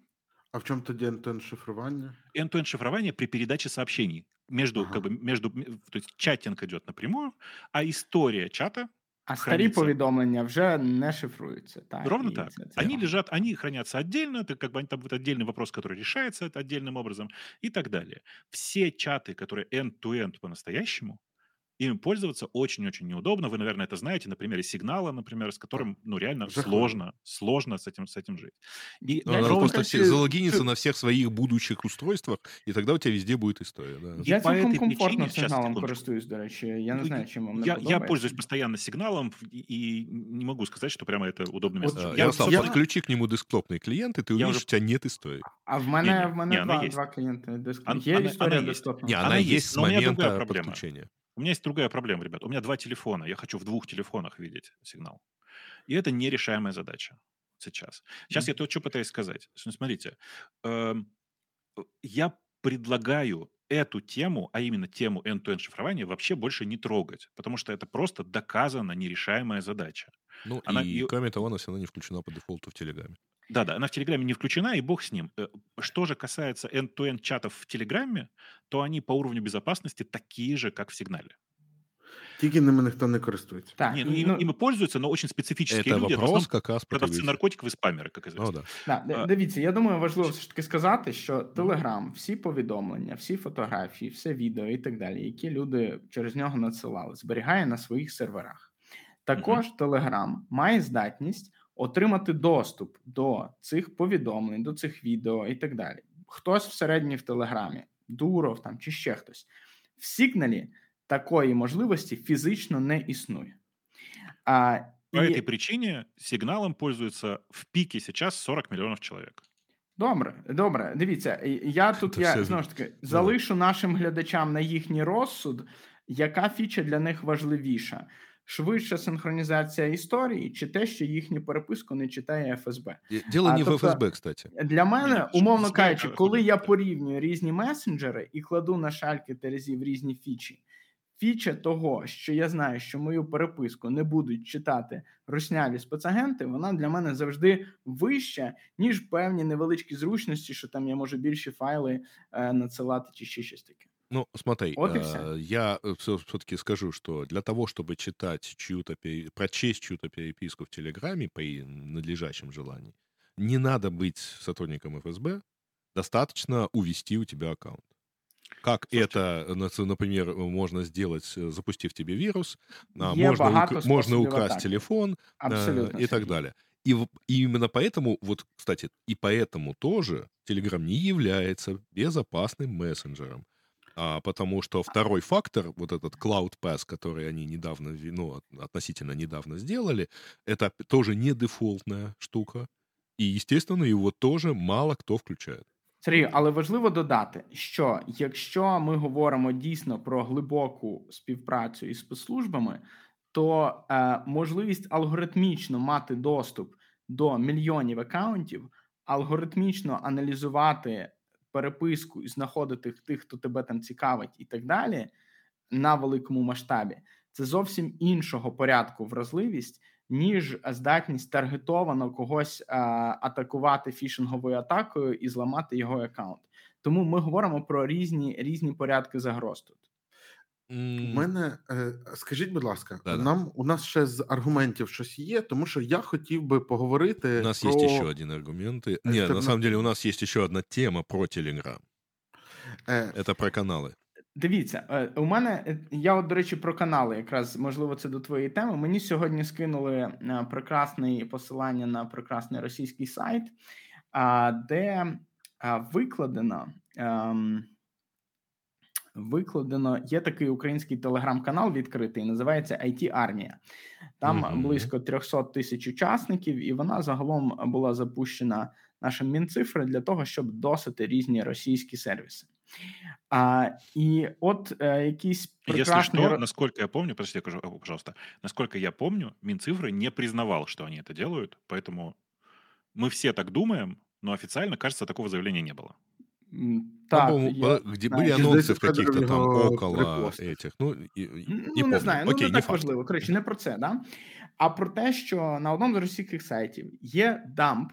А в чем тоді end-to-end шифрование? End-to-end шифрование при передаче сообщений. Между, ага. как бы, между, то есть чатинг идет напрямую, а история чата а старі повідомлення вже не шифруються. Так, Ровно так. Це они лежат, они хранятся отдельно, это как бы там вот отдельный вопрос, который решается это отдельным образом и так далее. Все чаты, которые end-to-end по-настоящему, им пользоваться очень-очень неудобно. Вы, наверное, это знаете на примере сигнала, например, с которым, ну, реально Заход. сложно, сложно с этим, с этим жить. И ну, надо просто хочу... залогиниться на всех своих будущих устройствах, и тогда у тебя везде будет история. Да. Я по этой комфортно причине, сигналом користуюсь, до речі. Я не ну, знаю, чем вам я, я пользуюсь постоянно сигналом, и не могу сказать, что прямо это удобно место. Вот, я, я, я подключи к нему десктопный клиент, и ты увидишь, уже... у тебя нет истории. А в мене, не, в мене не, два, два клиента десктопных. Є історія десктопна? Не, она, она есть с момента подключения. У меня есть другая проблема, ребят. У меня два телефона. Я хочу в двух телефонах видеть сигнал. И это нерешаемая задача сейчас. Сейчас mm-hmm. я то, что пытаюсь сказать. Смотрите, э, я предлагаю эту тему, а именно тему end-to-end шифрования, вообще больше не трогать, потому что это просто доказано нерешаемая задача. Ну она, и, и, кроме того, она все равно не включена по дефолту в Телеграме. Да-да, она в Телеграме не включена, и бог с ним. Э, что же касается end-to-end чатов в Телеграме, то они по уровню безопасности такие же, как в Сигнале. Тільки ними ніхто не користується. Так, не, ну, ну, ими пользуются, но очень специфические это люди. вопрос как раз продавці наркотиків і спамери, як известно. Ну, да. Да, Дивіться, я думаю, важливо все ж таки сказати, що Телеграм, всі повідомлення, всі фотографії, все відео і так далі, які люди через нього надсилали, зберігає на своїх серверах. Також Телеграм має здатність отримати доступ до цих повідомлень, до цих відео і так далі. Хтось всередині в Телеграмі, Дуров там чи ще хтось. В Сигналі такої можливості фізично не існує. А, По и... этой причине сигналом пользуется в пике сейчас 40 мільйонів чоловік. Добре, добре. Дивіться, я тут я знову ж таки залишу нашим глядачам на їхній розсуд, яка фіча для них важливіша швидша синхронізація історії, чи те, що їхню переписку не читає ФСБ. Діло а, не тобто, в ФСБ, кстати. Для мене, умовно кажучи, коли я порівнюю різні месенджери і кладу на шальки терезів різні фічі. Фіча того, що я знаю, що мою переписку не будуть читати русняві спецагенти, вона для мене завжди вища, ніж певні невеличкі зручності, що там я можу більші файли е, надсилати чи ще щось таке. Ну, смотри, вот э, я все-таки скажу, что для того, чтобы читать чью-то, прочесть чью-то переписку в Телеграме при надлежащем желании, не надо быть сотрудником ФСБ, достаточно увести у тебя аккаунт. Как Слушайте. это, например, можно сделать, запустив тебе вирус, а, можно, ук- можно украсть атаки. телефон Абсолютно э, и так далее. И, и именно поэтому, вот, кстати, и поэтому тоже Telegram не является безопасным мессенджером. А, потому что второй фактор, вот этот Cloud Pass, который они недавно, ну, относительно недавно сделали, это тоже не дефолтная штука. І, естественно, його теж мало хто включає. Сергій, але важливо додати, що якщо ми говоримо дійсно про глибоку співпрацю із спецслужбами, то е, можливість алгоритмічно мати доступ до мільйонів акаунтів, алгоритмічно аналізувати переписку і знаходити тих, хто тебе там цікавить, і так далі, на великому масштабі, це зовсім іншого порядку вразливість, ніж здатність таргетовано когось а, атакувати фішинговою атакою і зламати його аккаунт. Тому ми говоримо про різні різні порядки загроз тут. У мене е, скажіть, будь ласка, да, нам у нас ще з аргументів щось є, тому що я хотів би поговорити. У нас про... є ще один аргумент. Ні, на самом деле у нас є ще одна тема про. Е... Це про канали. Дивіться, е, у мене е, я, от, до речі, про канали, якраз можливо, це до твоєї теми. Мені сьогодні скинули прекрасне посилання на прекрасний російський сайт, де викладено Ем, викладено є такий український телеграм-канал відкритий, називається IT Армія. Там mm-hmm. близько 300 тисяч учасників, і вона загалом була запущена нашим Мінцифри для того, щоб досити різні російські сервіси. А, и от э, якісь прекрасные... Если что, насколько я помню, подожди, я скажу, пожалуйста, насколько я помню, Минцифры не признавал, что они это делают, поэтому мы все так думаем, но официально, кажется, такого заявления не было. Так, ну, я, где знаю, были анонсы в каких-то там около припостив. этих. Ну, і, ну, не, не знаю, Окей, ну не так факт. важливо. Коротше, не про це, да? А про те, що на одному з російських сайтів є дамп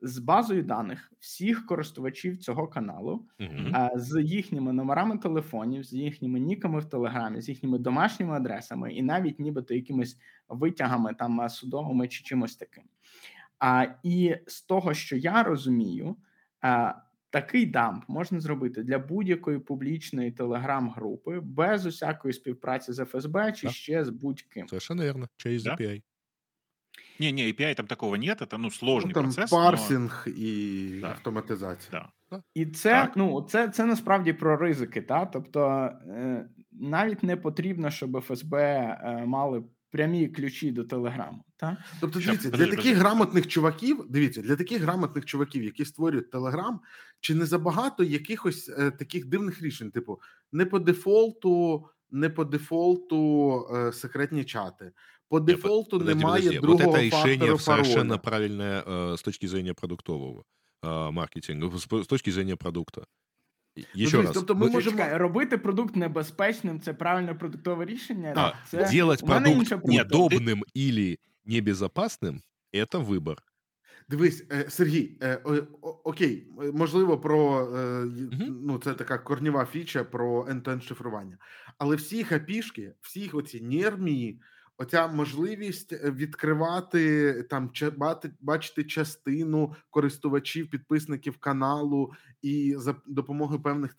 з базою даних всіх користувачів цього каналу, mm-hmm. з їхніми номерами телефонів, з їхніми ніками в телеграмі, з їхніми домашніми адресами, і навіть нібито якимись витягами там судовими чи чимось таким. А і з того, що я розумію, а, такий дамп можна зробити для будь-якої публічної телеграм-групи без усякої співпраці з ФСБ чи так. ще з будь-ким. Совершенно верно, через да? API. Не-не, API там такого нет, это ну сложний ну, там процес. Парсинг но... і да. автоматизація. Да. І це так. ну це це насправді про ризики. Та? Тобто е, навіть не потрібно, щоб ФСБ е, мали прямі ключі до Телеграму. Та? Тобто, дивіться, для таких грамотних чуваків, дивіться, для таких грамотних чуваків, які створюють Телеграм, чи не забагато якихось е, таких дивних рішень, типу, не по дефолту, не по дефолту е, секретні чати. По дефолту Подожди, немає подожди. другого вот это решение совершенно правильное э, с точки зрения продуктового э, маркетингу, с, с точки зрения продукта. Еще ну, раз. Тобто ми можемо чекай, робити продукт небезпечним, це правильне продуктове рішення. Да. Це... Делать продукт неудобным или небезопасным – это выбор. Дивись, Сергій, окей, можливо, про ну це така корніва фіча про end-to-end шифрування. Але всі хапішки, всі оці нермії, Оця можливість е, відкривати там бачити частину користувачів, підписників каналу і за допомогою певних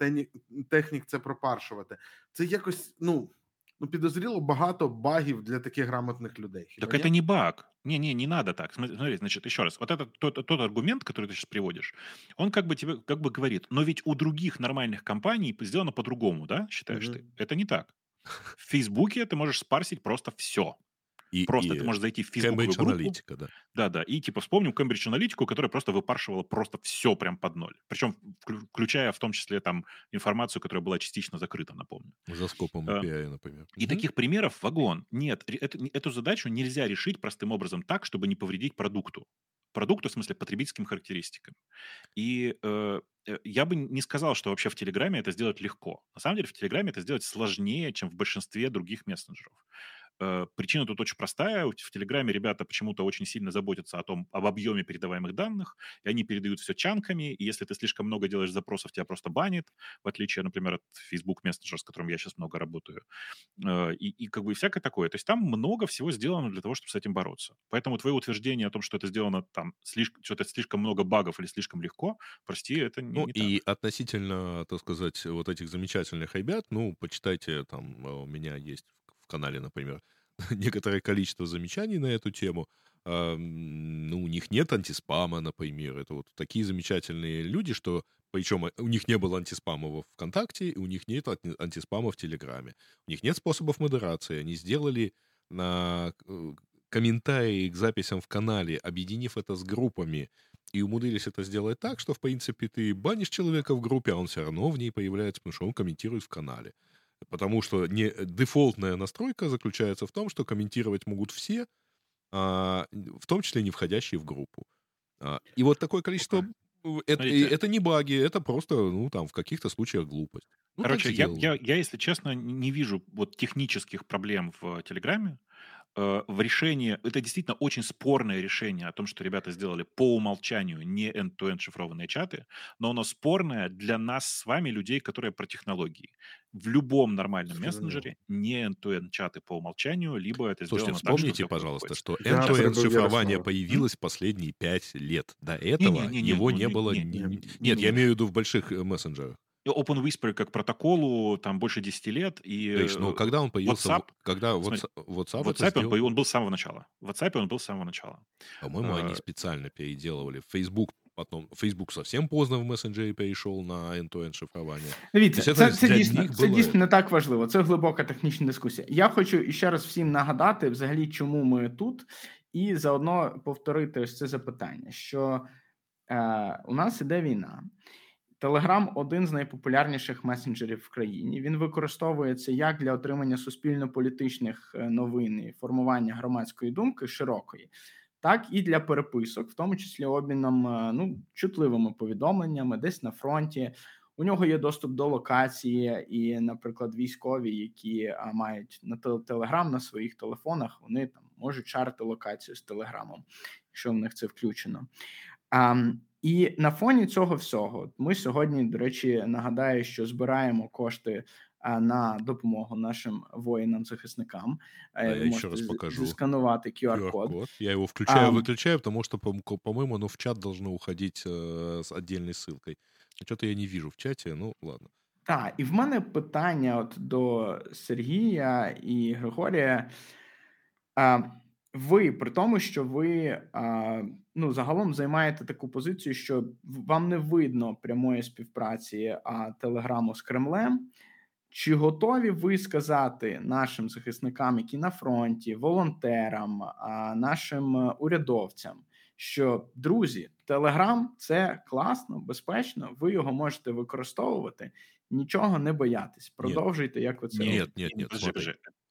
технік це пропаршувати. Це якось ну ну підозріло багато багів для таких грамотных людей. Так это не баг. Не-не, не надо так. Смотри, значит, еще раз. Вот это тот, тот аргумент, который ты сейчас приводишь, он как бы тебе как бы говорит, но ведь у других нормальных компаний сделано по-другому, да, считаешь mm-hmm. ты? Это не так. В Фейсбуке ты можешь спарсить просто все. И, просто и ты можешь зайти в Facebook группу. аналитика, да. Да, да. И типа вспомним Cambridge аналитику, которая просто выпаршивала просто все прям под ноль. Причем включая в том числе там информацию, которая была частично закрыта, напомню. За скопом API, например. И угу. таких примеров вагон. Нет, это, эту задачу нельзя решить простым образом так, чтобы не повредить продукту продукту, в смысле потребительским характеристикам. И э, э, я бы не сказал, что вообще в Телеграме это сделать легко. На самом деле в Телеграме это сделать сложнее, чем в большинстве других мессенджеров. Э, причина тут очень простая. В Телеграме ребята почему-то очень сильно заботятся о том, об объеме передаваемых данных, и они передают все чанками, и если ты слишком много делаешь запросов, тебя просто банит, в отличие, например, от Facebook Messenger, с которым я сейчас много работаю. Э, и, и как бы всякое такое. То есть там много всего сделано для того, чтобы с этим бороться. Поэтому твое утверждение о том, что это сделано там слишком, что-то слишком много багов или слишком легко, прости, это не, ну, не и так. относительно, так сказать, вот этих замечательных ребят, ну, почитайте, там, у меня есть канале, например, некоторое количество замечаний на эту тему. А, ну, у них нет антиспама, например. Это вот такие замечательные люди, что причем у них не было антиспама в ВКонтакте, и у них нет антиспама в Телеграме. У них нет способов модерации. Они сделали на э, комментарии к записям в канале, объединив это с группами, и умудрились это сделать так, что, в принципе, ты банишь человека в группе, а он все равно в ней появляется, потому что он комментирует в канале. Потому что не, дефолтная настройка заключается в том, что комментировать могут все, а, в том числе не входящие в группу. А, и вот такое количество... Это, это не баги, это просто, ну, там, в каких-то случаях глупость. Ну, Короче, я, я, я, если честно, не вижу вот технических проблем в Телеграме. Э, в решении, это действительно очень спорное решение о том, что ребята сделали по умолчанию не end-to-end шифрованные чаты, но оно спорное для нас с вами, людей, которые про технологии. В любом нормальном Что мессенджере не end-to-end чаты по умолчанию, либо это Слушайте, сделано вспомните, так, что пожалуйста, что end-to-end шифрование появилось последние пять лет. До этого не, не, не, его не, не было... Не, не, не, нет, я имею в виду в больших э, мессенджерах. Open Whisper как протоколу там больше 10 лет. И То есть, ну, когда он появился... WhatsApp, когда смотри, WhatsApp, WhatsApp он, сделал... он был с самого начала. В WhatsApp он был с самого начала. По-моему, а... они специально переделывали. Facebook потом Facebook совсем поздно в месенджері перейшов на end-to-end шифрування. Дивіться, це, це, це, дійсно, це дійсно не так важливо. Це глибока технічна дискусія. Я хочу ще раз всім нагадати, взагалі, чому ми тут, і заодно повторити ось це запитання: що е, у нас іде війна. Телеграм один з найпопулярніших месенджерів в країні. Він використовується як для отримання суспільно-політичних е, новин і формування громадської думки широкої, так і для переписок, в тому числі обміном е, ну чутливими повідомленнями, десь на фронті. У нього є доступ до локації, і, наприклад, військові, які мають на телеграм на своїх телефонах, вони там можуть шарити локацію з телеграмом, якщо в них це включено. І на фоні цього всього ми сьогодні, до речі, нагадаю, що збираємо кошти на допомогу нашим воїнам-захисникам. Да, я ще раз покажу. Сканувати QR-код. QR-код. Я его включаю, а, выключаю, потому что, по-моему, оно в чат должно уходить э, с отдельной ссылкой. Что-то я не вижу в чаті, ну ладно. Так, і в мене питання от до Сергія і Григорія. А, ви при тому, що ви а, ну загалом займаєте таку позицію, що вам не видно прямої співпраці а, телеграму з Кремлем. Чи готові ви сказати нашим захисникам, які на фронті, волонтерам, а, нашим урядовцям, що друзі, Телеграм це класно, безпечно, ви його можете використовувати, нічого не боятись. Продовжуйте, як ви це робите. Ні, ні, ні,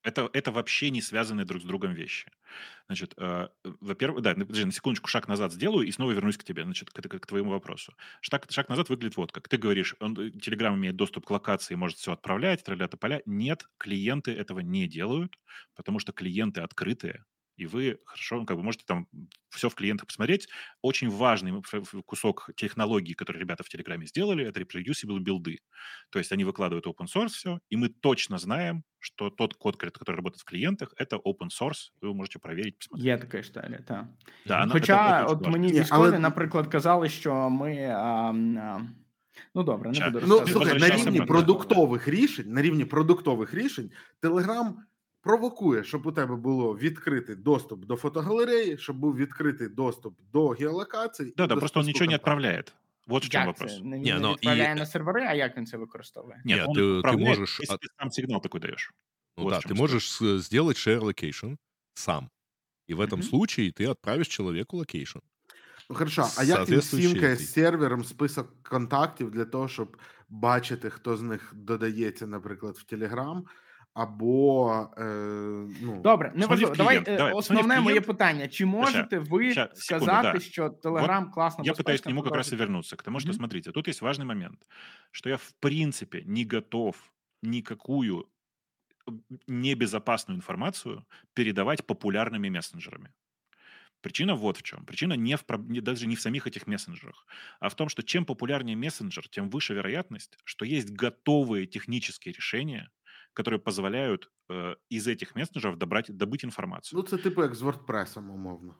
Это, это вообще не связанные друг с другом вещи. Значит, э, во-первых, да, подожди, на секундочку шаг назад сделаю и снова вернусь к тебе, значит, к, к, к твоему вопросу. Шаг, шаг назад выглядит вот как. Ты говоришь, он, Telegram имеет доступ к локации, может все отправлять, тролля поля. Нет, клиенты этого не делают, потому что клиенты открытые, и вы хорошо, как бы можете там все в клиентах посмотреть. Очень важный кусок технологии, который ребята в Телеграме сделали, это reproducible билды. То есть они выкладывают open source все, и мы точно знаем, что тот код, который работает в клиентах, это open source. Вы можете проверить, посмотреть. Є така історія, так. Да, Хоча от мені військові, але... наприклад, казали, що ми... А, а... Ну добре, не буду Ну, слухай, на рівні продуктових рішень, на рівні продуктових рішень, Telegram провокує, щоб у тебе було відкритий доступ до фотогалереї, щоб був відкритий доступ до геолокацій. Да, да, просто він нічого не відправляє. Вот в чем вопрос. Не, не, не відправляє и... на сервери, а як він це використовує? Нет, Нет ты, ты можешь... Если ты сам сигнал такой даешь. Ну вот да, ты можешь сделать share location сам. И в этом mm-hmm. случае ты отправишь человеку location. Ну хорошо, а як він сімкає з сервером список контактів для того, щоб бачити, хто з них додається, наприклад, в Telegram, або е, ну добре, не важливо. Давай, Давай основне моє питання: чи можете ви Ща, сказать, секунду, да. что Telegram вот классно? Я пытаюсь к нему как раз и вернуться, потому что, mm-hmm. смотрите, тут есть важный момент, что я в принципе не готов никакую небезопасную информацию передавать популярными мессенджерами. Причина вот в чем. Причина не в, не, даже не в самих этих мессенджерах, а в том, что чем популярнее мессенджер, тем выше вероятность, что есть готовые технические решения, которые позволяют э, из этих мессенджеров добрать, добыть информацию. Ну, это типа як з WordPress, умовно.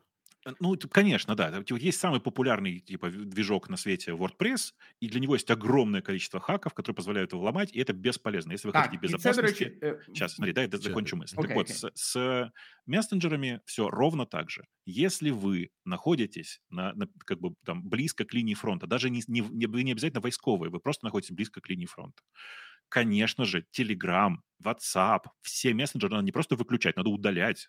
Э, ну, конечно, да. Вот есть самый популярный типа движок на свете WordPress, и для него есть огромное количество хаков, которые позволяют его ломать, и это бесполезно. Если вы так, хотите безопасности... Це, речі, Сейчас, смотри, дай я закончу мысль. Okay, так вот, okay. с, с мессенджерами все ровно так же. Если вы находитесь на, на, как бы там близко к линии фронта, даже не, не, не, не обязательно войсковые, вы просто находитесь близко к линии фронта, конечно же, Telegram, WhatsApp, все мессенджеры надо не просто выключать, надо удалять.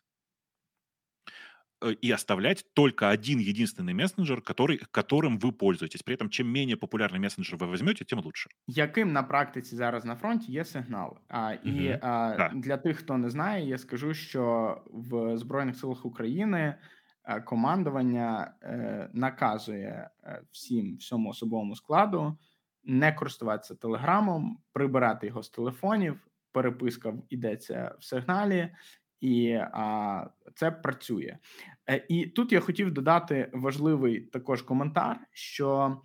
э, и оставлять только один единственный мессенджер, который, которым ви пользуєтесь. При этом, чим менее популярний мессенджер ви візьмете, тим лучше. Яким на практиці зараз на фронті є сигнал? А, І угу. а, да. для тих, хто не знає, я скажу, що в Збройних силах України е, командування е, наказує е, всім всьому особовому складу не користуватися телеграмом, прибирати його з телефонів. Переписка йдеться в сигналі, і а, це працює. Е, і тут я хотів додати важливий також коментар: що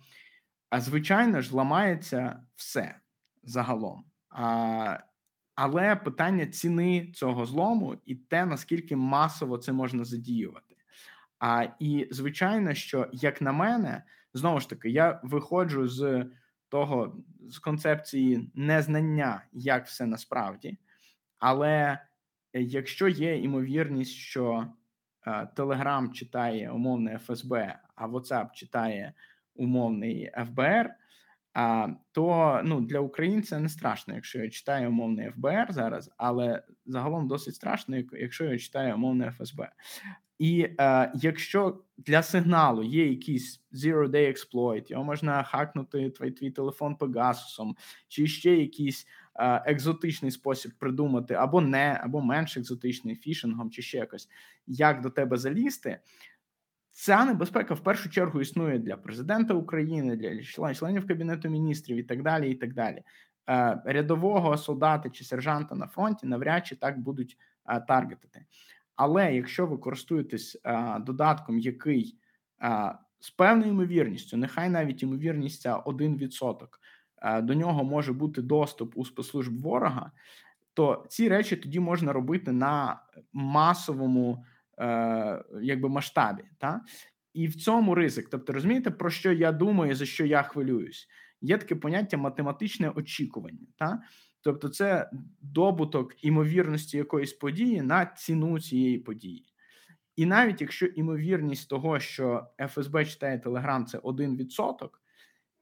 звичайно ж ламається все загалом. А, але питання ціни цього злому і те, наскільки масово це можна задіювати. А і звичайно, що як на мене, знову ж таки, я виходжу з того з концепції незнання, як все насправді, але якщо є ймовірність, що Telegram читає умовне ФСБ, а WhatsApp читає умовний ФБР, то ну, для українця не страшно, якщо я читаю умовний ФБР зараз, але загалом досить страшно, якщо я читаю умовне ФСБ. І е, якщо для сигналу є якийсь zero-day exploit, його можна хакнути твій твій телефон Пегасусом, чи ще якийсь е, екзотичний спосіб придумати, або не, або менш екзотичний фішингом, чи ще якось, як до тебе залізти. Ця небезпека в першу чергу існує для президента України, для членів кабінету міністрів і так далі. і так далі. Е, рядового солдата чи сержанта на фронті навряд чи так будуть е, таргетити. Але якщо ви користуєтесь а, додатком, який а, з певною ймовірністю, нехай навіть ймовірність 1%, а, до нього може бути доступ у спецслужб ворога, то ці речі тоді можна робити на масовому е, якби масштабі. Та? І в цьому ризик. Тобто, розумієте, про що я думаю, за що я хвилююсь? Є таке поняття математичне очікування. Та? Тобто, це добуток імовірності якоїсь події на ціну цієї події. І навіть якщо імовірність того, що ФСБ читає Телеграм, це 1%,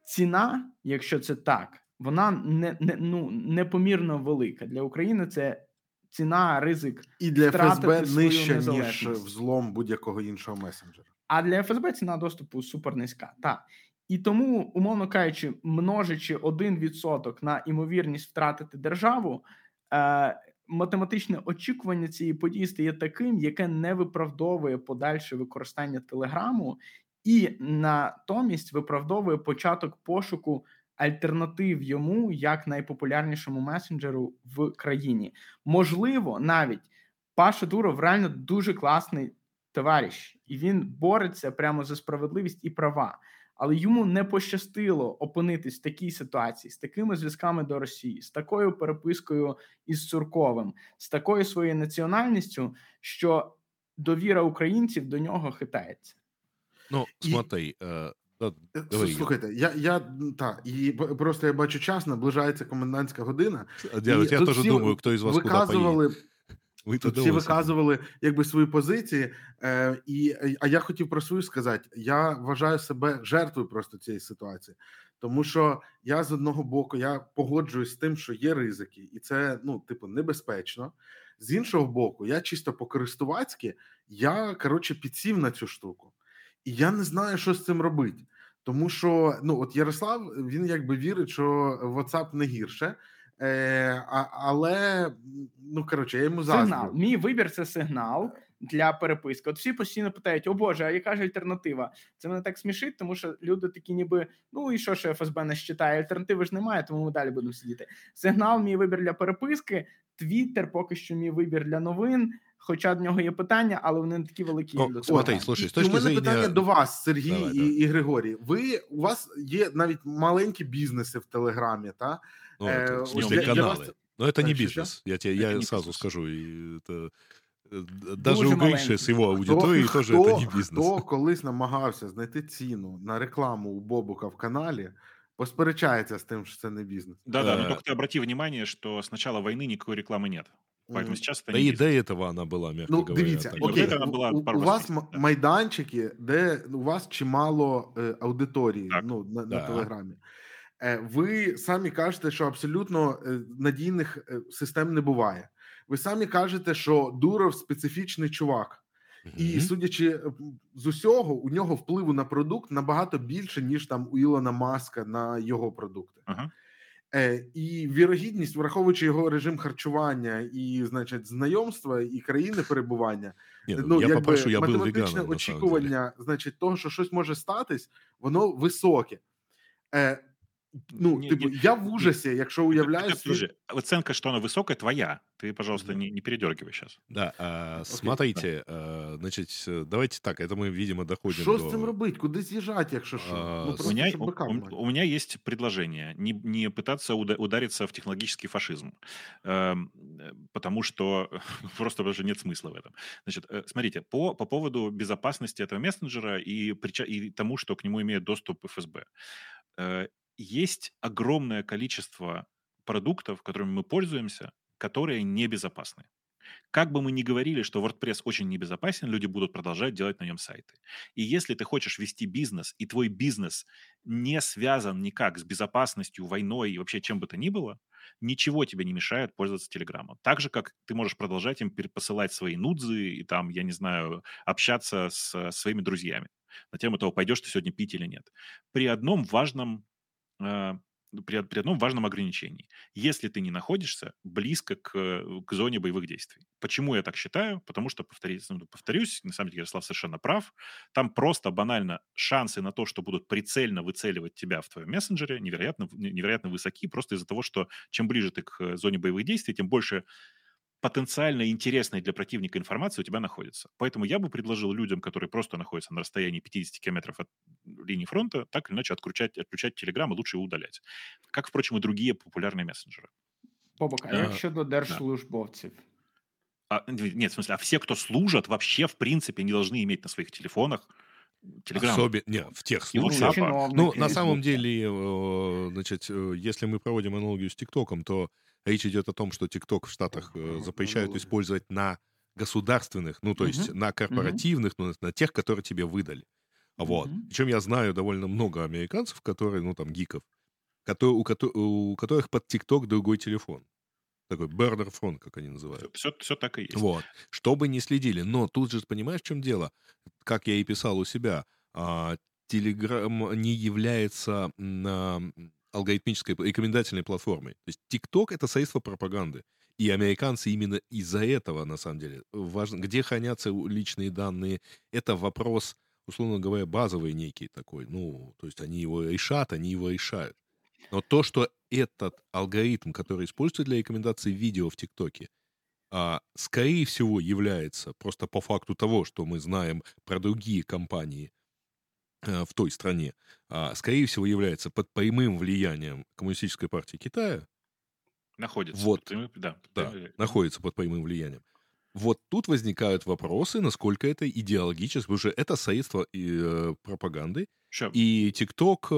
ціна, якщо це так, вона не не ну непомірно велика для України. Це ціна, ризик і для ФСБ нижче ніж взлом будь-якого іншого месенджера. А для ФСБ ціна доступу супер низька. Так. І тому, умовно кажучи, множачи 1% на імовірність втратити державу, е, математичне очікування цієї події стає таким, яке не виправдовує подальше використання телеграму, і натомість виправдовує початок пошуку альтернатив йому як найпопулярнішому месенджеру в країні. Можливо, навіть Паша Дуров реально дуже класний товариш, і він бореться прямо за справедливість і права але йому не пощастило опинитись в такій ситуації з такими зв'язками до Росії, з такою перепискою із Цурковим, з такою своєю національністю, що довіра українців до нього хитається. Ну смотри, і... е... Слухайте, я я так, і просто я бачу час, наближається комендантська година. Я, і я теж думаю, хто із вас виказували, куди ви Тут всі виказували якби свої позиції, е, і а я хотів про свою сказати: я вважаю себе жертвою просто цієї ситуації, тому що я з одного боку я погоджуюсь з тим, що є ризики, і це ну, типу, небезпечно. З іншого боку, я чисто по-користувацьки, я коротше підсів на цю штуку, і я не знаю, що з цим робити. Тому що ну от Ярослав він якби вірить, що WhatsApp не гірше. Е, а, Але ну коротше, я йому заздрю. Сигнал. Мій вибір це сигнал для переписки. От всі постійно питають: о Боже, а яка ж альтернатива? Це мене так смішить, тому що люди такі, ніби ну і що що ФСБ не считає? Альтернативи ж немає, тому ми далі будемо сидіти. Сигнал, мій вибір для переписки. Твіттер поки що мій вибір для новин. Хоча в нього є питання, але вони не такі великі. Смотри, слушай, У мене зрения... питання до вас, Сергій давай, і, давай. і Григорій. Ви у вас є навіть маленькі бізнеси в Телеграмі, та ну, э, это, каналы. Вас... Но это не бизнес. Я тебе я сразу бизнес. скажу. И это... Э, даже у Гриші з його аудиторії теж це не бізнес. Хто колись намагався знайти ціну на рекламу у Бобука в каналі, посперечається з тим, що це не бізнес. Да-да, но только ты обрати внимание, что с начала войны никакой рекламы нет. Поэтому сейчас это да не и до этого она была, мягко ну, говоря. Дивіться, окей, у, була у, у вас да. майданчики, де у вас чимало е, аудиторії так. ну, на, да. на Телеграмі. Е, ви самі кажете, що абсолютно е, надійних е, систем не буває. Ви самі кажете, що Дуров специфічний чувак. І судячи з усього, у нього впливу на продукт набагато більше, ніж там у Ілона Маска на його продукти. Е, І вірогідність, враховуючи його режим харчування і, значить, знайомства і країни перебування, Ні, ну, я якби я математичне веганом, очікування, значить, того, що щось може статись, воно високе. Ну, не, типу, не, я в ужасе, не, якщо уявляю... Так, слушай, оценка, что она высокая, твоя. Ты, пожалуйста, не, не передергивай сейчас. Да, а, смотрите, да. А, значит, давайте так, это мы, видимо, доходим Что до... с этим робить? Куда съезжать, якщо що? А, ну, у, меня, у, у меня есть предложение. Не, не пытаться удариться в технологический фашизм. Э, потому что просто даже нет смысла в этом. Значит, э, смотрите, по, по поводу безопасности этого мессенджера и, и тому, что к нему имеет доступ ФСБ. Есть огромное количество продуктов, которыми мы пользуемся, которые небезопасны. Как бы мы ни говорили, что WordPress очень небезопасен, люди будут продолжать делать на нем сайты. И если ты хочешь вести бизнес, и твой бизнес не связан никак с безопасностью, войной и вообще чем бы то ни было, ничего тебе не мешает пользоваться Телеграмом. Так же, как ты можешь продолжать им посылать свои нудзы и там, я не знаю, общаться с своими друзьями на тему того, пойдешь ты сегодня пить или нет. При одном важном при, при одном важном ограничении. Если ты не находишься близко к, к зоне боевых действий. Почему я так считаю? Потому что, повторюсь, ну, повторюсь, на самом деле Ярослав совершенно прав, там просто банально шансы на то, что будут прицельно выцеливать тебя в твоем мессенджере, невероятно, невероятно высоки, просто из-за того, что чем ближе ты к зоне боевых действий, тем больше потенциально интересной для противника информации у тебя находится. Поэтому я бы предложил людям, которые просто находятся на расстоянии 50 километров от линии фронта, так или иначе отключать, отключать Telegram и лучше его удалять. Как, впрочем, и другие популярные мессенджеры. Бобок, а як щодо держслужбовців? А, нет, в смысле, а все, кто служат, вообще, в принципе, не должны иметь на своих телефонах Телеграм. Особи... Не, в тех случаях. Ну, на самом деле, э, значит, э, если мы проводим аналогию с ТикТоком, то Речь идет о том, что TikTok в Штатах э, запрещают использовать на государственных, ну, то есть на корпоративных, ну, на тех, которые тебе выдали. Вот. Причем я знаю довольно много американцев, которые, ну, там, гиков, которые, у, у которых под TikTok другой телефон. Такой burner phone, как они называют. Все, все так и есть. Вот. Чтобы не следили. Но тут же, понимаешь, в чем дело? Как я и писал у себя, Телеграм не является алгоритмической рекомендательной платформой. То есть TikTok — это средство пропаганды. И американцы именно из-за этого, на самом деле, важно, где хранятся личные данные, это вопрос, условно говоря, базовый некий такой. Ну, то есть они его решат, они его решают. Но то, что этот алгоритм, который используется для рекомендации видео в ТикТоке, а, скорее всего является просто по факту того, что мы знаем про другие компании, Э, в той стране, а, скорее всего, является под прямым влиянием Коммунистической партии Китая. Находится. Вот, под да, да, находится под прямым влиянием. Вот тут возникают вопросы, насколько это идеологически, потому что это средство э, пропаганды. Sure. И ТикТок э,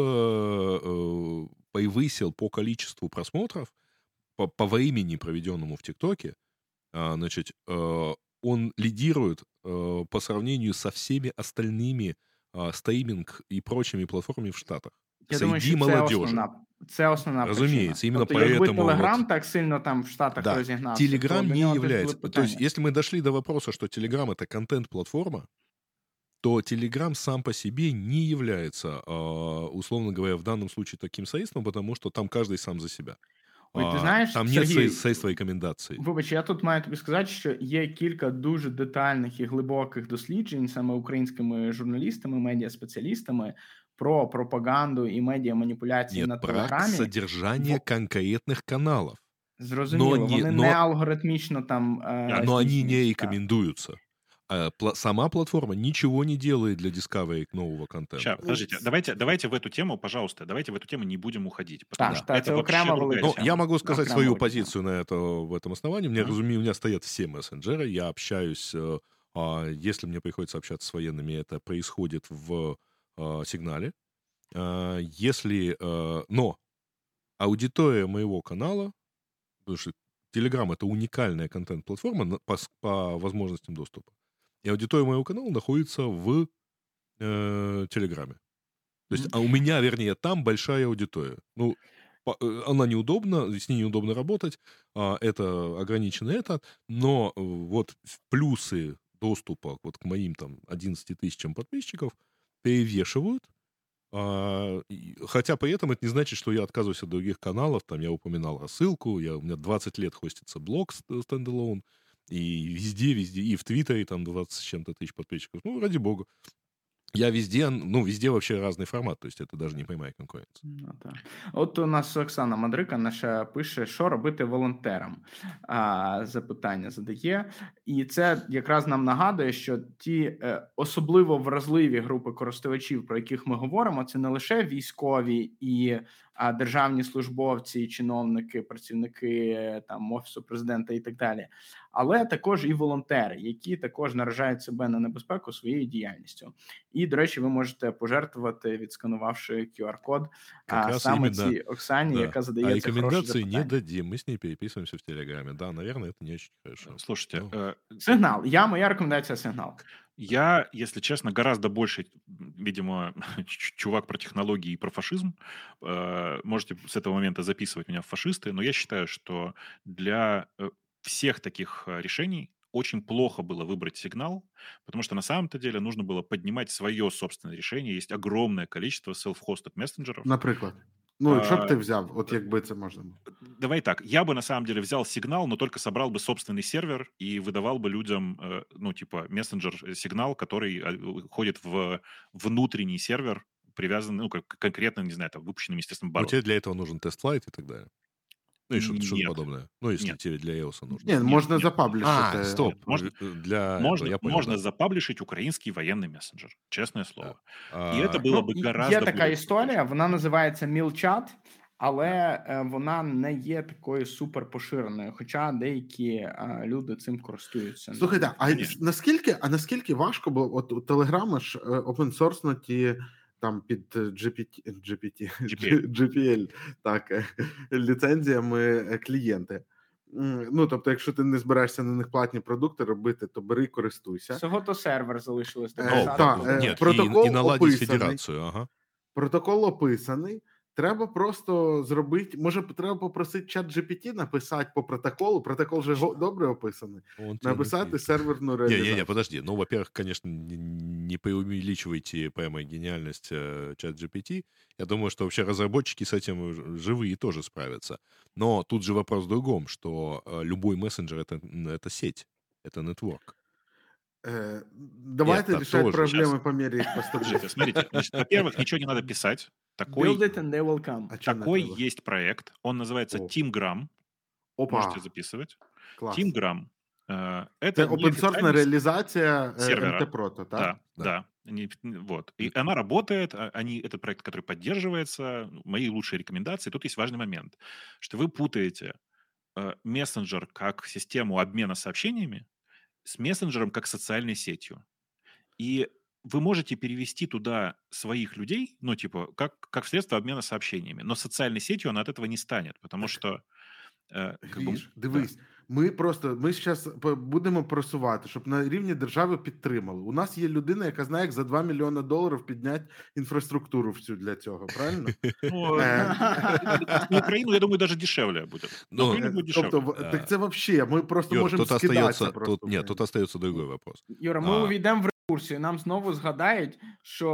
э, повысил по количеству просмотров, по, по времени, проведенному в ТикТоке, э, значит, э, он лидирует э, по сравнению со всеми остальными а, стримінг і прочими платформами в Штатах. Я думаю, що це основна, це основна Разумеется, причина. именно тобто, поэтому... Якби Телеграм вот... так сильно там в Штатах да. розігнався, Телеграм не является... То есть, если мы дошли до вопроса, что Телеграм — это контент-платформа, то Телеграм сам по себе не является, а, условно говоря, в данном случае таким средством, потому что там каждый сам за себя. Ой, ти знаєш, Там нет Сергій, средства рекомендацій. Вибач, я тут маю тобі сказати, що є кілька дуже детальних і глибоких досліджень саме українськими журналістами, медіаспеціалістами про пропаганду і медіаманіпуляції Нет, на телеграмі. про содержание Бо... конкретных каналов. Зрозуміло, но не, вони но... не алгоритмічно там... Э, но они не рекомендуются. А сама платформа ничего не делает для discovery нового контента. Сейчас, подождите, давайте, давайте в эту тему, пожалуйста, давайте в эту тему не будем уходить. Потому да, что это, вообще ну, Я могу сказать свою позицию на это, в этом основании. Мне, uh-huh. разумею, у меня стоят все мессенджеры, я общаюсь, э, а, если мне приходится общаться с военными, это происходит в а, сигнале. Если, э, но аудитория моего канала, потому что Telegram это уникальная контент-платформа по, по возможностям доступа. И аудитория моего канала находится в э, Телеграме. То есть, а у меня, вернее, там большая аудитория. Ну, по, э, она неудобна, с ней неудобно работать, а, это ограничено это, но э, вот плюсы доступа вот к моим там 11 тысячам подписчиков перевешивают, а, хотя при этом это не значит, что я отказываюсь от других каналов. Там я упоминал рассылку, я, у меня 20 лет хостится блог стендалон, и везде, везде, и в Твиттере там 20 с чем-то тысяч подписчиков. Ну, ради бога. Я везде, ну, везде вообще разный формат, то есть это даже не прямая конкуренція. Ну, так. От у нас Оксана Мадрика наша пише, що робити волонтерам. А, Запитання задає. І це якраз нам нагадує, що ті е, особливо вразливі групи користувачів, про яких ми говоримо, це не лише військові і а, державні службовці, чиновники, працівники там офісу президента і так далі, але також і волонтери, які також наражають себе на небезпеку своєю діяльністю. І до речі, ви можете пожертвувати, відсканувавши QR-код, а саме цій Оксані, да. яка задає а це рекомендации не дадим, мы с ней переписываемся в Телеграме. Да, наверное, это не очень хорошо. Слушайте, ну. э, сигнал. Я моя рекомендация сигнал. Я, если честно, гораздо больше, видимо, чувак про технологии и про фашизм. Э, можете с этого момента записывать меня в фашисты, но я считаю, что для э, всех таких э, решений очень плохо было выбрать сигнал, потому что на самом-то деле нужно было поднимать свое собственное решение. Есть огромное количество self-hosted мессенджеров. Например. Ну, що б ти взяв, от якби це можна було? Давай так, я бы на самом деле взял сигнал, но только собрал бы собственный сервер и выдавал бы людям, э, ну, типа, мессенджер-сигнал, который э, ходит в внутренний сервер, привязанный, ну, как конкретно, не знаю, там, выпущенным, естественно, баром. У тебя для этого нужен тест-флайт и так далее. Ну и что-то, что подобное. Ну, если Нет. тебе для EOS нужно. Нет, можно нет. запаблишить. А, стоп. Можно, для можно, я понял, можно да. запаблишить український воєнний месенджер. Чесне слово. А, І це було ну, б гораздо... Є така історія, вона називається MilChat, але вона не є такою супер поширеною, хоча деякі люди цим користуються. Слухайте, а наскільки, а наскільки важко було, от у Телеграма ж опенсорснуті там під GPT, GPT, GPL. GPL так, ліцензіями клієнти. Ну, тобто, якщо ти не збираєшся на них платні продукти робити, то бери і користуйся. Всього то сервер залишилось. Е, та, е, протокол і, і описаний, федерацію. Ага. Протокол описаний. Треба просто зробити. Може, треба попросити чат GPT написати по протоколу. Протокол же добре описаний. Он написати серверну реалізацію. Не, не, не, подожди. Ну, во-первых, конечно, не преувеличивайте прямо гениальность э, чат GPT. Я думаю, что вообще разработчики с этим живые тоже справятся. Но тут же вопрос в другом, что э, любой мессенджер это, это сеть, это нетворк. Э, давайте Нет, решать проблемы сейчас. по мере их поступления. Смотрите, значит, во-первых, ничего не надо писать. Такой, Build it and they will come. А такой есть проект. Он называется О. TeamGram. Опа. Можете записывать. Класс. TeamGram. Э, это open-source реализация э, сервера. MT-Proto, да? Да, да. да. Они, вот. И она работает, а, они, это проект, который поддерживается. Мои лучшие рекомендации. Тут есть важный момент, что вы путаете мессенджер как систему обмена сообщениями с мессенджером как социальной сетью. И вы можете перевести туда своих людей, ну, типа, как, как средство обмена сообщениями, но социальной сетью она от этого не станет, потому что... Е, Гріш, дивись, да. Ми просто ми зараз будемо просувати, щоб на рівні держави підтримали. У нас є людина, яка знає, як за 2 мільйони доларів підняти інфраструктуру всю для цього, правильно? Ну, е. Україну, я думаю, навіть дешевле буде. Ну, тобто, так це взагалі, ми просто можемо скидатися. Ні, тут остається другий вопрос. Юра, ми увійдемо в курсі нам знову згадають, що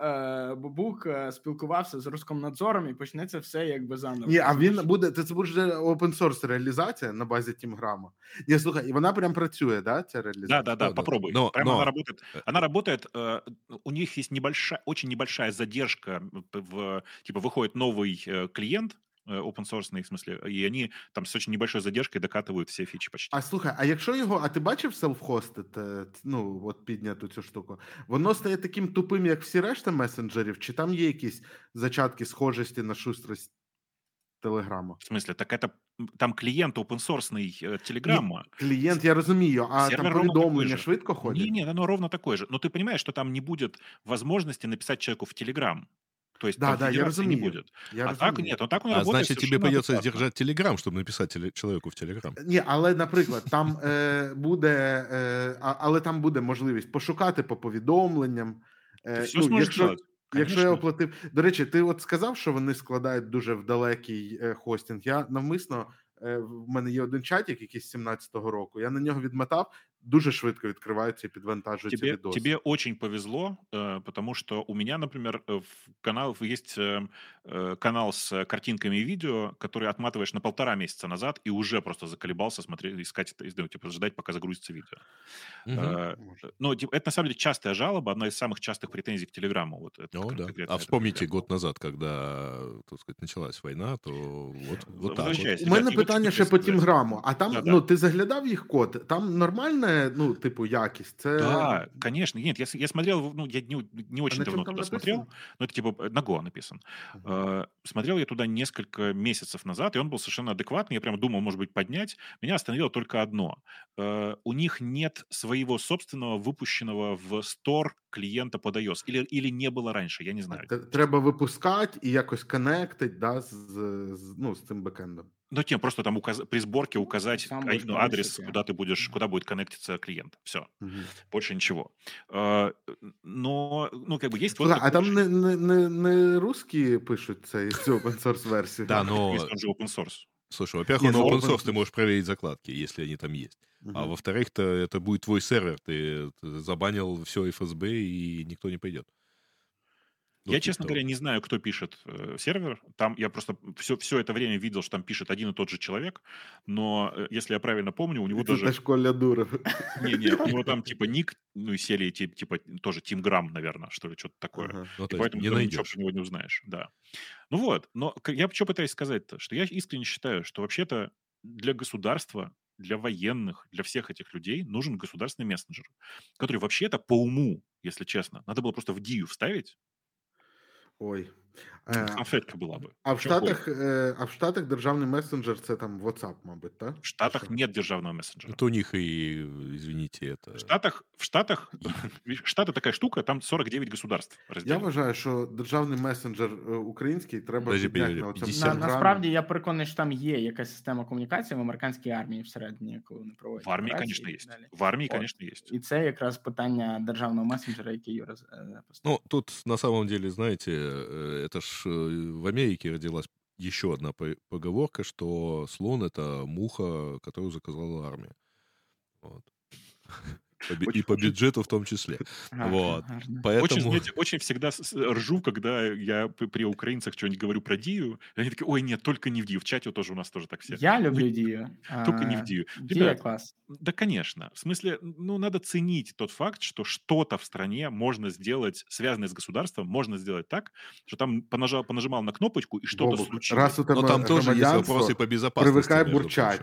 е, Бобук е, спілкувався з Роскомнадзором і почнеться все якби заново. Ні, а він буде це буде open source реалізація на базі Тімграма. Ні, слухай, і вона прям працює, да, ця реализация? Да, да, да, попробуй. Но, Прямо но... она работает. Она работает, э, у них есть небольшая, очень небольшая задержка, в, типа выходит новый э, клиент, Э, open source, в смысле, и они там с очень небольшой задержкой докатывают все фічі почти. А слухай, а якщо його, а ти бачив self-hosted, ну, от підняту цю штуку, воно стає таким тупим, як всі решта месенджерів, чи там є якісь зачатки схожості на шустрость Телеграма? В смысле, так это там клієнт опенсорсний э, Телеграма. Клієнт, я розумію, а Сервер там повідомлення швидко ходять? Ні, ні, оно ровно такое же. Но ты понимаешь, что там не будет возможности написать человеку в Телеграм. То есть да, да, я разумею. не будет. Я а розумію. так нет, он так он а работает значит, тебе придется сдержать Телеграм, чтобы написать теле- человеку в Телеграм. Ні, але, наприклад, там е, буде, е, але там буде можливість пошукати по повідомленням. Е, Ти все ну, якщо, Якщо я оплатив. До речі, ти от сказав, що вони складають дуже в далекий е, хостинг. Я навмисно. Е, в мене є один чатик, якийсь з 17-го року. Я на нього відмотав дуже швидко відкриваються і підвантажуються тебе, відоси. Тебе очень повезло, э, потому что у меня, например, э, в канал, есть э, канал с картинками и видео, который отматываешь на полтора месяца назад и уже просто заколебался смотреть, искать, ну, типа, ждать, пока загрузится видео. Угу. Ну, типа, это на самом деле частая жалоба, одна из самых частых претензий к Телеграму. Вот, О, да. А вспомните год назад, когда, так сказать, началась война, то вот, вот так. Вот. У мене питання ще по Тімграму, а там, да, ну, да. ти заглядав їх код, там нормальна, ну, типу, якість? Це... Да, конечно. Нет, я, я смотрел, ну, я не, не очень а давно туда написано? смотрел, но это типа на Go написан. Uh-huh. Uh, смотрел я туда несколько месяцев назад, и он был совершенно адекватный, я прям думал, может быть, поднять. Меня остановило только одно. Uh, у них нет своего собственного выпущенного в Store клиента под iOS. Или, или не было раньше, я не знаю. Треба випускати і якось коннектить, да, з, з, ну, з цим бекендом. Ну, тем просто там указ... при сборке указать ну, адрес, куда ты будешь, куда будет коннектиться клиент. Все. Угу. Больше ничего. А, но, ну, как бы есть... Слушай, вот а там не, не, не, русские пишут цей open source версии? Да, но... Он же open source. Слушай, во-первых, он open source, ты можешь проверить закладки, если они там есть. А во-вторых, то это будет твой сервер, ты, ты забанил все FSB, и никто не пойдет. Я, честно говоря, не знаю, кто пишет э, сервер. Там я просто все, все это время видел, что там пишет один и тот же человек. Но, э, если я правильно помню, у него это даже... школе дура. Не-не, у него там типа ник, ну, и серии типа, типа тоже Тим Грамм, наверное, что ли, что-то такое. Ага. Ну, и поэтому не ты ничего про него не узнаешь. Да. Ну вот, но я что пытаюсь сказать-то? Что я искренне считаю, что вообще-то для государства для военных, для всех этих людей нужен государственный мессенджер, который вообще-то по уму, если честно, надо было просто в Дию вставить, Ой. Конфетка була би. А в Штатах е, а в Штатах державний месенджер це там WhatsApp, мабуть, так? В Штатах нет державного мессенджера. Это у них и, извините, это... В Штатах, в Штатах, Штаты такая штука, там 49 государств Я вважаю, що державний месенджер український треба Подожди, підняти на оцьому на, Насправді, я переконаний, що там є якась система комунікації в американській армії всередині, коли вони проводять В армії, звісно, є. В армії, звісно, є. І це якраз питання державного месенджера, який Юра Ну, тут, на самом деле, знаете, это ж Э, в Америке родилась еще одна поговорка, что слон — это муха, которую заказала армия. Вот. И по бюджету в том числе. Вот. Поэтому... Очень, знаете, очень всегда ржу, когда я при украинцах что-нибудь говорю про Дию. Они такие, ой, нет, только не в Дию. В чате тоже у нас тоже так все. Я люблю Дию. Только не в Дию. Дия класс. Да, конечно. В смысле, ну, надо ценить тот факт, что что-то в стране можно сделать, связанное с государством, можно сделать так, что там понажал, понажимал на кнопочку, и что-то случилось. Раз у Но там тоже есть вопросы по безопасности. Привыкай бурчать.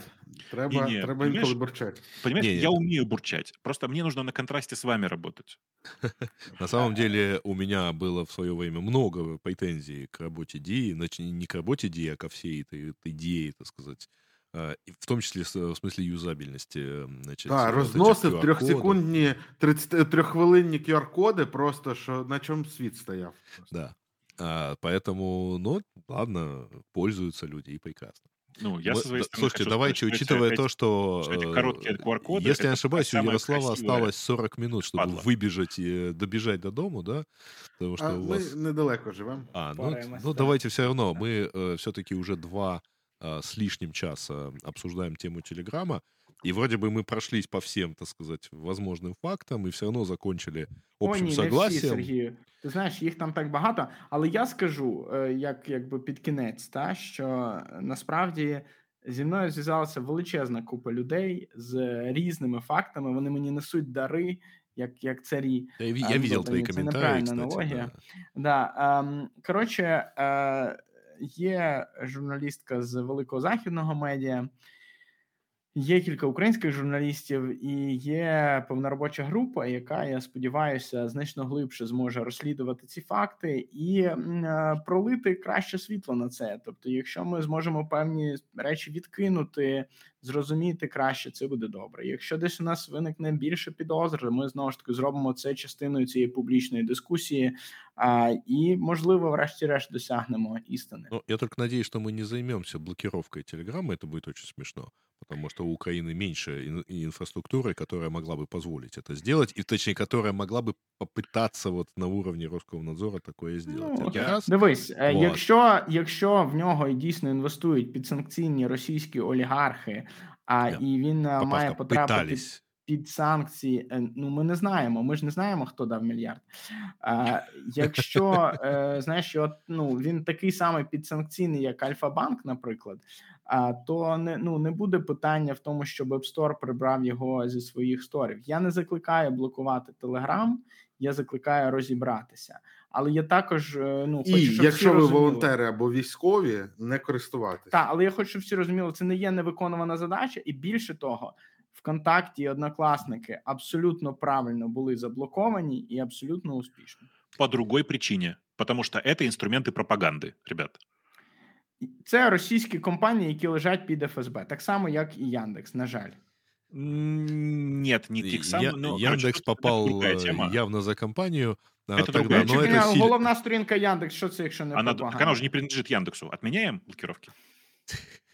Треба, треба инколи бурчать. Понимаешь, не, я умею бурчать. Просто мне нужно на контрасте с вами работать. На самом деле у меня было в свое время много претензий к работе DI, не к работе DI, а ко всей этой, этой идее, так сказать, а, в том числе в смысле юзабельности. Значить, Так, розносив трьохсекундні, 30, трьоххвилинні QR-коди, просто що на чому світ стояв. Да. А, поэтому, ну, ладно, пользуются люди, и прекрасно. Ну, я со своей стороны Слушайте, давайте, сказать, учитывая то, что... что эти короткие QR-коды... Если я не ошибаюсь, у Ярослава осталось 40 минут, чтобы падла. выбежать и добежать до дому, да? Потому что а у вас... мы недалеко живем. А, ну, ну давайте все равно. Мы э, все-таки уже два э, с лишним часа обсуждаем тему Телеграма. И вроде бы мы прошлись по всем, так сказать, возможным фактам, і все одно закончили общим О, ні, согласием. Не всі, Сергію. Ти знаєш, їх там так багато, але я скажу, е, як якби під кінець, та що насправді зі мною зв'язалася величезна купа людей з різними фактами. Вони мені несуть дари. Як як царі. Я, я ем, видел твої коментарі, кстати, аналогія. Да. Да, ем, Коротше, е, є журналістка з Великого Західного медіа, Є кілька українських журналістів, і є певна робоча група, яка я сподіваюся значно глибше зможе розслідувати ці факти і е, пролити краще світло на це. Тобто, якщо ми зможемо певні речі відкинути, зрозуміти краще, це буде добре. Якщо десь у нас виникне більше підозр, ми знову ж таки зробимо це частиною цієї публічної дискусії, а, і можливо, врешті-решт досягнемо істини. Ну я тільки надіюсь, що ми не займемося блокировкою телеграми. Це буде дуже смішно. потому что у Украины меньше инфраструктуры, которая могла бы позволить это сделать, и точнее, которая могла би попитатися вот на уровні Роскомнадзору такое зробити. Ну, Якраз... Дивись, вот. якщо якщо в нього дійсно інвестують підсанкційні російські олігархи, а yeah. і він Попаска, має потрапити під санкції. Е, ну, ми не знаємо. Ми ж не знаємо, хто дав мільярд. А, Якщо е, знаєш, от, ну, він такий самий підсанкційний, як Альфа-Банк, наприклад, а, то не ну не буде питання в тому, щоб App Store прибрав його зі своїх сторів. Я не закликаю блокувати Telegram, я закликаю розібратися. Але я також е, ну хочу, і щоб якщо всі ви розуміли. волонтери або військові, не користуватися. Так, але я хочу, щоб всі розуміли, це не є невиконувана задача, і більше того, ВКонтакті однокласники абсолютно правильно були заблоковані і абсолютно успішно. По другой причині, тому що це інструменти пропаганди, ребят. Це російські компанії, які лежать під ФСБ, так само, як і Яндекс, на жаль. Нет, не тих самых. Но, Яндекс короче, попал явно за компанию. Это тогда, но это сильно... Головна сторінка Яндекс, що це, якщо не она, так она уже не принадлежит Яндексу. Отменяем блокировки?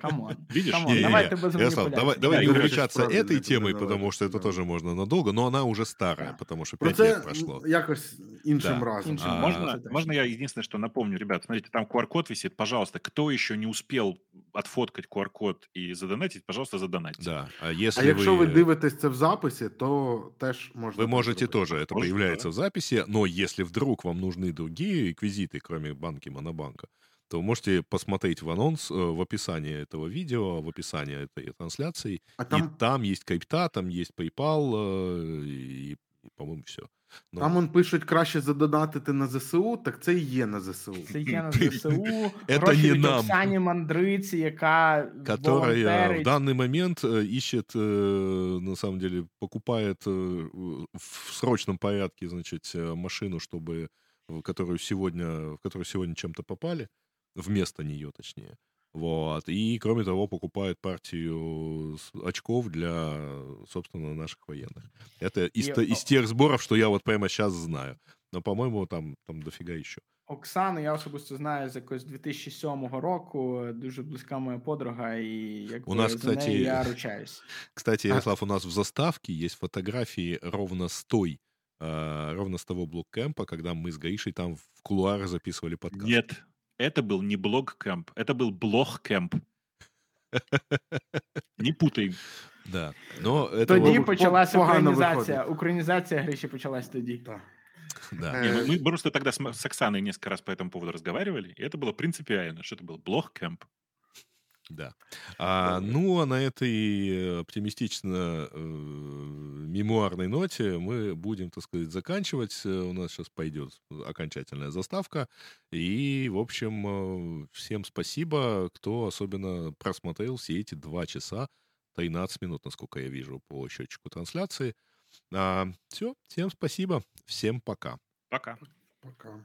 Come on. Видишь? Не, давай не, ты без Ярослав, давай, давай не увлекаться этой темой, потому что это тоже можно надолго, но она уже старая, потому что 5 лет прошло. якось іншим разом. А, можно, можно я единственное, что напомню, ребят, смотрите, там QR-код висит, пожалуйста, кто еще не успел отфоткать QR-код и задонатить, пожалуйста, задонатьте. Да. А, если а якщо ви дивитесь це в записи, то теж можна... Вы можете тоже, это Может, появляется да. в записи, но если вдруг вам нужны другие реквизиты, кроме банки Монобанка, то вы можете посмотреть в анонс, э, в описании этого видео, в описании этой трансляции. А там... И там есть крипта, там есть PayPal, э, и, и по-моему, все. Но... Там он пишуть краще задонатити на ЗСУ, так це і є на ЗСУ. Це є на ЗСУ. Это не нам. Оксані Мандриці, яка Которая в данный момент э, ищет, на самом деле, покупает в срочном порядке, значит, машину, чтобы в которую сегодня, в которую сегодня чем-то попали вместо нее, точнее. Вот. И, кроме того, покупает партию очков для, собственно, наших военных. Это из, и... из тех сборов, что я вот прямо сейчас знаю. Но, по-моему, там, там дофига еще. Оксану я особисто знаю з якогось 2007 року. Дуже близька моя подруга, і як у нас, за кстати, неї я ручаюсь. Кстати, Ярослав, у нас в заставке есть фотографии ровно с той, э, ровно с того блоккемпа, когда мы с Гаишей там в кулуарах записывали подкаст. Нет, это был не блог-кэмп, это был блог-кэмп. Не путай. Да. Но это тоді почалася українізація. Українізація Гриші почалась тоді. Так. Да. Не, ну, мы просто тогда с, с Оксаной несколько раз по этому поводу разговаривали, и это было принципиально, что это был блог-кэмп. Да. А, ну, а на этой оптимистично э, мемуарной ноте мы будем, так сказать, заканчивать. У нас сейчас пойдет окончательная заставка. И, в общем, э, всем спасибо, кто особенно просмотрел все эти два часа 13 минут, насколько я вижу по счетчику трансляции. А, все, всем спасибо, всем пока. Пока. Пока.